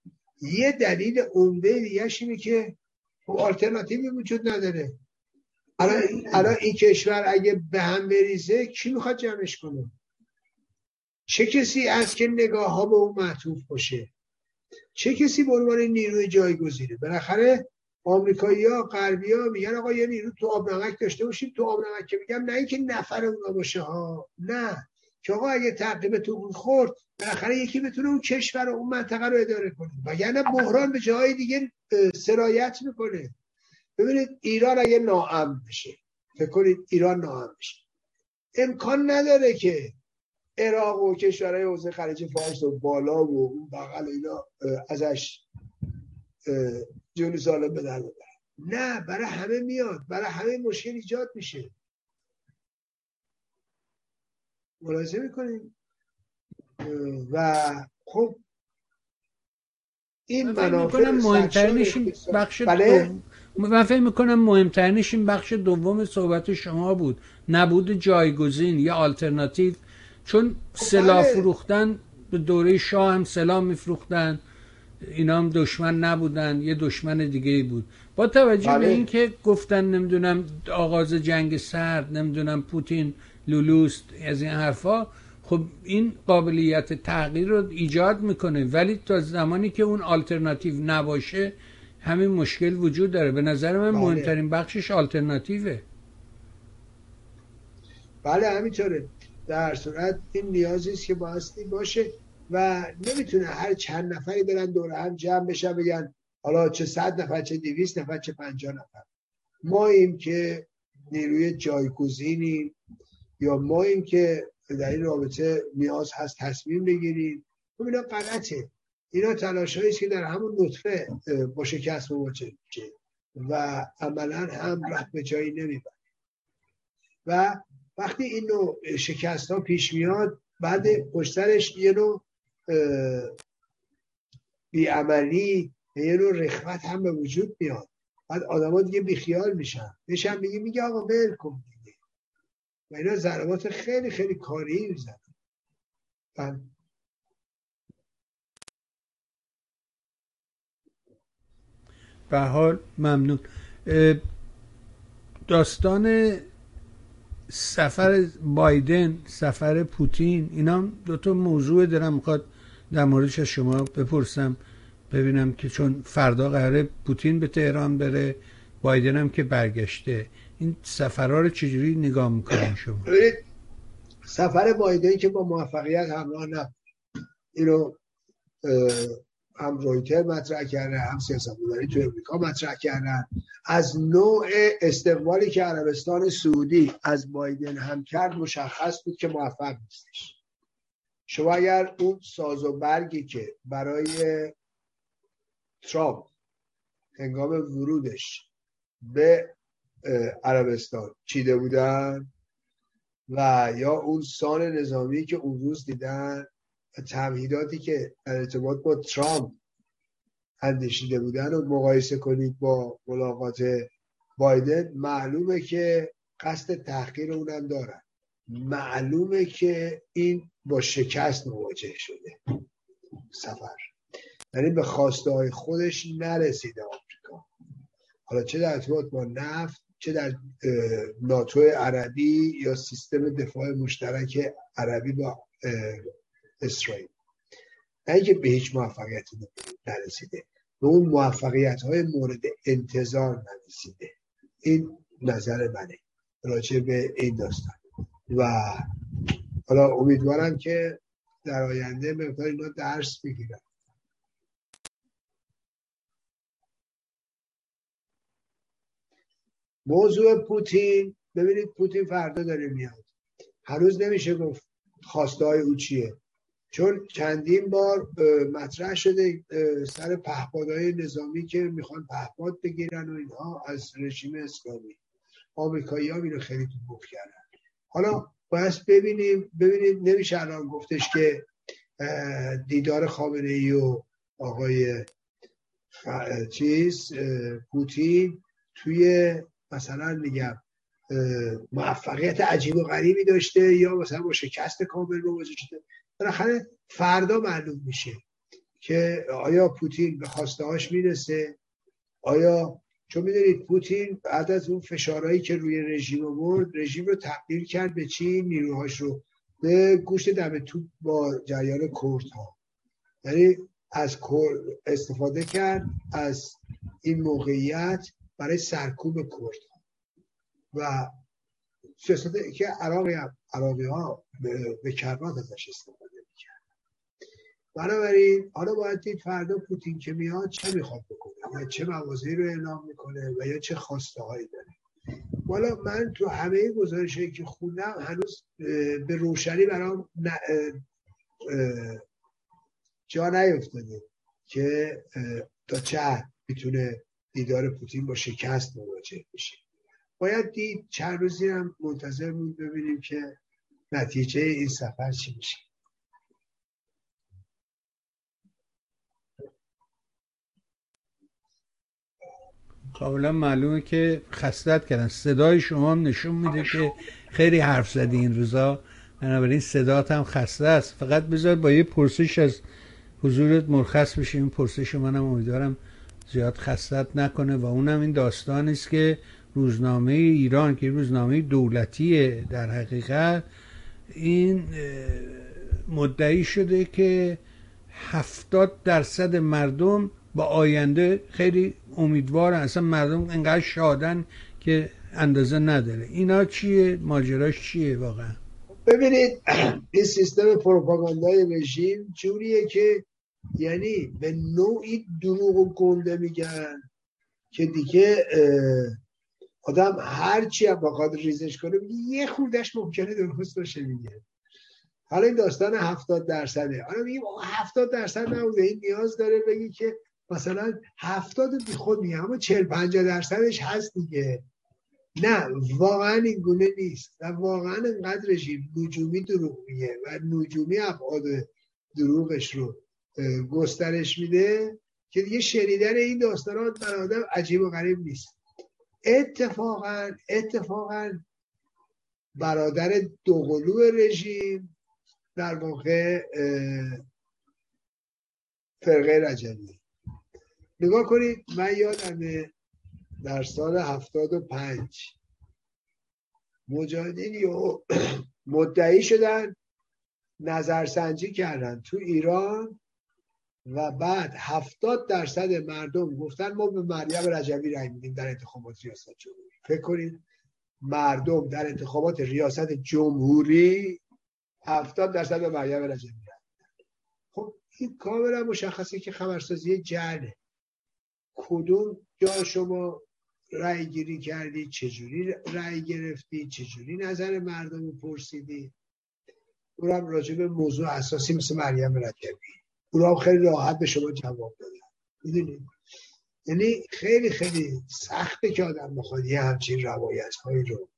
یه دلیل عمده دیگه اینه که خب آلترناتیوی وجود نداره. الان این کشور اگه به هم بریزه کی می‌خواد جمعش کنه؟ چه کسی از که نگاه ها به اون معطوف باشه؟ چه کسی به عنوان نیروی جایگزینه؟ بالاخره آمریکایی ها غربی ها میگن آقا یه نیرو تو آب نمک داشته باشیم تو آب نمک که میگم نه اینکه نفر اونا باشه ها نه. که آقا اگه تعقیب تو اون خورد بالاخره یکی بتونه اون کشور و اون منطقه رو اداره کنه. وگرنه بحران به جاهای دیگه سرایت می‌کنه. ببینید ایران اگه ناامن بشه فکر کنید ایران ناامن بشه. امکان نداره که عراق و کشورهای حوزه خلیج فارس و بالا و اون بغل اینا ازش جون سالم به در نه برای همه میاد. برای همه مشکل ایجاد میشه. ملاحظه می‌کنیم و خب این منافع مهمترینش این بخش بله؟ من فکر می‌کنم مهمترینش این بخش دوم صحبت شما بود. نبود جایگزین یا آلترناتیو چون سلاح بله. فروختن به دوره شاه هم سلاح میفروختن اینا هم دشمن نبودن یه دشمن دیگه ای بود با توجه بله. به اینکه گفتن نمی‌دونم آغاز جنگ سرد نمی‌دونم پوتین لولوست از این حرفا خب این قابلیت تغییر رو ایجاد می‌کنه ولی تا زمانی که اون آلترناتیو نباشه همین مشکل وجود داره به نظر من بله. مهمترین بخشش آلترناتیوه بله همینطوره در صورت این نیازی است که بایستی باشه و نمی‌تونه هر چند نفری برن دور هم جمع بشن بگن حالا چه صد نفر چه دویست نفر چه پنجاه نفر. ما این که نیروی جایگزینیم یا ما این که در این رابطه نیاز هست تصمیم بگیریم. خب اینا غلطه. اینا تلاش که در همون نطفه با شکست مواجه و عملا هم رفت به جایی نمی‌بره. و وقتی این نوع شکست ها پیش میاد بعد پشترش یه نوع بیعملی یه نوع رخوت هم به وجود میاد. بعد آدما دیگه بیخیال میشن. بشن میگه میگه آقا ول کن دیگه. و اینا ضربات خیلی خیلی کاری می‌زنن بله. به حال ممنون. داستان سفر بایدن سفر پوتین اینا دو تا موضوع دارم. می‌خواد در موردش از شما بپرسم ببینم که چون فردا قراره پوتین به تهران بره بایدن هم که برگشته. این سفرها رو چجوری نگاه می‌کنین شما؟ سفر بایدن که با موفقیت همراه نه اینو هم رویتر مطرح کرده هم سیاست تو امریکا مطرح کردن. از نوع استقبالی که عربستان سعودی از بایدن هم کرد مشخص بود که موفق نیستش. شما اگر اون ساز و برگی که برای ترامپ هنگام ورودش به عربستان چیده بودن و یا اون سان نظامی که اون روز دیدن تمهیداتی که در ارتباط با ترامپ اندیشیده بودن و مقایسه کنید با ملاقات بایدن معلومه که قصد تحقیر اونم دارن. معلومه که این با شکست مواجه شده. سفر. یعنی به خواسته های خودش نرسیده آمریکا. حالا چه در ارتباط با نفت چه در ناتو عربی یا سیستم دفاع مشترک عربی با اسرائیل. نه اینکه به هیچ موفقیتی نرسیده. به اون موفقیت های مورد انتظار نرسیده. این نظر منه. راجع به این داستان. و حالا امیدوارم که در آینده مقدار اینا درس بگیرن. موضوع پوتین. ببینید پوتین فردا داره میاد. هنوز نمیشه گفت خواسته های او چیه. چون چندین بار مطرح شده سر پهپادهای نظامی که می‌خوان پهپاد بگیرن و اینها از رژیم اسلامی. آمریکایی ها اینو خیلی تو کردن. حالا باید ببینیم ببینید نمیشه الان گفتش که دیدار خامنه ای و آقای چیز پوتین توی مثلا میگم موفقیت عجیب و غریبی داشته یا مثلا با شکست کامل مواجه شده. بالاخره فردا معلوم میشه که آیا پوتین به خواسته هاش می‌رسه؟ آیا چون می‌دونید پوتین بعد از اون فشارهایی که روی رژیم آورد رژیم رو تبدیل کرد به چی؟ نیروهاش رو به گوشت دم توپ با جریان کرد ها یعنی از استفاده کرد از این موقعیت برای سرکوب کرد و سیاست که عراقی عراقی ها به, کربات ازش استفاده بنابراین حالا باید دید فردا پوتین که میاد چه می‌خواد بکنه و چه موازی رو اعلام می‌کنه و یا چه خواسته هایی داره. والا من تو همه گزارش که خوندم هنوز به روشنی برام جا نیفتاده که تا چه می‌تونه دیدار پوتین با شکست مواجه بشه. باید دید چند روزی هم منتظر بود ببینیم که نتیجه این سفر چی میشه. کاملا معلومه که خستت کردن. صدای شما هم نشون میده که خیلی حرف زدی این روزا. بنابراین صدات هم خسته است. فقط بذار با یه پرسش از حضورت مرخص بشیم. این پرسش منم امیدوارم زیاد خستت نکنه و اونم این داستان است که روزنامه ایران که روزنامه دولتیه در حقیقت این مدعی شده که هفتاد درصد مردم با آینده خیلی امیدوارن. اصلا مردم انقدر شادن که اندازه نداره. اینا چیه؟ ماجراش چیه واقعا؟ ببینید این سیستم پروپاگاندای رژیم جوریه که یعنی به نوعی دروغ و گنده میگن که دیگه آدم هرچی هم بخواد ریزش کنه یه خوردش ممکنه درست باشه میگه حالا این داستان هفتاد درصده. حالا میگیم هفتاد درصد نبوده. این نیاز داره بگی که مثلا هفتاد بی خود میگه اما چل پنجا درصدش هست دیگه. نه واقعا این گونه نیست. و واقعا انقدر رژیم نجومی دروغ میگه و نجومی ابعاد دروغش رو گسترش میده که دیگه شنیدن این داستانات بر آدم عجیب و غریب نیست. اتفاقا اتفاقا برادر دوقلو رژیم در واقع فرقه رجبی. نگاه کنید من یادمه در سال هفتاد و پنج مجاهدین مدعی شدن نظرسنجی کردن تو ایران و بعد هفتاد درصد مردم گفتن ما به مریم رجبی رای میدیم در انتخابات ریاست جمهوری. فکر کنید مردم در انتخابات ریاست جمهوری هفتاد درصد به مریم رجبی رای خب این کاملا مشخصه که خبرسازی جهله. کدوم جا شما رأی گیری کردی؟ چجوری رأی گرفتی؟ چجوری نظر مردم پرسیدی؟ اونم راجع به موضوع اساسی مثل مریم رجبی اونا خیلی راحت به شما جواب دادن. می‌دونید یعنی خیلی خیلی سخته که آدم بخواد یه همچین روایت هایی رو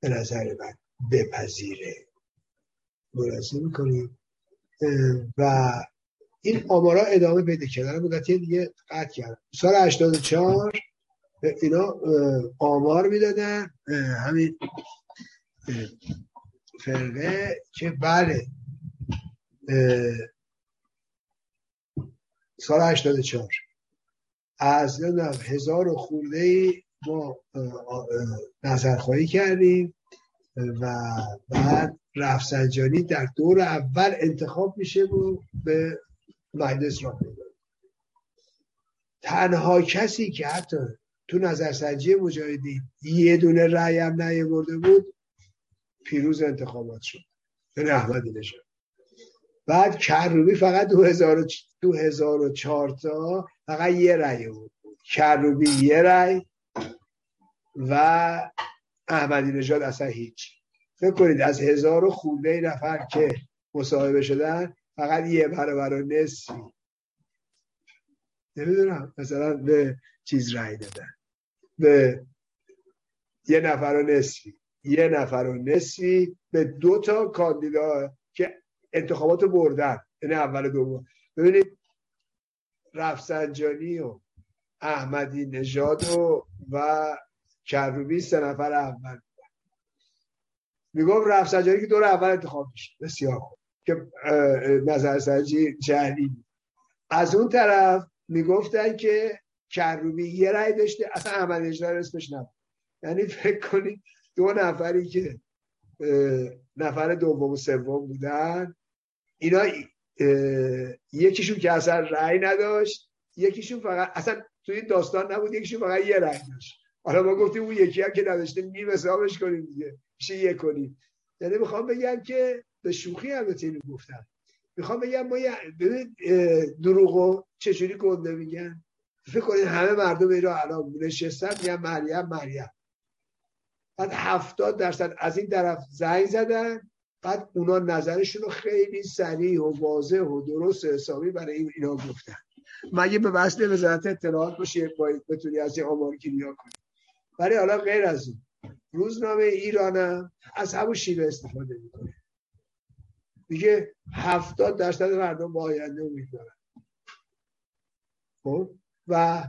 به نظر من بپذیره. ملاحظه می‌کنیم و این آمارا ادامه پیدا کردن مدتی دیگه قطع کردن سال 84 اینا آمار می‌دادن. همین فرقه که بله سال 84 از نمی‌دونم هزار و خورده ای ما نظرخواهی کردیم و بعد رفسنجانی در دور اول انتخاب میشه و به مجلس را می‌داد تنها کسی که حتی تو نظرسنجی مجاهدین یه دونه رأی هم نیاورده بود پیروز انتخابات شد. به احمدی نژاد. بعد کروبی فقط دو هزار, دو هزار و تا فقط یه رأی بود کروبی یه رأی و احمدی نژاد اصلا هیچ. فکر کنید از هزار و خورده نفر که مصاحبه شدن فقط یه برابر و نصفی نمی‌دونم. مثلا به چیز رأی دادن. به یه نفر و نصفی. یه نفر و نصفی. به دو تا کاندیدا که انتخابات بردن. یعنی اول دوم. ببینید رفسنجانی و احمدی نژاد و و کروبی سه نفر اول میگم رفسنجانی که دور اول انتخاب میشه بسیار خوب. که نظرسنجی جهلی از اون طرف می‌گفتن که کروبی یه رای داشته اصلا احمدی نژاد اسمش نبود. یعنی فکر کنید دو نفری که نفر دوم و سوم بودن اینا یکیشون که اصلا رأی نداشت یکیشون فقط اصلا توی داستان نبود یکیشون فقط یه رأی داشت. حالا ما گفتیم اون یکی هم که نداشته نیم حسابش کنیم دیگه. میشه یه کنیم یعنی می‌خوام بگم که به شوخی البته اینو گفتم می‌خوام بگم ما ببین دروغو چجوری گنده میگن؟ فکر کنید همه مردم ایران الان نشستن میگن مریم مریم. بعد هفتاد درصد از این طرف زنگ زدن بعد اونا نظرشون رو خیلی سریع و واضح و درست حسابی برای اینا گفتن. مگه به وصل وزارت اطلاعات باشه باید بتونی از این آمار نیا کنی. برای حالا غیر از این روزنامه ایرانم از همون شیوه استفاده می‌کنه. میگه هفتاد درصد مردم با آینده امید دارن. خب؟ و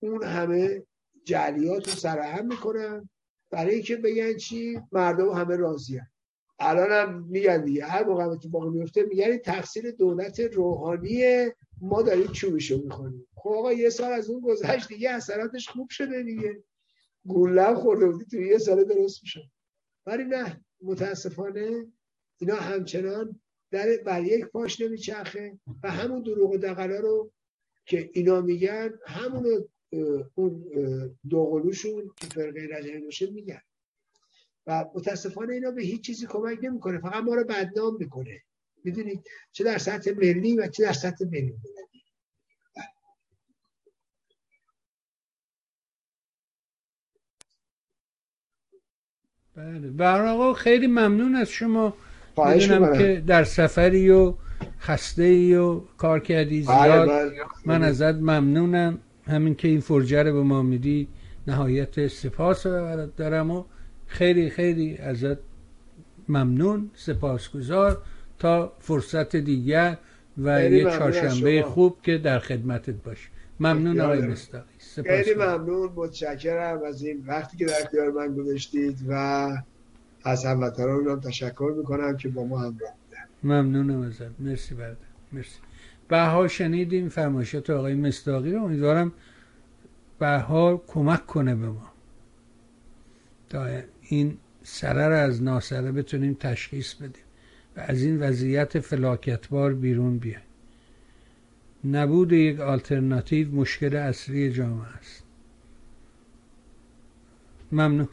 اون همه جلیات رو سرهم می‌کنن. برای اینکه بگن چی؟ مردم همه راضی هم. الان هم میگن دیگه. هر موقع اتفاق میفته میگن تقصیر دولت روحانی ما داریم چوبشو می‌خونیم خب آقا یه سال از اون گذشت دیگه اثراتش خوب شده دیگه. گولم خورده بودی تو یه سال درست میشه ولی نه متاسفانه اینا همچنان در بر یک پاش نمیچرخه و همون دروغ و دقلا رو که اینا میگن همون اون دوقلوشون که فرقه رجعی باشه میگن. و متاسفانه اینا به هیچ چیزی کمک نمی‌کنه فقط ما رو بدنام می‌کنه. می‌دونید چه در سطح ملی و چه در سطح ملی بله. برای خیلی ممنون از شما. می‌دونم که در سفری و خسته ای و کار کردی بله، زیاد. بله. من ازت ممنونم. همین که این فرجه رو به ما میدی نهایت سپاس دارم و خیلی خیلی ازت ممنون سپاسگزار. تا فرصت دیگر و یه چهارشنبه خوب که در خدمتت باشه ممنون آقای مستقی خیلی ممنون. متشکرم از این وقتی که در اختیار من گذاشتید و از هموطنان هم تشکر می‌کنم که با ما همراه بودن. ممنونم ازت. مرسی برده. مرسی. بها شنیدیم. فرمایشات آقای مستاقی رو. امیدوارم بها کمک کنه به ما. تا این سره رو از ناسره بتونیم تشخیص بدیم. و از این وضعیت فلاکتبار بیرون بیایم. نبود یک آلترناتیو مشکل اصلی جامعه است. ممنون.